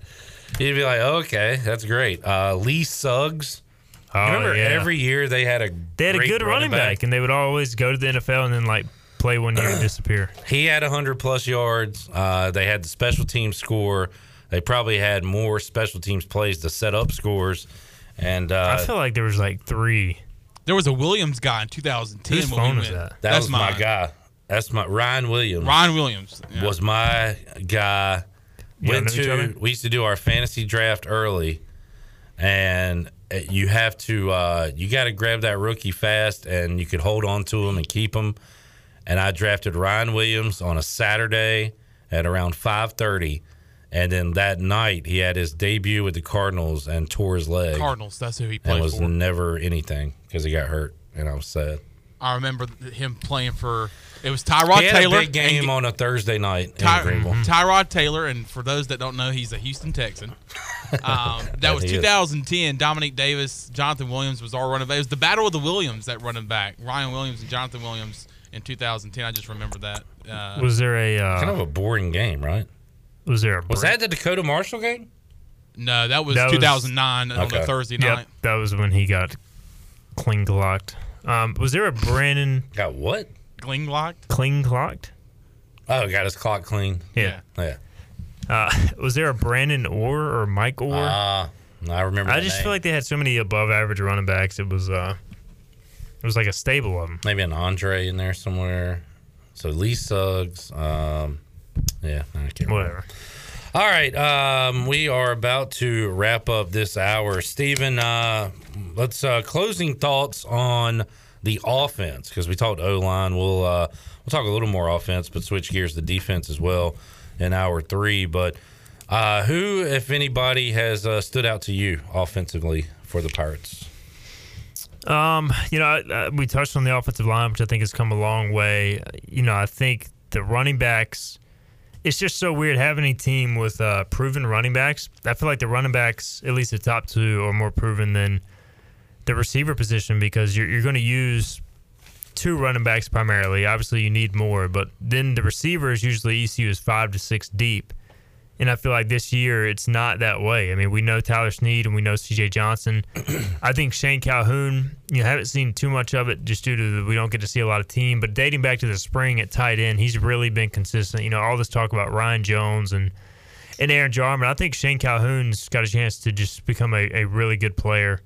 you'd be like, okay, that's great. Uh, Lee Suggs. Oh, Remember, yeah. every year they had a They had a good running back. and they would always go to the NFL and then like play one year and [CLEARS THROAT] disappear. He had 100 plus yards. Uh, they had the special team score. They probably had more special teams plays to set up scores. And uh, I feel like there was like three. There was a Williams guy in 2010. Whose when we phone is that? that That's was my mine. guy. That's my Ryan Williams. Ryan Williams. Yeah. was my guy. Y'all Went to we used to do our fantasy draft early, and uh, you have to uh, you got to grab that rookie fast, and you could hold on to him and keep him. And I drafted Ryan Williams on a Saturday at around five thirty, And then that night, he had his debut with the Cardinals and tore his leg. Cardinals. That's who he and played was for. never anything because he got hurt, and I was sad. I remember him playing for. It was Tyrod he had Taylor. a big game and- on a Thursday night Ty- in Greenville. Tyrod Taylor, and for those that don't know, he's a Houston Texan. [LAUGHS] Um, that was He is. 2010. Dominique Davis, Jonathan Williams was our running back. It was the battle of the Williams that running back. Ryan Williams and Jonathan Williams in 2010. I just remember that. Uh, Was there a uh, kind of a boring game, right? Was there a Was that the Dakota Marshall game? No, that was That was- 2009 on Okay. the Thursday Yep, night. that was when he got cling locked. Um, was there a Brandon got what? Gling locked. cling locked? Oh, got his clock clean. Yeah. Yeah. Uh, [LAUGHS] was there a Brandon Ore or Mike Orr? Ah, I remember. I just name. feel like they had so many above average running backs. It was uh, it was like a stable of them. maybe an Andre in there somewhere. So Lee Suggs. Um, yeah, I can't. Whatever. All right, um, we are about to wrap up this hour. Stephen, uh, let's uh, closing thoughts on the offense because we talked O line. We'll uh, we'll talk a little more offense, but switch gears to defense as well in hour three. But uh, who, if anybody, has uh, stood out to you offensively for the Pirates? Um, you know, uh, we touched on the offensive line, which I think has come a long way. You know, I think the running backs. It's just so weird having a team with uh, proven running backs. I feel like the running backs, at least the top two, are more proven than the receiver position because you're, you're going to use two running backs primarily. Obviously, you need more, but then the receivers usually ECU is five to six deep. And I feel like this year it's not that way. I mean, we know Tyler Snead and we know CJ Johnson. [CLEARS THROAT] I think Shane Calhoun, you haven't seen too much of it just due to the, we don't get to see a lot of team. But dating back to the spring at tight end, he's really been consistent. You know, all this talk about Ryan Jones and and Aaron Jarman. I think Shane Calhoun's got a chance to just become a, a really good player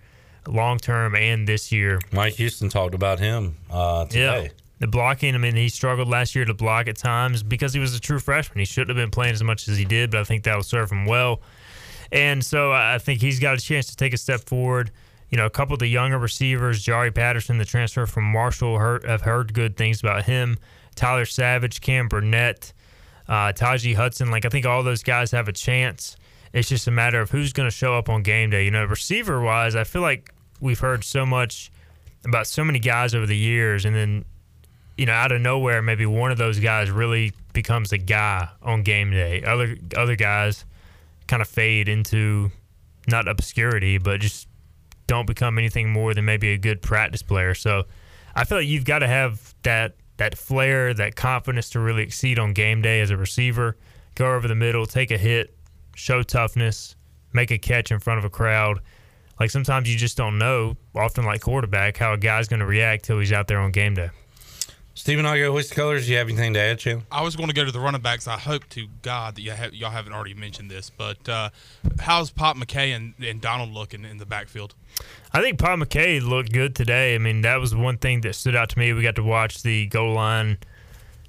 long term and this year. Mike Houston talked about him uh, today. Yeah. The blocking, I mean, he struggled last year to block at times because he was a true freshman. He shouldn't have been playing as much as he did, but I think that will serve him well. And so I think he's got a chance to take a step forward. You know, a couple of the younger receivers, Jari Patterson, the transfer from Marshall, heard, have heard good things about him. Tyler Savage, Cam Burnett, uh, Taji Hudson. Like, I think all those guys have a chance. It's just a matter of who's going to show up on game day. You know, receiver wise, I feel like we've heard so much about so many guys over the years, and then you know, out of nowhere, maybe one of those guys really becomes a guy on game day. Other other guys kind of fade into not obscurity, but just don't become anything more than maybe a good practice player. So I feel like you've got to have that that flair, that confidence to really exceed on game day as a receiver. Go over the middle, take a hit, show toughness, make a catch in front of a crowd. Like sometimes you just don't know, often like quarterback, how a guy's going to react till he's out there on game day. Stephen Igo, Hoist Colors, do you have anything to add, Chan? I was going to go to the running backs. I hope to God that you have, y'all haven't already mentioned this, but uh, how's Pop McKay and, and Donald looking in the backfield? I think Pop McKay looked good today. I mean, that was one thing that stood out to me. We got to watch the goal line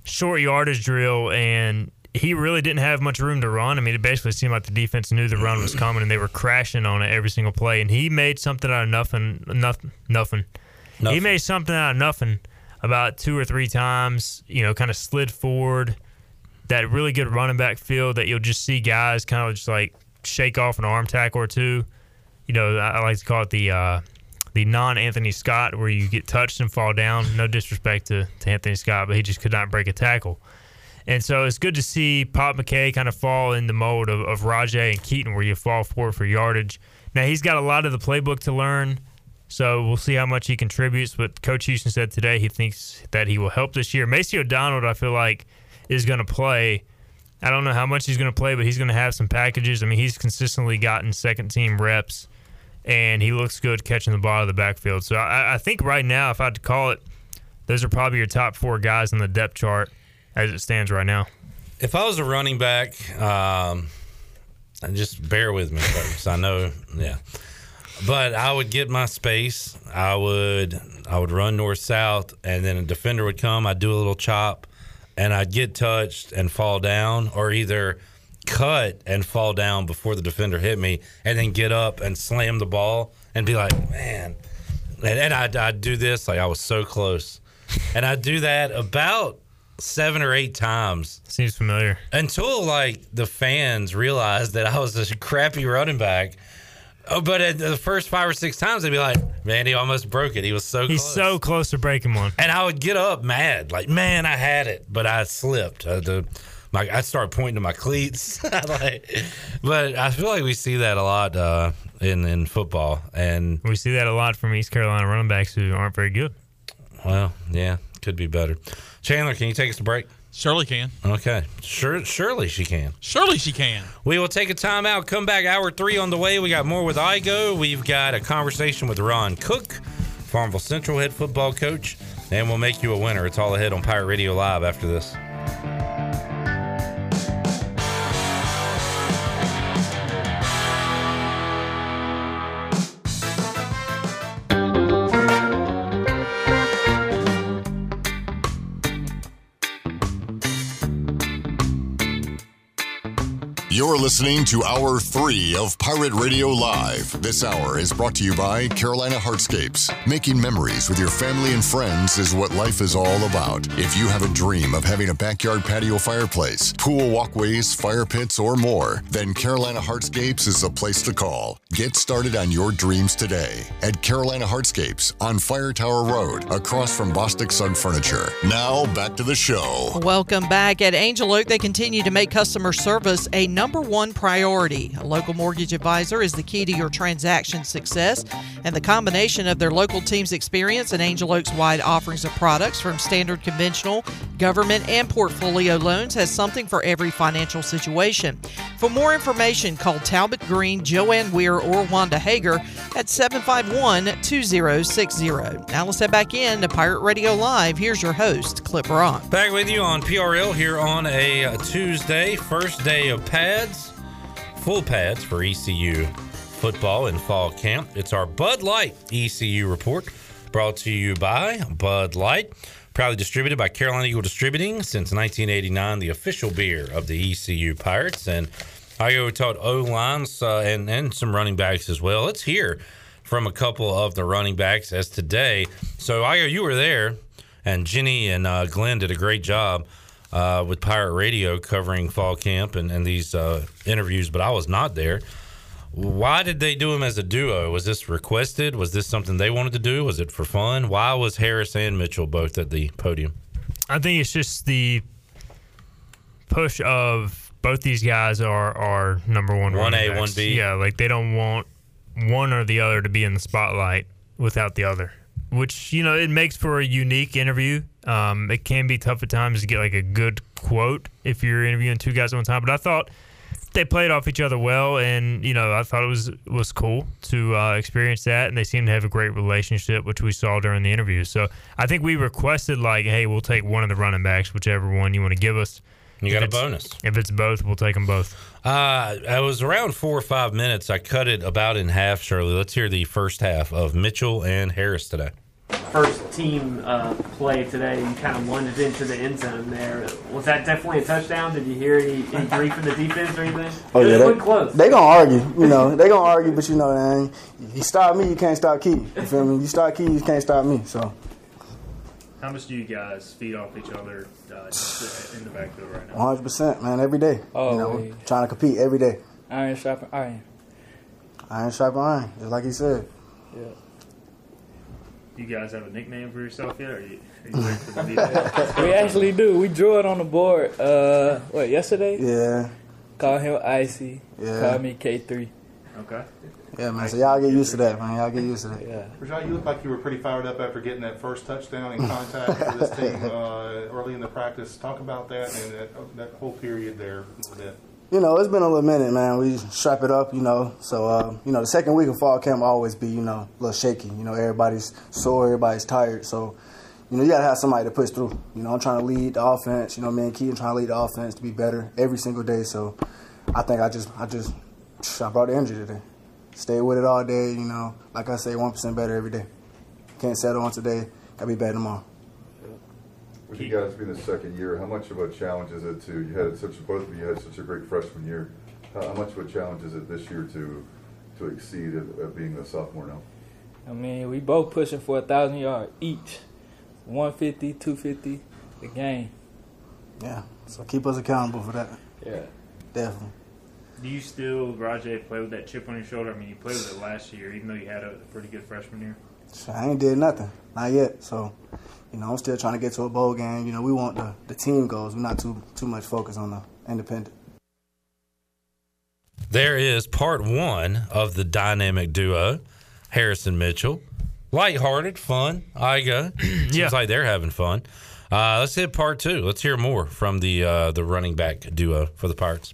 short yardage drill, and he really didn't have much room to run. I mean, it basically seemed like the defense knew the run was coming, and they were crashing on it every single play. And he made something out of nothing. Nothing. Nothing. He made something out of nothing about two or three times. You know, kind of slid forward. That really good running back feel that you'll just see guys kind of just like shake off an arm tackle or two you know, I like to call it the uh, the non Anthony Scott, where you get touched and fall down. No disrespect to, to Anthony Scott, but he just could not break a tackle. And so it's good to see Pop McKay kind of fall in the mold of, of Rahjai and Keaton, where you fall forward for yardage. Now he's got a lot of the playbook to learn, so we'll see how much he contributes. But Coach Houston said today he thinks that he will help this year. Macy O'Donnell, I feel like, is going to play. I don't know how much he's going to play, but he's going to have some packages. I mean, he's consistently gotten second team reps, and he looks good catching the ball out of the backfield. So I, I think right now, if I had to call it, those are probably your top four guys on the depth chart as it stands right now. If I was a running back, um, just bear with me, folks. I know, yeah. But I would get my space. I would I would run north south, and then a defender would come. I'd do a little chop, and I'd get touched and fall down, or either cut and fall down before the defender hit me, and then get up and slam the ball and be like, man. And, and I'd, I'd do this like I was so close, and I'd do that about seven or eight times. Seems familiar. Until like the fans realized that I was a crappy running back. Oh, but at the first five or six times, they'd be like, "Man, he almost broke it. He was so He's close." so close to breaking one. And I would get up mad, like, "Man, I had it, but I slipped." Uh, the, my, I'd start pointing to my cleats. [LAUGHS] like, but I feel like we see that a lot uh, in in football, and We see that a lot from East Carolina running backs who aren't very good. well, yeah, could be better. Chandler, can you take us to break? Surely can. Okay, sure, surely she can. Surely she can. We will take a timeout. Come back hour three on the way. We got more with Igo. We've got a conversation with Ron Cook, Farmville Central head football coach, and we'll make you a winner. It's all ahead on Pirate Radio Live after this. You're listening to Hour 3 of Pirate Radio Live. This hour is brought to you by Carolina Hardscapes. Making memories with your family and friends is what life is all about. If you have a dream of having a backyard patio fireplace, pool walkways, fire pits, or more, then Carolina Hardscapes is the place to call. Get started on your dreams today at Carolina Hardscapes on Fire Tower Road, across from Bostic Sugg Furniture. Now, back to the show. Welcome back. At Angel Oak, they continue to make customer service a number one priority. A local mortgage advisor is the key to your transaction success, and the combination of their local team's experience and Angel Oak's wide offerings of products from standard conventional, government, and portfolio loans has something for every financial situation. For more information, call Talbot Green, Joanne Weir, or Wanda Hager at 751 2060. Now let's head back in to Pirate Radio Live. Here's your host, Clip Rock. Back with you on PRL here on a uh, Tuesday, first day of pads, full pads for ECU football in fall camp. It's our Bud Light ECU report brought to you by Bud Light, proudly distributed by Carolina Eagle Distributing since 1989, the official beer of the ECU Pirates. And I taught O lines uh, and, and some running backs as well. Let's hear from a couple of the running backs as today. So, I you were there, and Jenny and uh, Glenn did a great job uh, with Pirate Radio covering fall camp and, and these uh, interviews, but I was not there. Why did they do them as a duo? Was this requested? Was this something they wanted to do? Was it for fun? Why was Harris and Mitchell both at the podium? I think it's just the push of both these guys are are number one. 1A, 1B. Yeah, like they don't want one or the other to be in the spotlight without the other. Which you know it makes for a unique interview. Um, it can be tough at times to get like a good quote if you're interviewing two guys at one time. But I thought they played off each other well, and you know I thought it was was cool to uh, experience that, and they seem to have a great relationship, which we saw during the interview. So I think we requested like, hey, we'll take one of the running backs, whichever one you want to give us. You got a bonus. If it's both, we'll take them both. Uh, I was around four or five minutes. I cut it about in half, Shirley. Let's hear the first half of Mitchell and Harris today. First team uh, play today, you kind of lunged into the end zone there. Was that definitely a touchdown? Did you hear any, any grief from the defense or anything? Oh yeah, they, pretty close. they gonna argue. You know, they gonna argue, but you know, man, you stop me, you can't stop Key. You feel me? You stop Key, you can't stop me. So How much do you guys feed off each other uh, in the backfield right now? 100, percent man, every day. Oh, you know, yeah. trying to compete every day. Iron sharpen iron. Iron sharp iron, just like he said. Yeah. You guys have a nickname for yourself yet? Or are you, are you for [LAUGHS] we actually do. We drew it on the board. Uh, what yesterday? Yeah. Call him Icy. Yeah. Call me K three. Okay. Yeah, man. So y'all get used to that, man. Y'all get used to that. Yeah. Rashad, you look like you were pretty fired up after getting that first touchdown in contact for this team [LAUGHS] uh, early in the practice. Talk about that and that, that whole period there a little bit. You know, it's been a little minute, man. We strap it up, you know. So, uh, you know, the second week of fall camp will always be, you know, a little shaky. You know, everybody's sore, everybody's tired. So, you know, you got to have somebody to push through. You know, I'm trying to lead the offense. You know, me and Keaton trying to lead the offense to be better every single day. So, I think I just, I just, I brought the energy today. Stay with it all day, you know. Like I say, 1% better every day. Can't settle on today. Got to be better tomorrow. With you guys being the second year, how much of a challenge is it to, you had such, both of you had such a great freshman year. How, how much of a challenge is it this year to, to exceed at, at being a sophomore now? I mean, we both pushing for a thousand yards each. 150, 250 a game. Yeah. So keep us accountable for that. Yeah. Definitely. Do you still, Rahjai, play with that chip on your shoulder? I mean, you played with it last year, even though you had a pretty good freshman year. I ain't did nothing, not yet. So, you know, I'm still trying to get to a bowl game. You know, we want the, the team goals. We're not too too much focus on the independent. There is part one of the dynamic duo, Harrison Mitchell. Lighthearted, fun. Igo. [CLEARS THROAT] Seems like they're having fun. Uh, let's hit part two. Let's hear more from the uh, the running back duo for the Pirates.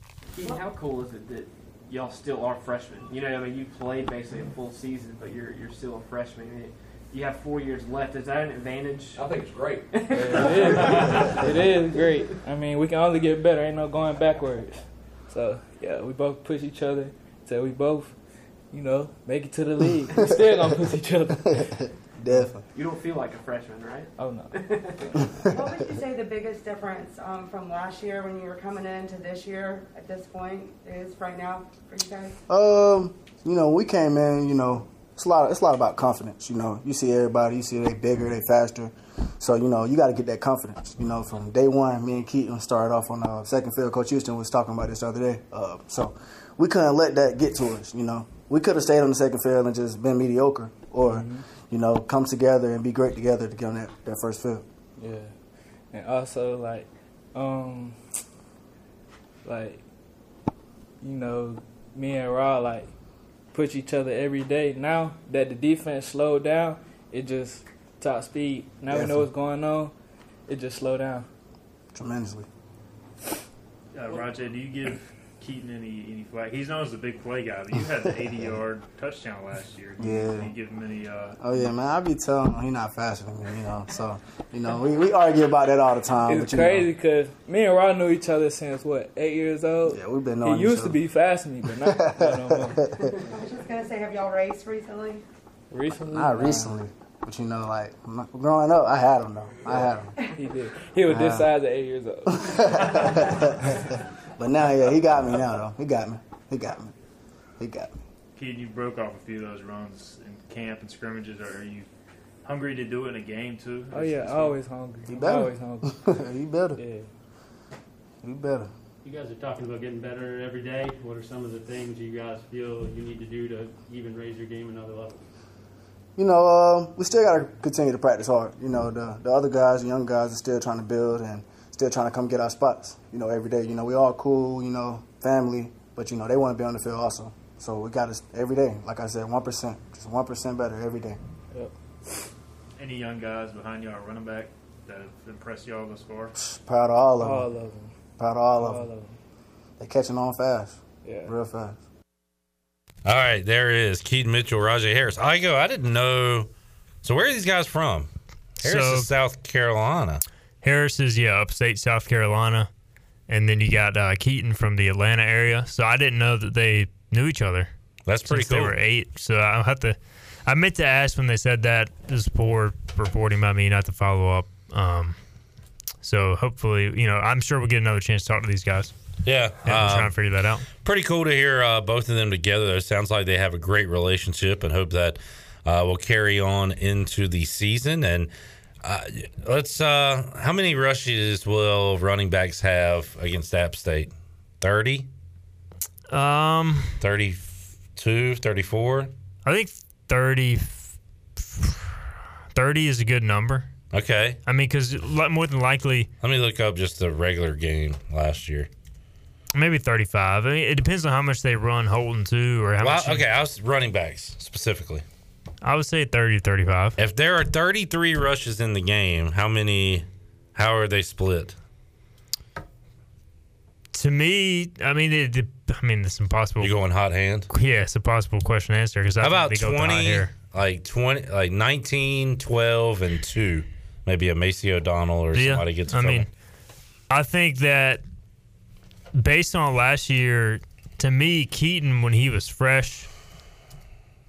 How cool is it that y'all still are freshmen? You know, I mean, you played basically a full season, but you're you're still a freshman. I mean, you have four years left. Is that an advantage? I think it's great. [LAUGHS] it is. It is great. I mean, we can only get better. Ain't no going backwards. So yeah, we both push each other till we both, you know, make it to the league. We still gonna push each other. [LAUGHS] Definitely. You don't feel like a freshman, right? Oh no. [LAUGHS] What would you say the biggest difference um, from last year when you were coming in to this year at this point is right now for you guys? Um, you know, we came in. You know, it's a lot. It's a lot about confidence. You know, you see everybody. You see they bigger, they faster. So you know, you got to get that confidence. You know, from day one, me and Keaton started off on the second field. Coach Houston was talking about this the other day. Uh, so we couldn't let that get to us. You know, we could have stayed on the second field and just been mediocre, or you know, come together and be great together to get on that, that first field. Yeah, and also like, um, like, you know, me and Raw like push each other every day. Now that the defense slowed down, it just top speed. Now we know what's going on. It just slowed down tremendously. Uh, Rahjai, do you give Keaton any any flack? He's known as the big play guy, but you had the [LAUGHS] 80 yard touchdown last year. Do you, Yeah. you give him any? Uh, Oh yeah, man. I be telling him he not faster than me. You know, so you know we, we argue about that all the time. It's but, crazy because me and Raw knew each other since what eight years old. Yeah, we've been knowing He each used to be faster than me, but not, not no more. [LAUGHS] I was just gonna say, have y'all raced recently? Recently, Not recently, but you know, like growing up, I had him though. I had him. He did. He was this size at eight years old. [LAUGHS] But now, yeah, he got me now though. He got me. He got me. He got me. Keaton, you broke off a few of those runs in camp and scrimmages. Are you hungry to do it in a game too? Oh yeah, always hungry. You better. Always hungry. [LAUGHS] you better. Yeah. You better. You guys are talking about getting better every day. What are some of the things you guys feel you need to do to even raise your game another level? You know, uh, we still got to continue to practice hard. You know, the the other guys, the young guys, are still trying to build and still trying to come get our spots. You know, every day. You know, we all cool. You know, family, but you know they want to be on the field also. So we got to every day. Like I said, one percent, just one percent better every day. Yep. Any young guys behind y'all running back that have impressed y'all thus far? Proud of all of them. All of them. Proud of all, All of of them. them. They catching on fast. Yeah. Real fast. All right, there is Keaton Mitchell, Rahjai Harris. Igo. I didn't know. So where are these guys from? Harris So- is South Carolina. Harris is yeah, upstate South Carolina, and then you got uh, Keaton from the Atlanta area. So I didn't know that they knew each other. That's pretty since They cool. were eight, so I'll have to. I meant to ask when they said that. This is poor reporting by me, not to follow up. Um, so hopefully, you know, I'm sure we'll get another chance to talk to these guys. Yeah, and um, try and figure that out. Pretty cool to hear uh, both of them together. It sounds like they have a great relationship, and hope that uh, will carry on into the season. And uh, let's. Uh, how many rushes will running backs have against App State? Thirty. Um, 32, 34? I think 30, 30 is a good number. Okay. I mean, because more than likely, Let me look up just the regular game last year. maybe 35. I mean, it depends on how much they run Holton too, or how Well, much. okay, I was running backs specifically. I would say 30 35. If there are 33 rushes in the game, how many? How are they split? To me, I mean, it, it- I mean, it's impossible. You going hot hand? Yeah, it's a possible question answer because How I about think they go with the hot 20, hair. like 20, like 19, 12, and 2? Maybe a Macy O'Donnell or Yeah, somebody gets a I couple. mean, I think that based on last year, to me, Keaton when he was fresh,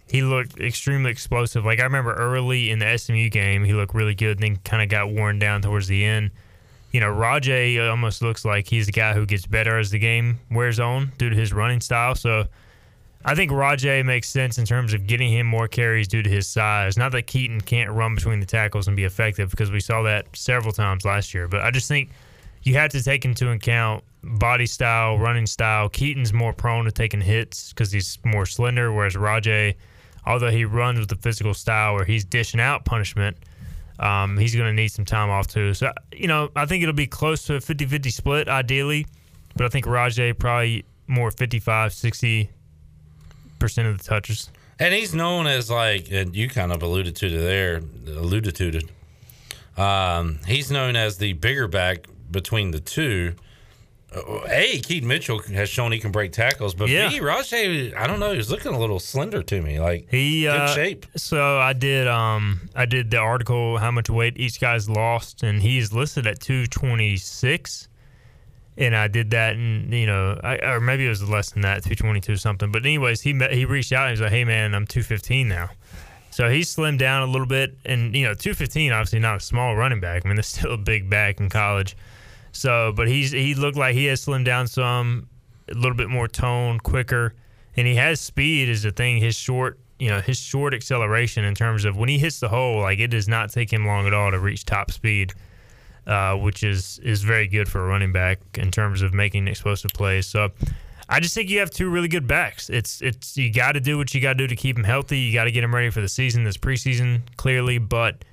he looked extremely explosive. Like I remember early in the SMU game, he looked really good. And then kind of got worn down towards the end. You know, Rahjai almost looks like he's the guy who gets better as the game wears on due to his running style. So I think Rahjai makes sense in terms of getting him more carries due to his size. Not that Keaton can't run between the tackles and be effective because we saw that several times last year. But I just think you have to take into account body style, running style. Keaton's more prone to taking hits because he's more slender, whereas Rahjai, although he runs with the physical style where he's dishing out punishment, um, he's going to need some time off too. So, you know, I think it'll be close to a 50 50 split ideally, but I think Rahjai probably more 55, 60% of the touches. And he's known as like, you kind of alluded to there, alluded to it. Um, he's known as the bigger back between the two. A, Keaton Mitchell has shown he can break tackles, but Yeah. B, Rahjai, I don't know, he's looking a little slender to me. Like He good uh, shape. So I did um I did the article how much weight each guy's lost and he's listed at 226 and I did that and you know I, or maybe it was less than that 222 something but anyways he met, he reached out and he was like hey man I'm 215 now so he's slimmed down a little bit and you know 215 obviously not a small running back I mean there's still a big back in college so but he's he looked like he has slimmed down some a little bit more tone quicker and he has speed is the thing his short you know his short acceleration in terms of when he hits the hole like it does not take him long at all to reach top speed uh, which is is very good for a running back in terms of making explosive plays. So I just think you have two really good backs. It's it's you got to do what you got to do to keep them healthy. You got to get them ready for the season, this preseason clearly, but.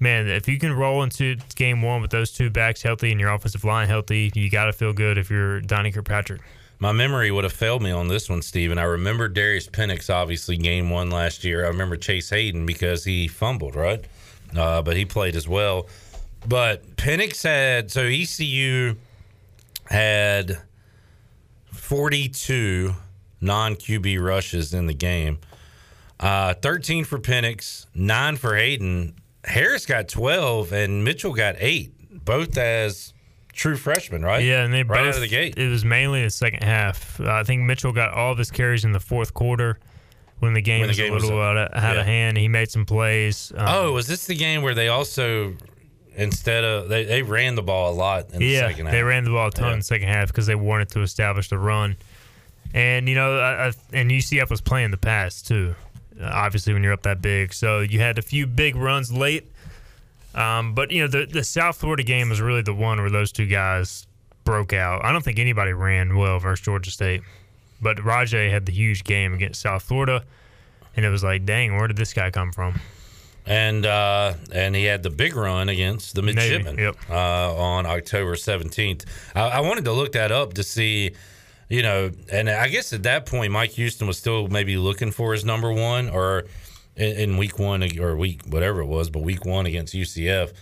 Man, if you can roll into game one with those two backs healthy and your offensive line healthy, you got to feel good if you're Donnie Kirkpatrick. My memory would have failed me on this one, Steven. I remember Darius Pinnix, obviously, game one last year. I remember Chase Hayden because he fumbled, right? Uh, but he played as well. But Pinnix had, so ECU had 42 non QB rushes in the game. Uh, 13 for Pinnix, 9 for Hayden. Harris got 12, and Mitchell got 8, both as true freshmen, right? Yeah, and they right both, out of the gate. It was mainly the second half. Uh, I think Mitchell got all of his carries in the fourth quarter when the game When the was game a was little up. out of, out Yeah. of hand. He made some plays. Um, oh, was this the game where they also instead of they, they ran the ball a lot in the yeah, second half? they ran the ball a ton Yeah. in the second half because they wanted to establish the run. And you know, I, I, and UCF was playing the pass too. Obviously, when you're up that big, so you had a few big runs late. Um, but you know, the the South Florida game was really the one where those two guys broke out. I don't think anybody ran well versus Georgia State, but Rahjai had the huge game against South Florida, and it was like, dang, where did this guy come from? and uh, and he had the big run against the midshipmen yep. uh, on October seventeenth. I, I wanted to look that up to see, you know, and I guess at that point Mike Houston was still maybe looking for his number one or in, week one or week whatever it was, but week one against UCF.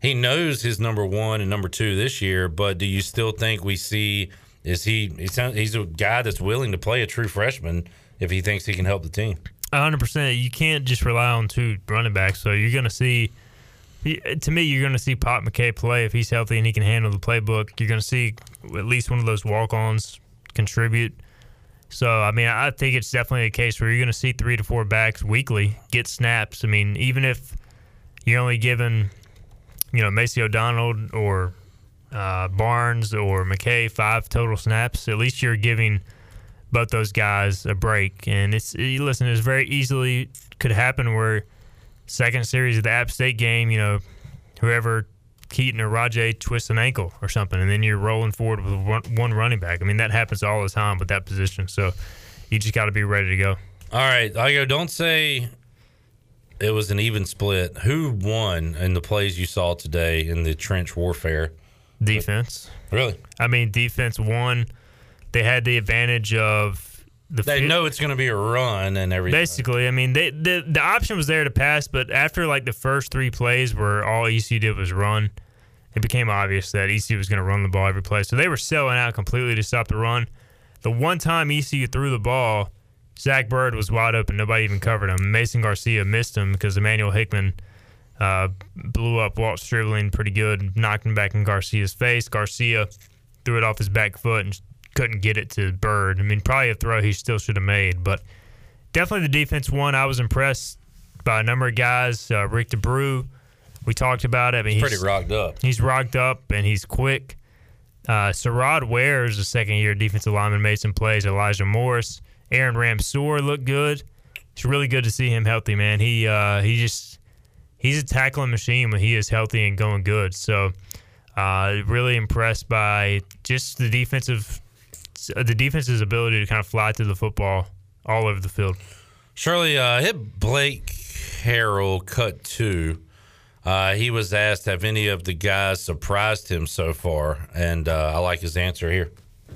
He knows his number one and number two this year, but do you still think we see? Is he? He he's a guy that's willing to play a true freshman if he thinks he can help the team. hundred percent. You can't just rely on two running backs. So you're going to see. To me, you're going to see Pop McKay play if he's healthy and he can handle the playbook. You're going to see at least one of those walk-ons contribute. So I mean, I think it's definitely a case where you're going to see three to four backs weekly get snaps. I mean, even if you're only given, you know, Macy O'Donnell or uh, Barnes or McKay five total snaps, at least you're giving both those guys a break. And it's listen, it's very easily could happen where second series of the App State game, you know, whoever Keaton or Rahjai twists an ankle or something, and then you're rolling forward with one, one running back. I mean, that happens all the time with that position. So you just got to be ready to go. All right, Igo. don't say it was an even split. Who won in the plays you saw today in the trench warfare? Defense. Really? I mean, defense won. They had the advantage of the. They fi- know it's going to be a run and everything. Basically, I mean, they, the the option was there to pass, but after like the first three plays where all ECU did was run, it became obvious that ECU was going to run the ball every play. So they were selling out completely to stop the run. The one time ECU threw the ball, Zach Bird was wide open. Nobody even covered him. Mason Garcia missed him because Emmanuel Hickman uh, blew up Walt Stribling pretty good, knocked him back in Garcia's face. Garcia threw it off his back foot and couldn't get it to Bird. I mean, probably a throw he still should have made, but definitely the defense won. I was impressed by a number of guys. Uh, Rick D'Abreu, we talked about it. I mean, he's Pretty rocked up. He's rocked up and he's quick. Uh, Sarad Ware is a second year defensive lineman, made some plays. Elijah Morris, Aaron Ramseur looked good. It's really good to see him healthy, man. He uh, he just he's a tackling machine when he is healthy and going good. So Uh, really impressed by just the defensive, the defense's ability to kind of fly through the football all over the field. Shirley, uh, hit Blake Harrell cut two. Uh, he was asked, have any of the guys surprised him so far? And uh, I like his answer here.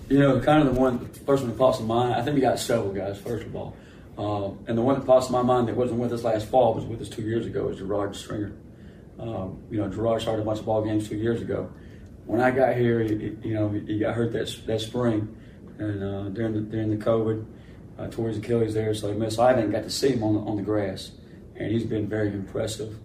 You know, kind of the one, the first one that pops in my mind, I think we got several guys, first of all. Uh, and the one that pops in my mind that wasn't with us last fall was with us two years ago was Gerard Stringer. Um, you know, Gerard started a bunch of ball games two years ago. When I got here, he, you know, he got hurt that, that spring. And uh, during, the, during the COVID, uh, Achilles there, so he missed. I haven't got to see him on the, on the grass. And he's been very impressive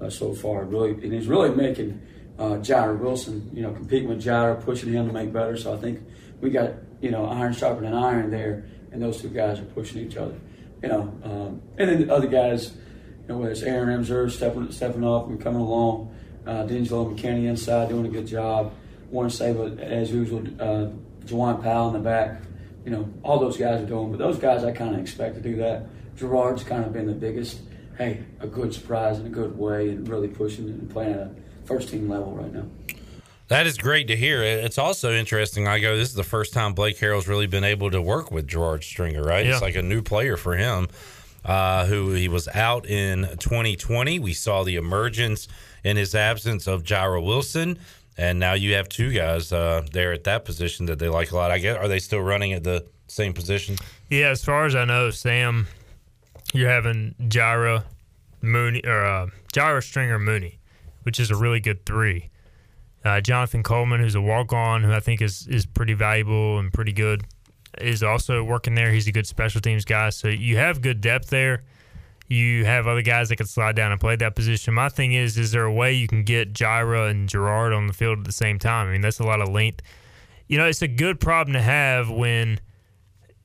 uh, so far. Really, and he's really making uh, Jireh Wilson, you know, competing with Jireh, pushing him to make better. So I think we got you know iron sharpening iron there, and those two guys are pushing each other. You know, um, and then the other guys, you know, whether it's Aaron Ramseur stepping stepping up and coming along, uh, D'Angelo McKinney inside doing a good job. Say, but as usual, uh, Jawan Powell in the back. You know, all those guys are doing, but those guys I kind of expect to do that. Gerard's kind of been the biggest hey, a good surprise in a good way and really pushing and playing at a first team level right now. That is great to hear. It's also interesting. Igo, this is the first time Blake Harrell's really been able to work with Gerard Stringer, right? Yeah. It's like a new player for him. Uh, who he was out in 2020. We saw the emergence in his absence of Jireh Wilson, and now you have two guys uh, there at that position that they like a lot. I guess are they still running at the same position? Yeah, as far as I know, Sam, you're having Jireh, Mooney, or uh, Jireh Stringer Mooney, which is a really good three. Uh, Jonathan Coleman, who's a walk on, who I think is, is pretty valuable and pretty good, is also working there. He's a good special teams guy. So you have good depth there. You have other guys that can slide down and play that position. My thing is, is there a way you can get Jireh and Gerard on the field at the same time? I mean, that's a lot of length. You know, it's a good problem to have when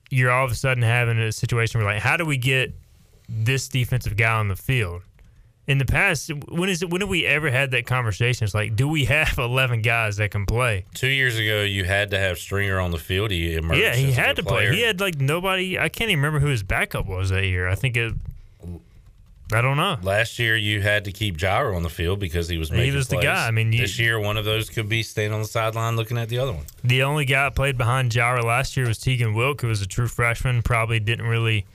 you're all of a sudden having a situation where, like, how do we get this defensive guy on the field. In the past, when is it? When have we ever had that conversation? It's like, do we have [LAUGHS] eleven guys that can play? Two years ago, you had to have Stringer on the field. He emerged. Yeah, he had to play. He had like nobody. I can't even remember who his backup was that year. I think it. I don't know. Last year, you had to keep Jireh on the field because he was He making was the guy. I mean, you- this year, one of those could be staying on the sideline looking at the other one. The only guy that played behind Jireh last year was Tegan Wilk, who was a true freshman. Probably didn't really,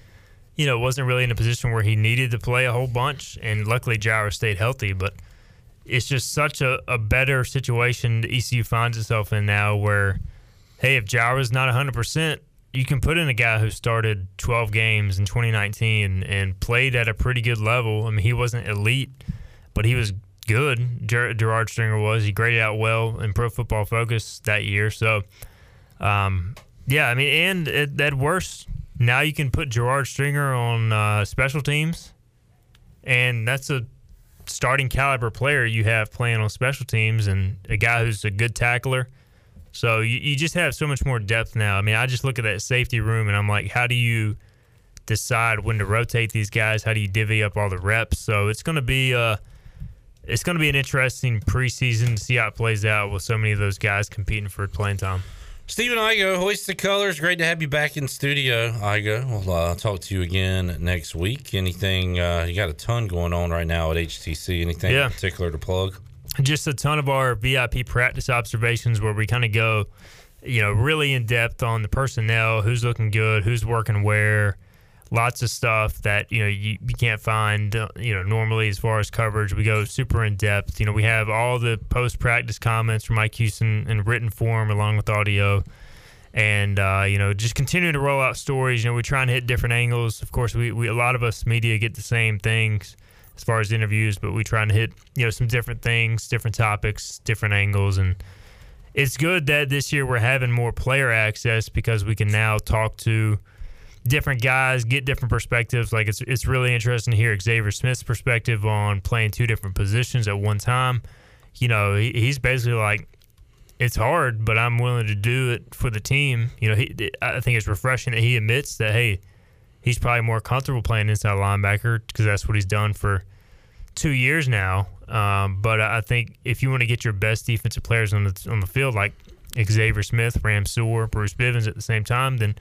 you know, wasn't really in a position where he needed to play a whole bunch. And luckily, Jireh stayed healthy. But it's just such a, a better situation that ECU finds itself in now where, hey, if Jireh's not 100%, you can put in a guy who started 12 games in 2019 and played at a pretty good level. I mean, he wasn't elite, but he was good. Ger- Gerard Stringer was. He graded out well in Pro Football Focus that year. So, um, yeah, I mean, and at, at worst, now you can put Gerard Stringer on uh, special teams, and that's a starting caliber player you have playing on special teams, and a guy who's a good tackler. So you, you just have so much more depth now. I mean, I just look at that safety room and I'm like, how do you decide when to rotate these guys? How do you divvy up all the reps? So it's going to be uh, it's going to be an interesting preseason to see how it plays out with so many of those guys competing for playing time. Stephen Igo, hoist the colors. Great to have you back in studio, Igo. We'll uh, talk to you again next week. Anything? Uh, you got a ton going on right now at HTC. Anything Yeah. in particular to plug? Just a ton of our VIP practice observations where we kind of go, you know, really in depth on the personnel, who's looking good, who's working where, lots of stuff that you know you, you can't find, uh, you know, normally as far as coverage. We go super in depth. You know, we have all the post practice comments from Mike Houston in written form along with audio. And uh, you know, just continue to roll out stories. You know, we try and hit different angles. Of course, we, we a lot of us media get the same things as far as interviews, but we try and hit you know some different things, different topics, different angles, and it's good that this year we're having more player access because we can now talk to different guys, get different perspectives. Like it's it's really interesting to hear Xavier Smith's perspective on playing two different positions at one time. You know, he, he's basically like, it's hard, but I'm willing to do it for the team. You know, he, I think it's refreshing that he admits that hey, he's probably more comfortable playing inside linebacker because that's what he's done for two years now. Um, but I think if you want to get your best defensive players on the on the field, like Xavier Smith, Ramseur, Bruce Bivens at the same time, then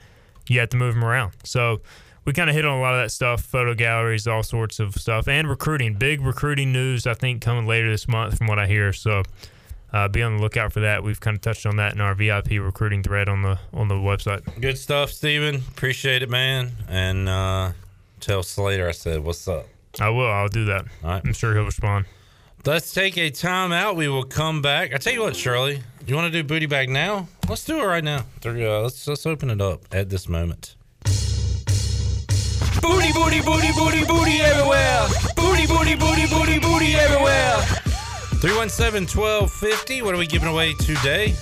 you have to move them around. So we kind of hit on a lot of that stuff, photo galleries, all sorts of stuff, and recruiting. Big recruiting news, I think, coming later this month, from what I hear. So uh, be on the lookout for that. We've kind of touched on that in our VIP recruiting thread on the on the website. Good stuff, Steven. Appreciate it, man. And uh, tell Slater I said, what's up? I will. I'll do that. All right. I'm sure he'll respond. Let's take a time out. We will come back. I tell you what, Shirley, you want to do booty bag now? Let's do it right now. Uh, let's let's open it up at this moment. Booty, booty, booty, booty, booty everywhere. Booty, booty, booty, booty, booty everywhere. 317 1250. What are we giving away today?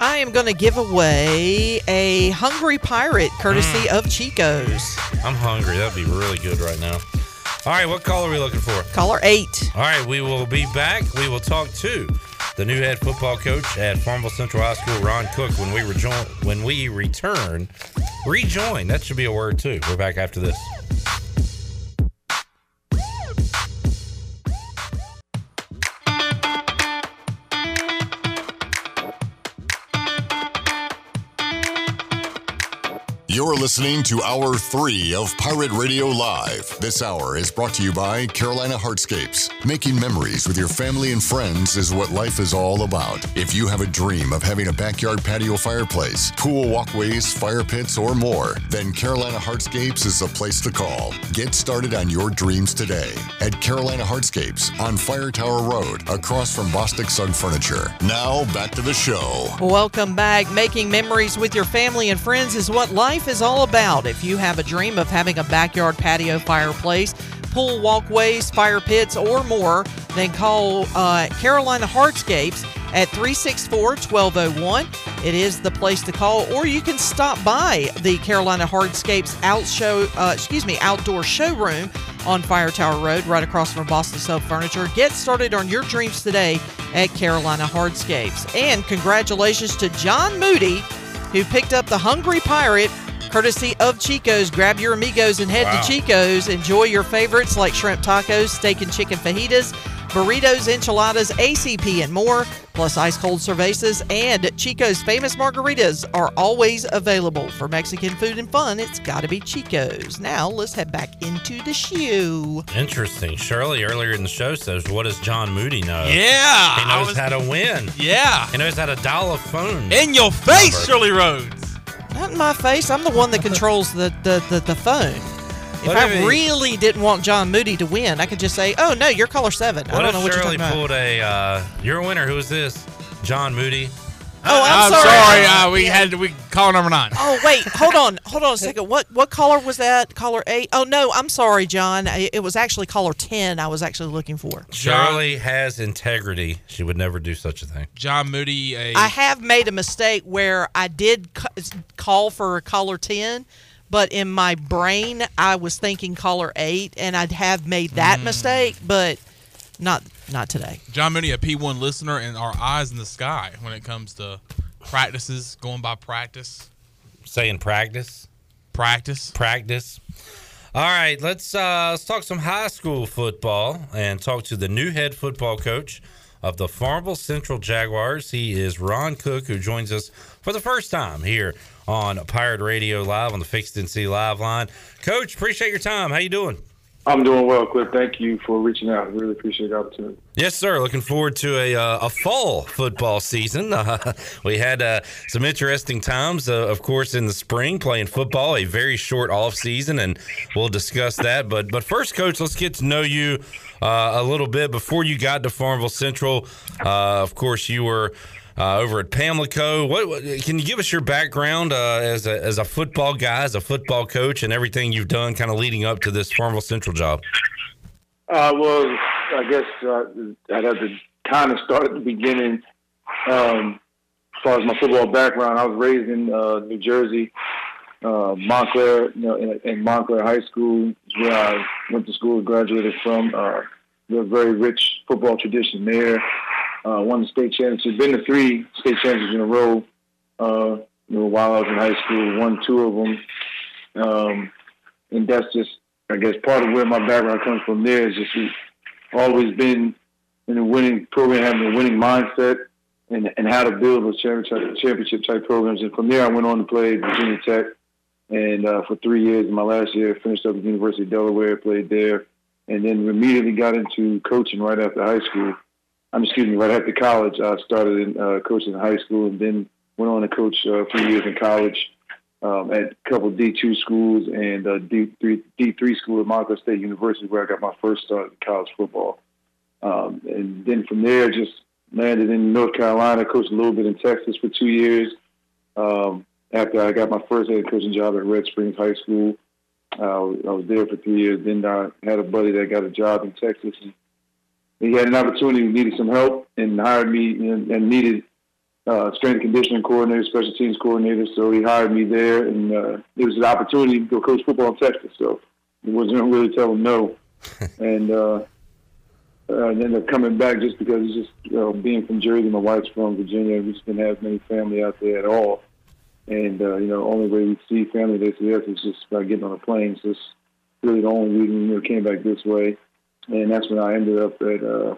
I am going to give away a Hungry Pirate courtesy Mm. of Chico's. I'm hungry. That'd be really good right now. All right, what call are we looking for? Caller eight. All right, we will be back. We will talk to the new head football coach at Farmville Central High School, Ron Cook, when we rejoin. When we return, rejoin. That should be a word too. We're back after this. You're listening to Hour 3 of Pirate Radio Live. This hour is brought to you by Carolina Hardscapes. Making memories with your family and friends is what life is all about. If you have a dream of having a backyard patio fireplace, pool walkways, fire pits, or more, then Carolina Hardscapes is the place to call. Get started on your dreams today at Carolina Hardscapes on Fire Tower Road, across from Bostic Sugg Furniture. Now, back to the show. Welcome back. Making memories with your family and friends is what life is all about. If you have a dream of having a backyard patio fireplace, pool walkways, fire pits, or more, then call uh, Carolina Hardscapes at 364 1201. It is the place to call, or you can stop by the Carolina Hardscapes out show, uh, excuse me, outdoor showroom on Fire Tower Road, right across from Bostic Sugg Furniture. Get started on your dreams today at Carolina Hardscapes. And congratulations to John Moody, who picked up the Hungry Pirate. Courtesy of Chico's. Grab your amigos and head Wow. to Chico's. Enjoy your favorites like shrimp tacos, steak and chicken fajitas, burritos, enchiladas, ACP, and more. Plus, ice cold cervezas and Chico's famous margaritas are always available. For Mexican food and fun, it's got to be Chico's. Now, let's head back into the shoe. Interesting. Shirley earlier in the show says, "What does John Moody know?" Yeah, he knows was- how to win. Yeah, he knows how to dial a phone In your face, number. Shirley Rhodes. Not in my face. I'm the one that controls the, the, the, the phone. If What I if he- really didn't want John Moody to win, I could just say, "Oh no, you're caller seven. I What don't if know what you're talking about." pulled a? Uh, you're a winner. Who is this? John Moody. Oh, I'm, I'm sorry. sorry. Uh, we had to, we call number nine. Oh wait, hold on, hold on a second. What what caller was that? Caller eight? Oh no, I'm sorry, John. I- It was actually caller ten. I was actually looking for. Charlie has integrity. She would never do such a thing. John Moody, a I have made a mistake where I did c- call for a caller ten, but in my brain I was thinking caller eight, and I'd have made that Mm. mistake, but not not today. John Moody, a P1 listener, and our eyes in the sky when it comes to practices, going by practice. Saying practice. Practice. Practice. All right, let's uh, let's talk some high school football and talk to the new head football coach of the Farmville Central Jaguars. He is Ron Cook, who joins us for the first time here on Pirate Radio Live on the Fixed NC Live line. Coach, appreciate your time. How you doing? I'm doing well, Clip. Thank you for reaching out. Really appreciate the opportunity. Yes, sir. Looking forward to a uh, a fall football season. [LAUGHS] Uh, we had uh, some interesting times, uh, of course, in the spring playing football. A very short off season, and we'll discuss that. But but first, coach, let's get to know you uh, a little bit. Before you got to Farmville Central, uh, of course, you were. Uh, over at Pamlico, what, what can you give us your background uh, as a as a football guy, as a football coach, and everything you've done, kind of leading up to this Farmville Central job? Uh, well, I guess uh, I'd have to kind of start at the beginning. Um, as far as my football background, I was raised in uh, New Jersey, uh, Montclair, you know, in, in Montclair High School, where I went to school, graduated from. A very rich football tradition there. Uh, won the state championship, been to three state championships in a row. Uh, you know, while I was in high school, won two of them. Um, and that's just, I guess, part of where my background comes from. There is just always been in a winning program, having a winning mindset, and and how to build those championship type programs. And from there, I went on to play Virginia Tech, and uh, for three years. In my last year, finished up at the University of Delaware, played there, and then immediately got into coaching right after high school. I'm excuse me, right after college, I started in, uh, coaching in high school and then went on to coach uh, a few years in college um, at a couple D2 schools and uh, D3, D3 school at Montclair State University where I got my first start in college football. Um, and then from there, just landed in North Carolina, coached a little bit in Texas for two years. Um, after I got my first head coaching job at Red Springs High School, uh, I was there for three years. Then I had a buddy that got a job in Texas. And he had an opportunity, needed some help, and hired me and, and needed uh, strength and conditioning coordinator, special teams coordinator. So he hired me there, and uh, it was an opportunity to go coach football in Texas. So it wasn't really tell him no. [LAUGHS] and uh, uh, and ended up coming back just because it's just you know, being from Jersey. My wife's from Virginia. We just didn't have many family out there at all. And uh, you know, only way we see family this year is just by getting on a plane. So it's really the only reason we came back this way. And that's when I ended up at uh,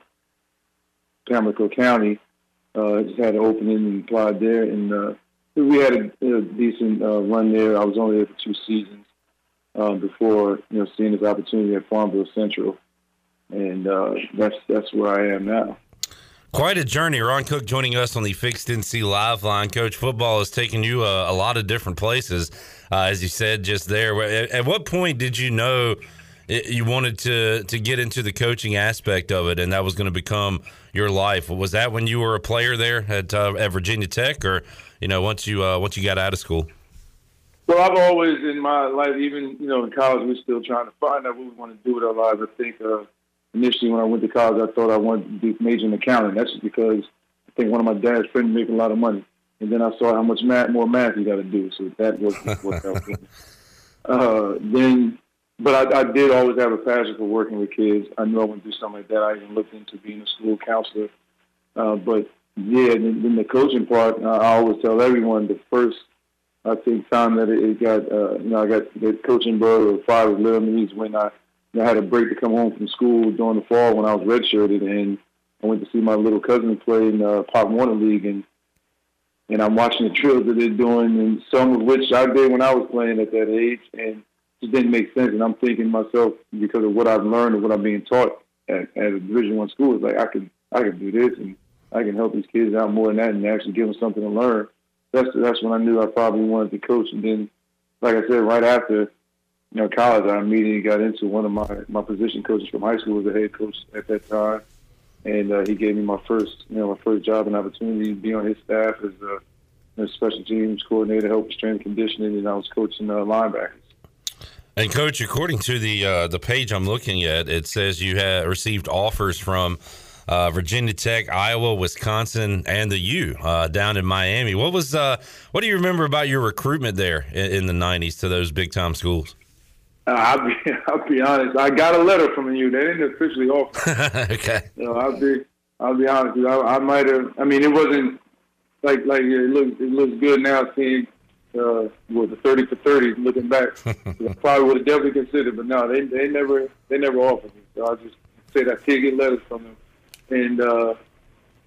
Pamlico County. Uh, just had an opening and applied there, and uh, we had a, a decent uh, run there. I was only there for two seasons um, before you know seeing this opportunity at Farmville Central and uh, that's that's where I am now. Quite a journey. Ron Cook joining us on the Fixed NC Live line. Coach, football has taken you a, a lot of different places, uh, as you said just there. At, at, what point did you know it, you wanted to to get into the coaching aspect of it, and that was going to become your life? Was that when you were a player there at uh, at Virginia Tech, or you know once you uh, once you got out of school? Well, I've always in my life, even you know in college, we're still trying to find out what we want to do with our lives. I think uh, initially when I went to college, I thought I wanted to be major in accounting. That's just because I think one of my dad's friends made a lot of money, and then I saw how much math, more math you got to do. So that was what I was. [LAUGHS] Uh, then, but I, I did always have a passion for working with kids. I knew I to do something like that. I even looked into being a school counselor. Uh, but yeah, then, then the coaching part, I always tell everyone the first I think time that it, got, uh, you know, I got the coaching bug or fire with little me when I I had a break to come home from school during the fall when I was redshirted, and I went to see my little cousin play in the Pop Warner League, and and I'm watching the drills that they're doing, and some of which I did when I was playing at that age, and it didn't make sense. And I'm thinking myself because of what I've learned and what I'm being taught at, at a Division One school, is like I could I could do this, and I can help these kids out more than that, and actually give them something to learn. That's that's when I knew I probably wanted to coach, and then, like I said, right after you know, college, I immediately got into one of my my position coaches from high school was a head coach at that time, and uh, he gave me my first, you know, my first job and opportunity to be on his staff as a, a special teams coordinator, help with strength and conditioning, and I was coaching uh, linebackers. And coach, according to the uh, the page I'm looking at, it says you have received offers from uh, Virginia Tech, Iowa, Wisconsin, and the U uh, down in Miami. What was uh, what do you remember about your recruitment there in, in the '90s to those big time schools? Uh, I'll be [LAUGHS] I'll be honest. I got a letter from you. They didn't officially offer. [LAUGHS] okay. You know, I'll be I'll be honest. With you. I, I might have. I mean, it wasn't like like it looks it looks good now seeing uh, with the thirty for thirty. Looking back, [LAUGHS] I probably would have definitely considered. But no, they they never they never offered me. So I just said I did get letters from them, and uh,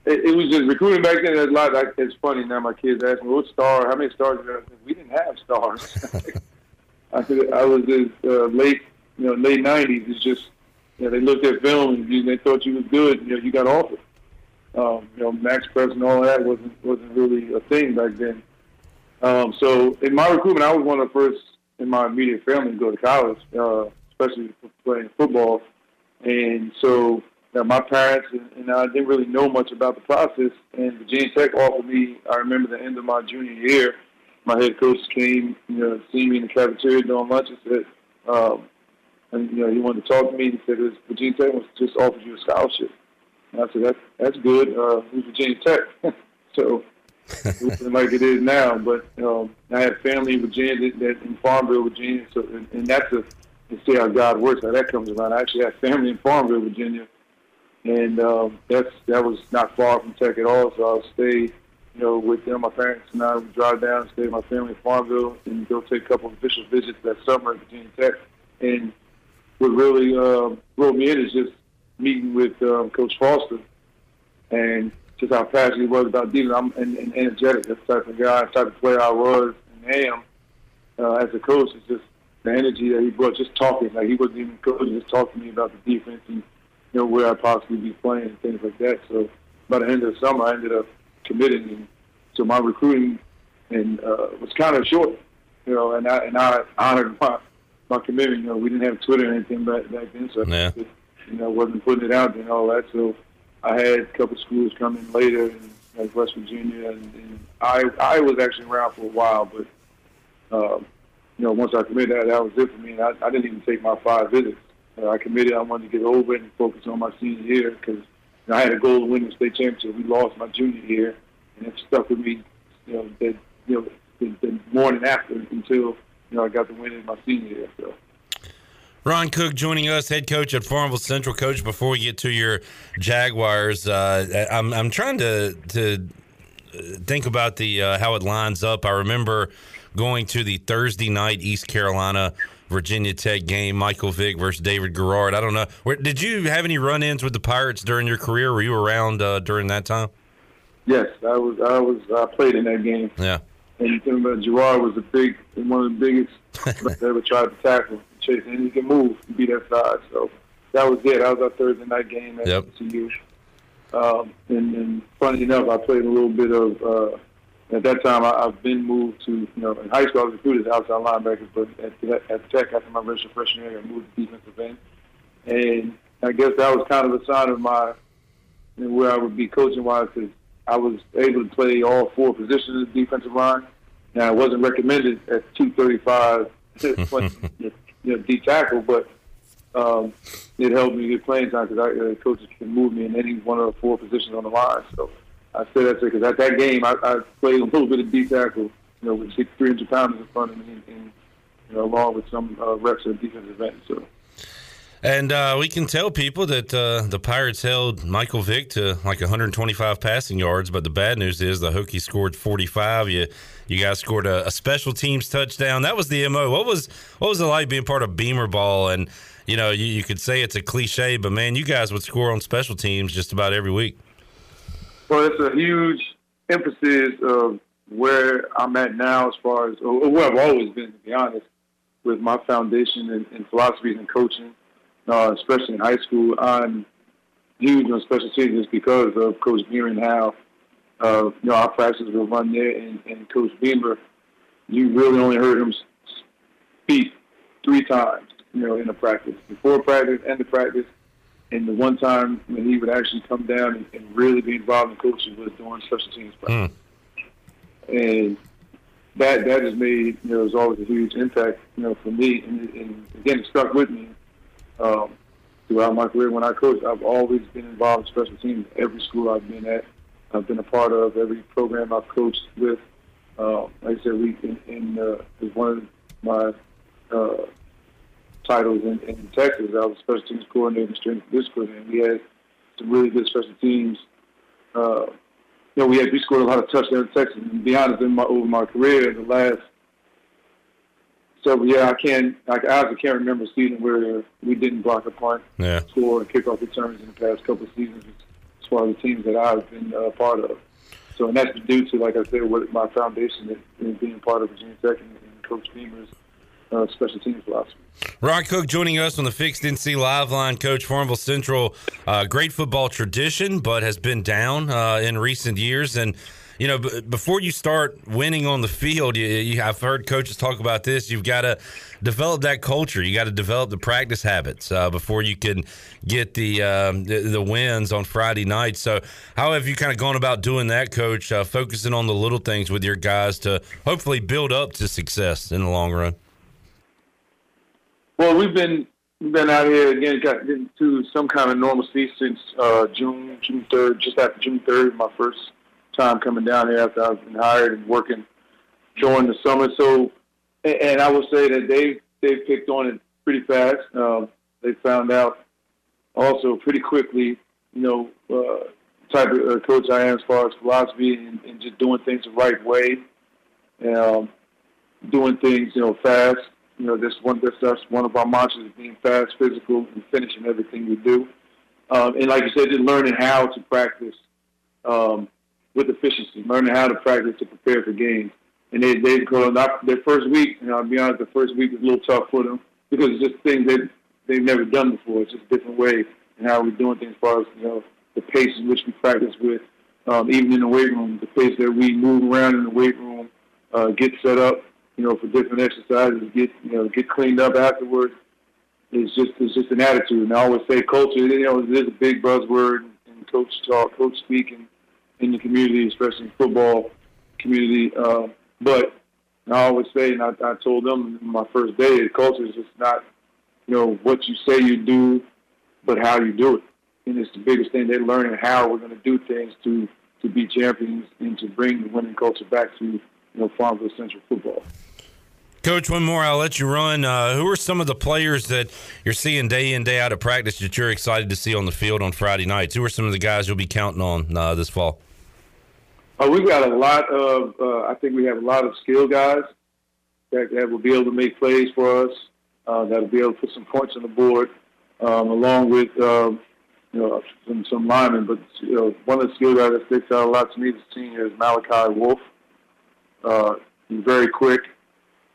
it, it was just recruiting back then. There's a lot. Like, it's funny now. My kids ask me, "What star? How many stars?" You have? We didn't have stars. [LAUGHS] I could, I was in uh, late, you know, late '90s. It's just, you know, they looked at film and you, they thought you was good. You know, you got offered. Um, you know, MaxPreps and all that wasn't wasn't really a thing back then. Um, so in my recruitment, I was one of the first in my immediate family to go to college, uh, especially playing football. And so uh, my parents and, and I didn't really know much about the process. And Virginia Tech offered me. I remember the end of my junior year my head coach came, you know, see me in the cafeteria during lunch and said, um, and you know, he wanted to talk to me. He said, Virginia Tech wants just offered you a scholarship. And I said, that's that's good. Uh, who's Virginia Tech? [LAUGHS] so like it is now, but um, I had family in Virginia that, that in Farmville, Virginia. So, and, and that's a see how God works, how that comes around. I actually had family in Farmville, Virginia, and um, that's that was not far from Tech at all. So I'll stay you know, with them, my parents and I would drive down and stay with my family in Farmville and go take a couple of official visits that summer at Virginia Tech. And what really uh, brought me in is just meeting with um, Coach Foster and just how passionate he was about defense. I'm and, and energetic. That's the type of guy, type of player I was and am uh, as a coach. It's just the energy that he brought, just talking. Like he wasn't even coaching, just talking to me about the defense and you know, where I'd possibly be playing and things like that. So by the end of the summer, I ended up committing. And so my recruiting and uh, was kind of short, you know, and I and I honored my my commitment. You know, we didn't have Twitter or anything back back then, so Yeah. I, you know, wasn't putting it out there and all that. So I had a couple schools come in later, like West Virginia, and, and I I was actually around for a while, but um, you know, once I committed, that, that was it for me. And I, I didn't even take my five visits. Uh, I committed. I wanted to get over it and focus on my senior year because you know, I had a goal to win the state championship. We lost my junior year, and it stuck with me. You know, that you know, the, the morning after until you know I got the win in my senior year. So. Ron Cook joining us, head coach at Farmville Central. Coach, before we get to your Jaguars, uh, I'm I'm trying to to think about the uh, how it lines up. I remember going to the Thursday night East Carolina Virginia Tech game, Michael Vick versus David Garrard. I don't know. Where, did you have any run-ins with the Pirates during your career? Were you around uh, during that time? Yes, I was. I was. I played in that game. Yeah. And remember, Garrard was a big, one of the biggest [LAUGHS] that ever tried to tackle, chase, and he can move and be that size. So that was it. That was our Thursday night game at Yep. CU. Um, and, and funny enough, I played a little bit of. Uh, at that time, I, I've been moved to. You know, in high school, I was recruited as outside linebacker, but at, at Tech, after my freshman year, I moved to defensive end. And I guess that was kind of a sign of my and where I would be coaching wise because I was able to play all four positions of the defensive line. Now, I wasn't recommended at 235 to play, [LAUGHS] [LAUGHS] you know, D tackle, but um, it helped me get playing time because uh, coaches can move me in any one of the four positions on the line. So I say that because at that game, I, I played a little bit of D tackle, you know, with six, 300 pounds in front of me, and, and you know, along with some uh, reps at defensive end. So. And uh, we can tell people that uh, the Pirates held Michael Vick to like 125 passing yards, but the bad news is the Hokies scored 45. You you guys scored a, a special teams touchdown. That was the mo. What was what was it like being part of Beamer Ball? And you know, you, you could say it's a cliche, but man, you guys would score on special teams just about every week. Well, it's a huge emphasis of where I'm at now, as far as or where I've always been, to be honest, with my foundation and, in philosophy and coaching, uh, especially in high school. I'm huge on special teams because of Coach Beamer and how uh, you know our practices will run there, and, and Coach Beamer, you really only heard him speak three times, you know, in a practice, before practice, end of practice, and the one time when he would actually come down and, and really be involved in coaching was during special teams practice. And that that has made you know it's always a huge impact you know for me, and, and again it stuck with me um, throughout my career. When I coached, I've always been involved in special teams. Every school I've been at, I've been a part of. Every program I've coached with. Uh, like I said, we in, in uh, is one of my uh, titles in, in Texas. I was special teams coordinator, and strength and coordinator. We had some really good special teams. Uh, you know, we had we scored a lot of touchdowns in Texas. And to be honest, in my over my career, the last several yeah, I can't, I honestly can't remember a season where we didn't block a punt, Yeah. score, and kickoff returns in the past couple of seasons as far as the teams that I've been uh, part of. So, and that's due to, like I said, what my foundation is being part of Virginia Tech and, and Coach Beamer's uh, special teams philosophy. Ron Cook joining us on the Fixed NC Live Line. Coach Farmville Central, uh, great football tradition, but has been down uh, in recent years. And you know, b- before you start winning on the field, you, you, I've heard coaches talk about this. You've got to develop that culture. You got to develop the practice habits uh, before you can get the, um, the the wins on Friday night. So, how have you kind of gone about doing that, Coach? Uh, focusing on the little things with your guys to hopefully build up to success in the long run. Well, we've been been out here again, got into some kind of normalcy since uh, June June third, just after June third, my first time coming down here after I've been hired and working during the summer. So, and, I will say that they they picked on it pretty fast. Um, they found out also pretty quickly, you know, uh, type of uh, coach I am as far as philosophy and, and just doing things the right way, um, doing things you know fast. You know, this one that's that's one of our mantras is being fast, physical, and finishing everything we do. Um, and like you said, just learning how to practice um, with efficiency, learning how to practice to prepare for games. And they they go their first week. Know, I'll be honest, the first week was a little tough for them because it's just things that they've never done before. It's just a different way and how we're doing things as far as you know the pace in which we practice with, um, even in the weight room, the pace that we move around in the weight room, uh, get set up, you know, for different exercises, get you know get cleaned up afterwards. It's just it's just an attitude, and I always say culture. You know, it is a big buzzword in coach talk, coach speaking in the community, especially football community. Uh, but I always say, and I, I told them my first day, the culture is just not, you know, what you say you do, but how you do it. And it's the biggest thing. They're learning how we're going to do things to to be champions and to bring the winning culture back to you know Farmville Central football. Coach, one more. I'll let you run. Uh, who are some of the players that you're seeing day in, day out of practice that you're excited to see on the field on Friday nights? Who are some of the guys you'll be counting on uh, this fall? Uh, we've got a lot of, uh, I think we have a lot of skill guys that, that will be able to make plays for us, uh, that will be able to put some points on the board, um, along with, um, you know, some, some linemen. But, you know, one of the skill guys that sticks out a lot to me this senior is Malachi Wolf. Uh, he's very quick.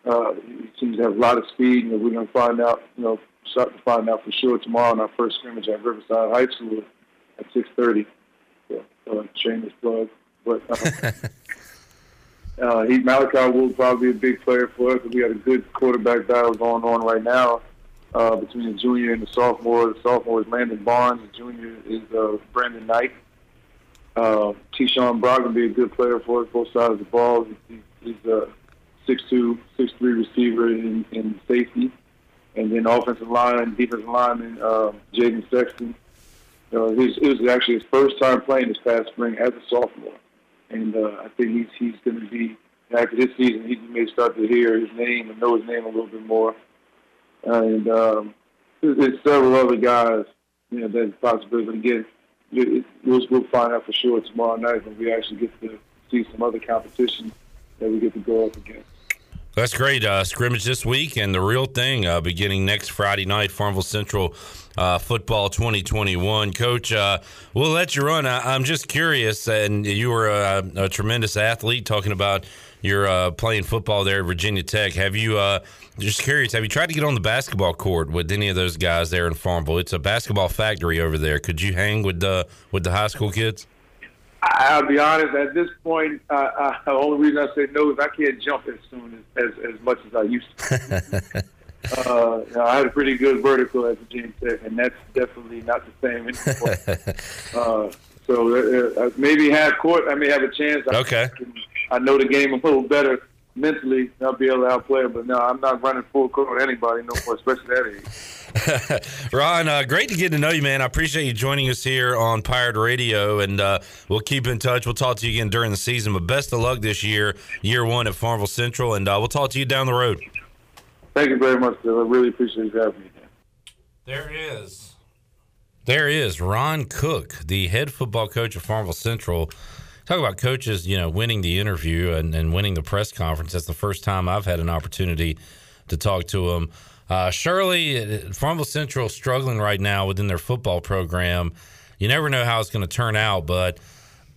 Uh, he seems to have a lot of speed, and we're going to find out, you know, start to find out for sure tomorrow in our first scrimmage at Riverside High School at 6:30. So, uh, shameless plug, but uh, [LAUGHS] uh, he Malachi will probably be a big player for us. We got a good quarterback battle going on right now uh, between the junior and the sophomore. The sophomore is Landon Barnes. The junior is uh, Brandon Knight. Uh, T-Sean Brock will be a good player for us, both sides of the ball. He, he's a 6'2", 6'3", receiver in, in safety. And then offensive line, defensive lineman, uh, Jaden Sexton. Uh, his, it was actually his first time playing this past spring as a sophomore. And uh, I think he's, he's going to be, after this season, he may start to hear his name and know his name a little bit more. And um, there's, there's several other guys, you know, that's a possibility. But again, it, we'll, we'll find out for sure tomorrow night when we actually get to see some other competition that we get to go up against. That's great. Uh, scrimmage this week and the real thing uh, beginning next Friday night, Farmville Central uh, football 2021. Coach, uh, we'll let you run. I, am just curious, and you were a, a, tremendous athlete talking about your uh, playing football there at Virginia Tech. Have you, uh, just curious, have you tried to get on the basketball court with any of those guys there in Farmville? It's a basketball factory over there. Could you hang with the, with the high school kids? I'll be honest. At this point, uh, uh, [LAUGHS] the only reason I say no is I can't jump as soon as as, as much as I used to. [LAUGHS] uh, you know, I had a pretty good vertical at Virginia Tech, and that's definitely not the same anymore. [LAUGHS] uh, so uh, uh, maybe half court, I may have a chance. I okay. Can, I know the game a little better mentally. I'll be able to outplay it, but no, I'm not running full court with anybody no more, especially that age. [LAUGHS] Ron, uh, great to get to know you, man. I appreciate you joining us here on Pirate Radio, and uh, we'll keep in touch. We'll talk to you again during the season, but best of luck this year, year one at Farmville Central, and uh, we'll talk to you down the road. Thank you very much, Bill. I really appreciate you having me. There is. There is Ron Cook, the head football coach of Farmville Central. Talk about coaches, you know, winning the interview and, and winning the press conference. That's the first time I've had an opportunity to talk to him. Uh, Shirley, Farmville Central struggling right now within their football program. You never know how it's going to turn out, but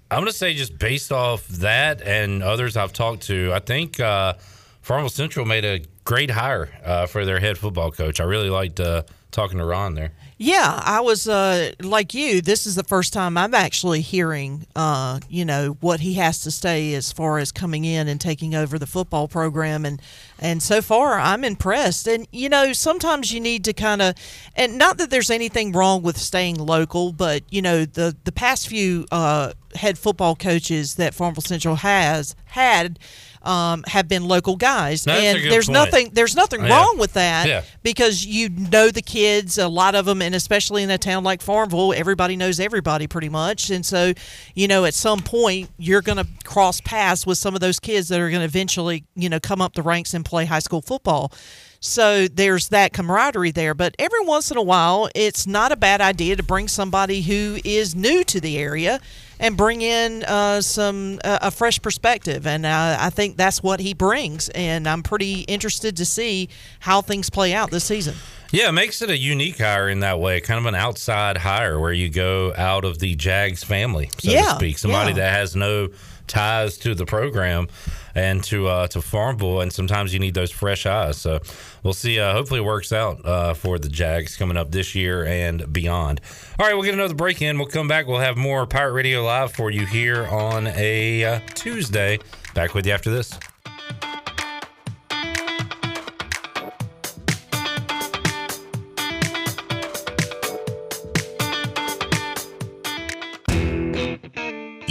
I'm going to say just based off that and others I've talked to, I think uh, Farmville Central made a great hire uh, for their head football coach. I really liked uh, talking to Ron there. Yeah, I was uh, like you. This is the first time I'm actually hearing, uh, you know, what he has to say as far as coming in and taking over the football program, and and so far I'm impressed. And you know, sometimes you need to kind of, and not that there's anything wrong with staying local, but you know, the the past few uh, head football coaches that Farmville Central has had um, have been local guys, and there's point. nothing there's nothing Yeah. wrong with that Yeah. because you know the kids, a lot of them, and especially in a town like Farmville, everybody knows everybody pretty much, and so you know at some point you're going to cross paths with some of those kids that are going to eventually you know come up the ranks and play high school football. So there's that camaraderie there. But every once in a while, it's not a bad idea to bring somebody who is new to the area and bring in uh, some uh, a fresh perspective. And uh, I think that's what he brings. And I'm pretty interested to see how things play out this season. Yeah, it makes it a unique hire in that way, kind of an outside hire where you go out of the Jags family, so Yeah, to speak. Somebody yeah. that has no ties to the program and to uh, to Farmville, and sometimes you need those fresh eyes. So we'll see. Uh, hopefully, it works out uh, for the Jags coming up this year and beyond. All right, we'll get another break in. We'll come back. We'll have more Pirate Radio Live for you here on a uh, Tuesday. Back with you after this.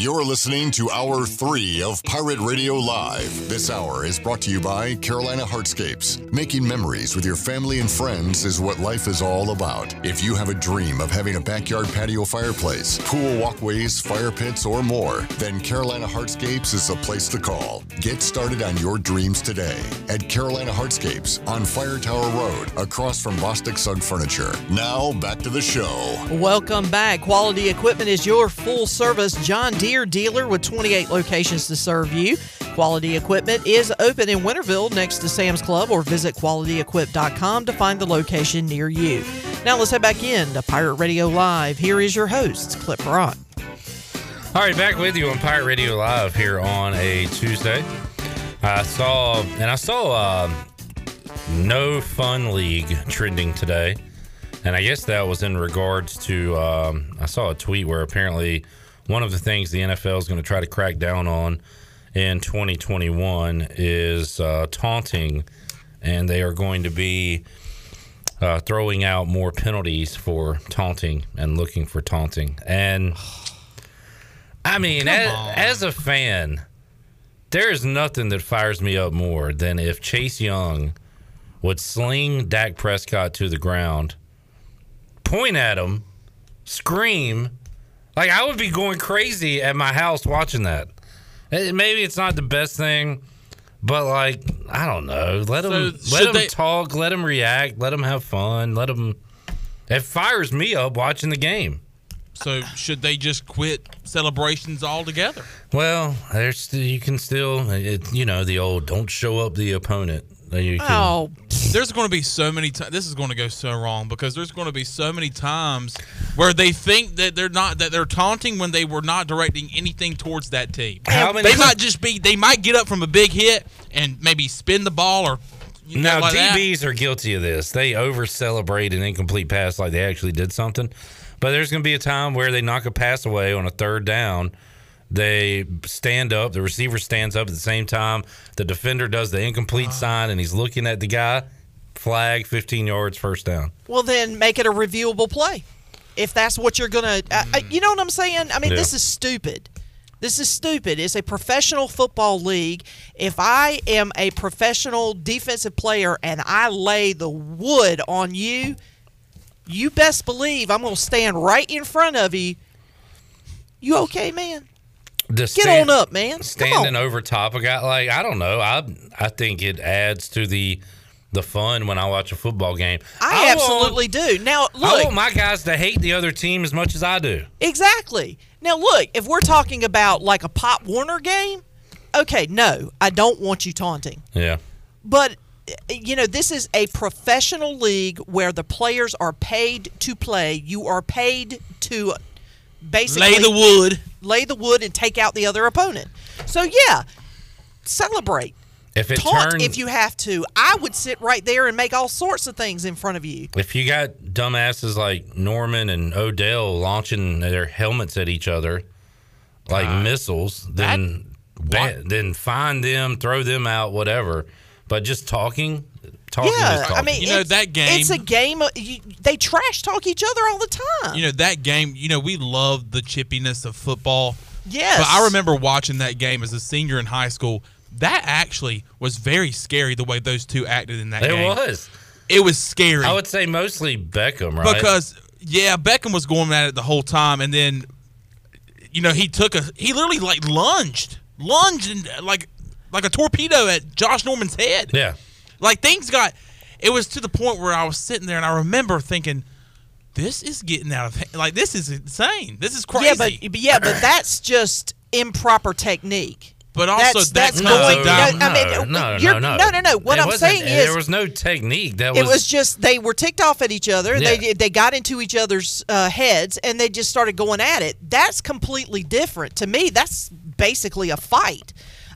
You're listening to Hour 3 of Pirate Radio Live. This hour is brought to you by Carolina Hardscapes. Making memories with your family and friends is what life is all about. If you have a dream of having a backyard patio fireplace, pool walkways, fire pits, or more, then Carolina Hardscapes is the place to call. Get started on your dreams today at Carolina Hardscapes on Fire Tower Road, across from Bostic Sugg Furniture. Now, back to the show. Welcome back. Quality Equipment is your full service John Deere dealer with 28 locations to serve you. Quality Equipment is open in Winterville next to Sam's Club or visit qualityequip.com to find the location near you. Now let's head back in to Pirate Radio Live. Here is your host, Clip Rock. All right, back with you on Pirate Radio Live here on a Tuesday. I saw, and I saw uh, No Fun League trending today. And I guess that was in regards to, um, I saw a tweet where apparently one of the things the NFL is going to try to crack down on in 2021 is uh, taunting. And they are going to be uh, throwing out more penalties for taunting and looking for taunting. And I mean, as, as a fan, there is nothing that fires me up more than if Chase Young would sling Dak Prescott to the ground, point at him, scream. Like, I would be going crazy at my house watching that. Eh, Maybe it's not the best thing, but like, I don't know. Let So them let them they- talk. Let them react. Let them have fun. Let them. It fires me up watching the game. So should they just quit celebrations altogether? Well, there's you can still, it, you know, the old "don't show up the opponent." Oh, there's going to be so many times. This is going to go so wrong because there's going to be so many times where they think that they're not that they're taunting when they were not directing anything towards that team. How many they ti- might just be. They might get up from a big hit and maybe spin the ball or. You know, Now like that. Are guilty of this. They over celebrate an incomplete pass like they actually did something. But there's going to be a time where they knock a pass away on a third down. They stand up. The receiver stands up at the same time. The defender does the incomplete sign, and he's looking at the guy. Flag, 15 yards, first down. Well, then make it a reviewable play. If that's what you're going to, uh, uh, you know what I'm saying? I mean, Yeah. this is stupid. This is stupid. It's a professional football league. If I am a professional defensive player and I lay the wood on you, you best believe I'm going to stand right in front of you. You okay, man? The Get stand- on up, man. Standing over top of a guy, like I don't know. I I think it adds to the the fun when I watch a football game. I, want- absolutely do. Now, look, I want my guys to hate the other team as much as I do. Exactly. Now, look, if we're talking about like a Pop Warner game, okay, no, I don't want you taunting. Yeah. But, uh, you know, this is a professional league where the players are paid to play. You are paid to basically Lay the wood. lay the wood, and take out the other opponent. So, yeah, celebrate. If it Taunt turns, if you have to. I would sit right there and make all sorts of things in front of you. if you got dumbasses like Norman and Odell launching their helmets at each other like missiles, then ba- then find them, throw them out, whatever. But just talking, talking yeah, is talking. I mean, You know, that game- It's a game. Of, you, they trash talk each other all the time. You know that game. You know we love the chippiness of football. Yes. But I remember watching that game as a senior in high school. That actually was very scary the way those two acted in that it game. was. It was scary. I would say mostly Beckham, right? Because yeah, Beckham was going at it the whole time, and then you know he took a he literally like lunged, lunged and like like a torpedo at Josh Norman's head. yeah, Like things got. It was to the point where I was sitting there and I remember thinking, "This is getting out of hand. [LAUGHS] like this is insane. This is crazy." Yeah, but but yeah, but that's just improper technique. But also that's, that's comes going. down- no, I mean, no, no, you're- no, no, no, no. What It I'm saying is there was no technique. That was, it was, was just they were ticked off at each other. Yeah. They they got into each other's uh, heads and they just started going at it. That's completely different to me. That's basically a fight.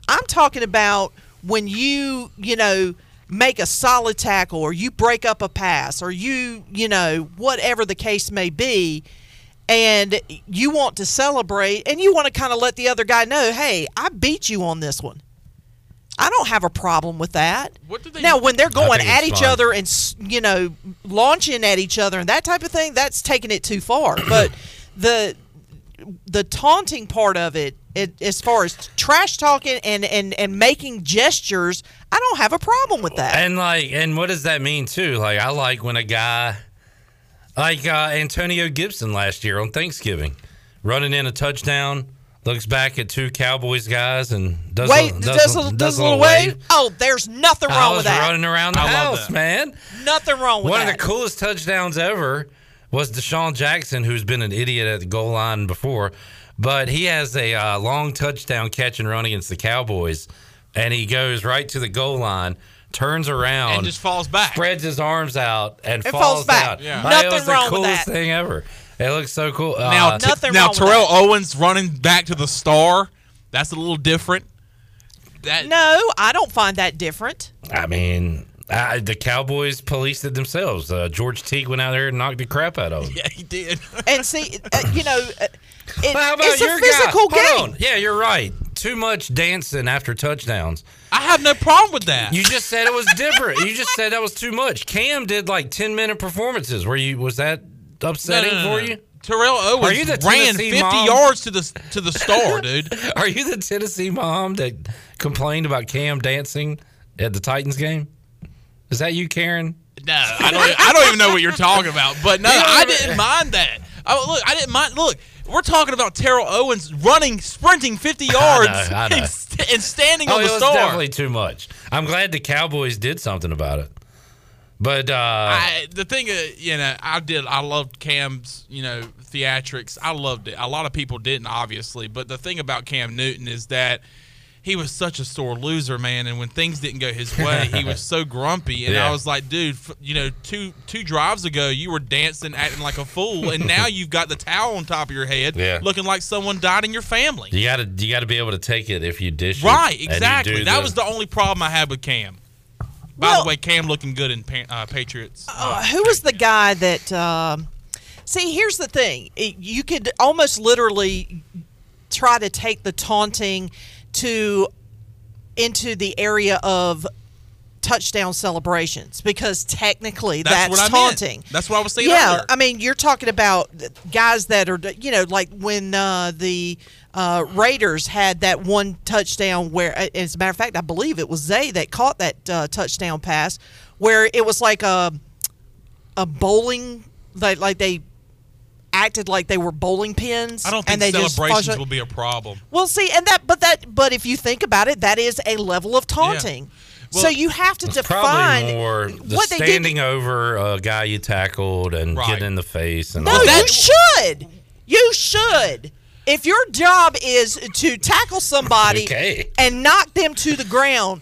I'm talking about when you, you know, make a solid tackle or you break up a pass or you, you know, whatever the case may be, and you want to celebrate and you want to kind of let the other guy know, hey, I beat you on this one. I don't have a problem with that. now, when they're going at each fine. other and you know launching at each other and that type of thing, that's taking it too far. But [CLEARS THROAT] the the taunting part of it, it, as far as trash talking and, and, and making gestures, I don't have a problem with that. And like, and what does that mean too? Like, I like when a guy, like uh, Antonio Gibson last year on Thanksgiving, running in a touchdown, looks back at two Cowboys guys and does Wait, a, does, a, does a little wave? Oh, there's nothing I wrong was with that. running around the I house, man. Nothing wrong with One that. One of the coolest touchdowns ever was DeSean Jackson, who's been an idiot at the goal line before, but he has a uh, long touchdown catch and run against the Cowboys, and he goes right to the goal line. Turns around And just falls back. spreads his arms out, and It falls, falls back. out. Yeah. Like, it Nothing was the wrong with coolest that. thing ever. It looks so cool. Now, Uh, t- now Terrell Owens running back to the star. That's a little different. That no, I don't find that different. I mean, uh, the Cowboys policed it themselves. Uh, George Teague went out there and knocked the crap out of him. Yeah, he did. [LAUGHS] And see, uh, you know, uh, it, How about it's a your physical guy? Hold game. on. Yeah, you're right. Too much dancing after touchdowns. I have no problem with that. You just said it was different. you just said that was too much. Cam did like 10 minute performances. Were you was that upsetting No, no, no, for no. you? Terrell Owens Are you the ran Tennessee 50 mom? yards to the to the star, [LAUGHS] dude. Are you the Tennessee mom that complained about Cam dancing at the Titans game? Is that you, Karen? No, I don't. I don't even know what you're talking about. But no, [LAUGHS] I didn't mind that. I, look, I didn't mind. Look, we're talking about Terrell Owens running, sprinting 50 [LAUGHS] yards I know, I know. And, st- and standing Oh, on it the was star. definitely too much. I'm glad the Cowboys did something about it. But uh, I, the thing, uh, you know, I did. I loved Cam's, you know, theatrics. I loved it. A lot of people didn't, obviously. But the thing about Cam Newton is that he was such a sore loser, man. And when things didn't go his way, he was so grumpy. And Yeah. I was like, dude, f- you know, two two drives ago, you were dancing, acting like a fool, and now you've got the towel on top of your head, Yeah. looking like someone died in your family. you gotta you gotta be able to take it if you dish it. Right, exactly. do That was the only problem I had with Cam. By the way, Cam looking good in pa- uh, Patriots. Uh, who was the guy that? Um, see, here's the thing: It- you could almost literally try to take the taunting to into the area of touchdown celebrations because technically That's that's, what I meant. That's what I was saying Yeah, earlier. I mean, you're talking about guys that are, you know, like when uh, the uh, Raiders had that one touchdown where, as a matter of fact, I believe it was Zay that caught that uh, touchdown pass where it was like a a bowling, like, like they acted like they were bowling pins. I don't think and they just celebrations fudged- will be a problem. well, see, and that, but that, but if you think about it, that is a level of taunting. so Well, you have to It's define probably more the what they did. standing over a guy you tackled and getting in the face and No, all that. you should. You should. If your job is to tackle somebody [LAUGHS] Okay. and knock them to the ground,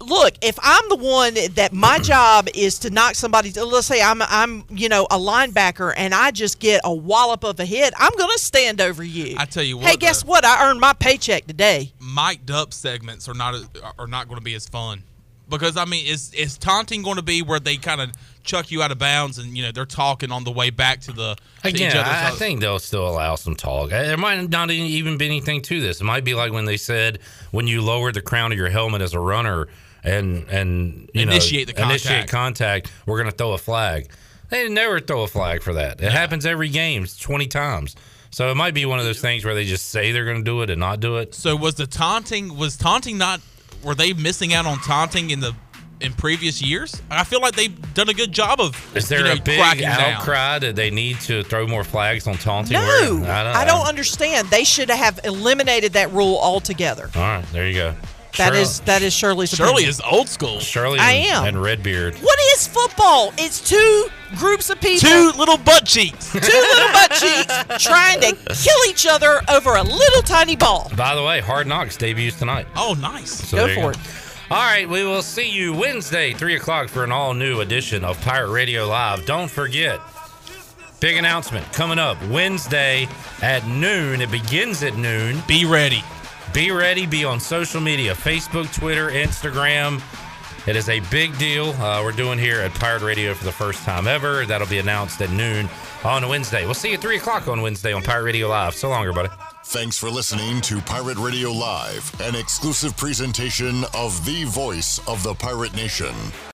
look. If I'm the one that my [CLEARS THROAT] job is to knock somebody, let's say I'm I'm you know a linebacker and I just get a wallop of a hit, I'm gonna stand over you. I tell you what. hey, guess what? I earned my paycheck today. mic'd up segments are not are not going to be as fun because I mean, is is taunting going to be where they kind of chuck you out of bounds and you know they're talking on the way back to the to Again, each other's I, I think they'll still allow some talk. Uh, There might not even be anything to this. It might be like when they said when you lower the crown of your helmet as a runner and and you Initiate know the initiate contact. contact, we're going to throw a flag. They never throw a flag for that. It happens every game, twenty times. So it might be one of those things where they just say they're going to do it and not do it. So was the taunting was taunting not were they missing out on taunting in the in previous years? I feel like they've done a good job of Is there you know, a big cracking down. outcry that they need to throw more flags on taunting? No, where- I don't, understand. They should have eliminated that rule altogether. All right, there you go. That Shirley- is that is Shirley's. Shirley opinion. is old school. Shirley I and, am. and Redbeard. What is football? It's two groups of people. Two little butt cheeks. two little butt [LAUGHS] cheeks trying to kill each other over a little tiny ball. By the way, Hard Knocks debuts tonight. Oh, nice. So Go there you for it. All right, we will see you Wednesday, 3 o'clock, for an all new edition of Pirate Radio Live. Don't forget, big announcement coming up Wednesday at noon. It begins at noon. Be ready. Be ready. Be on social media: Facebook, Twitter, Instagram. It is a big deal uh, we're doing here at Pirate Radio for the first time ever. That'll be announced at noon on Wednesday. We'll see you at 3 o'clock on Wednesday on Pirate Radio Live. So long, everybody. Thanks for listening to Pirate Radio Live, an exclusive presentation of the voice of the pirate nation.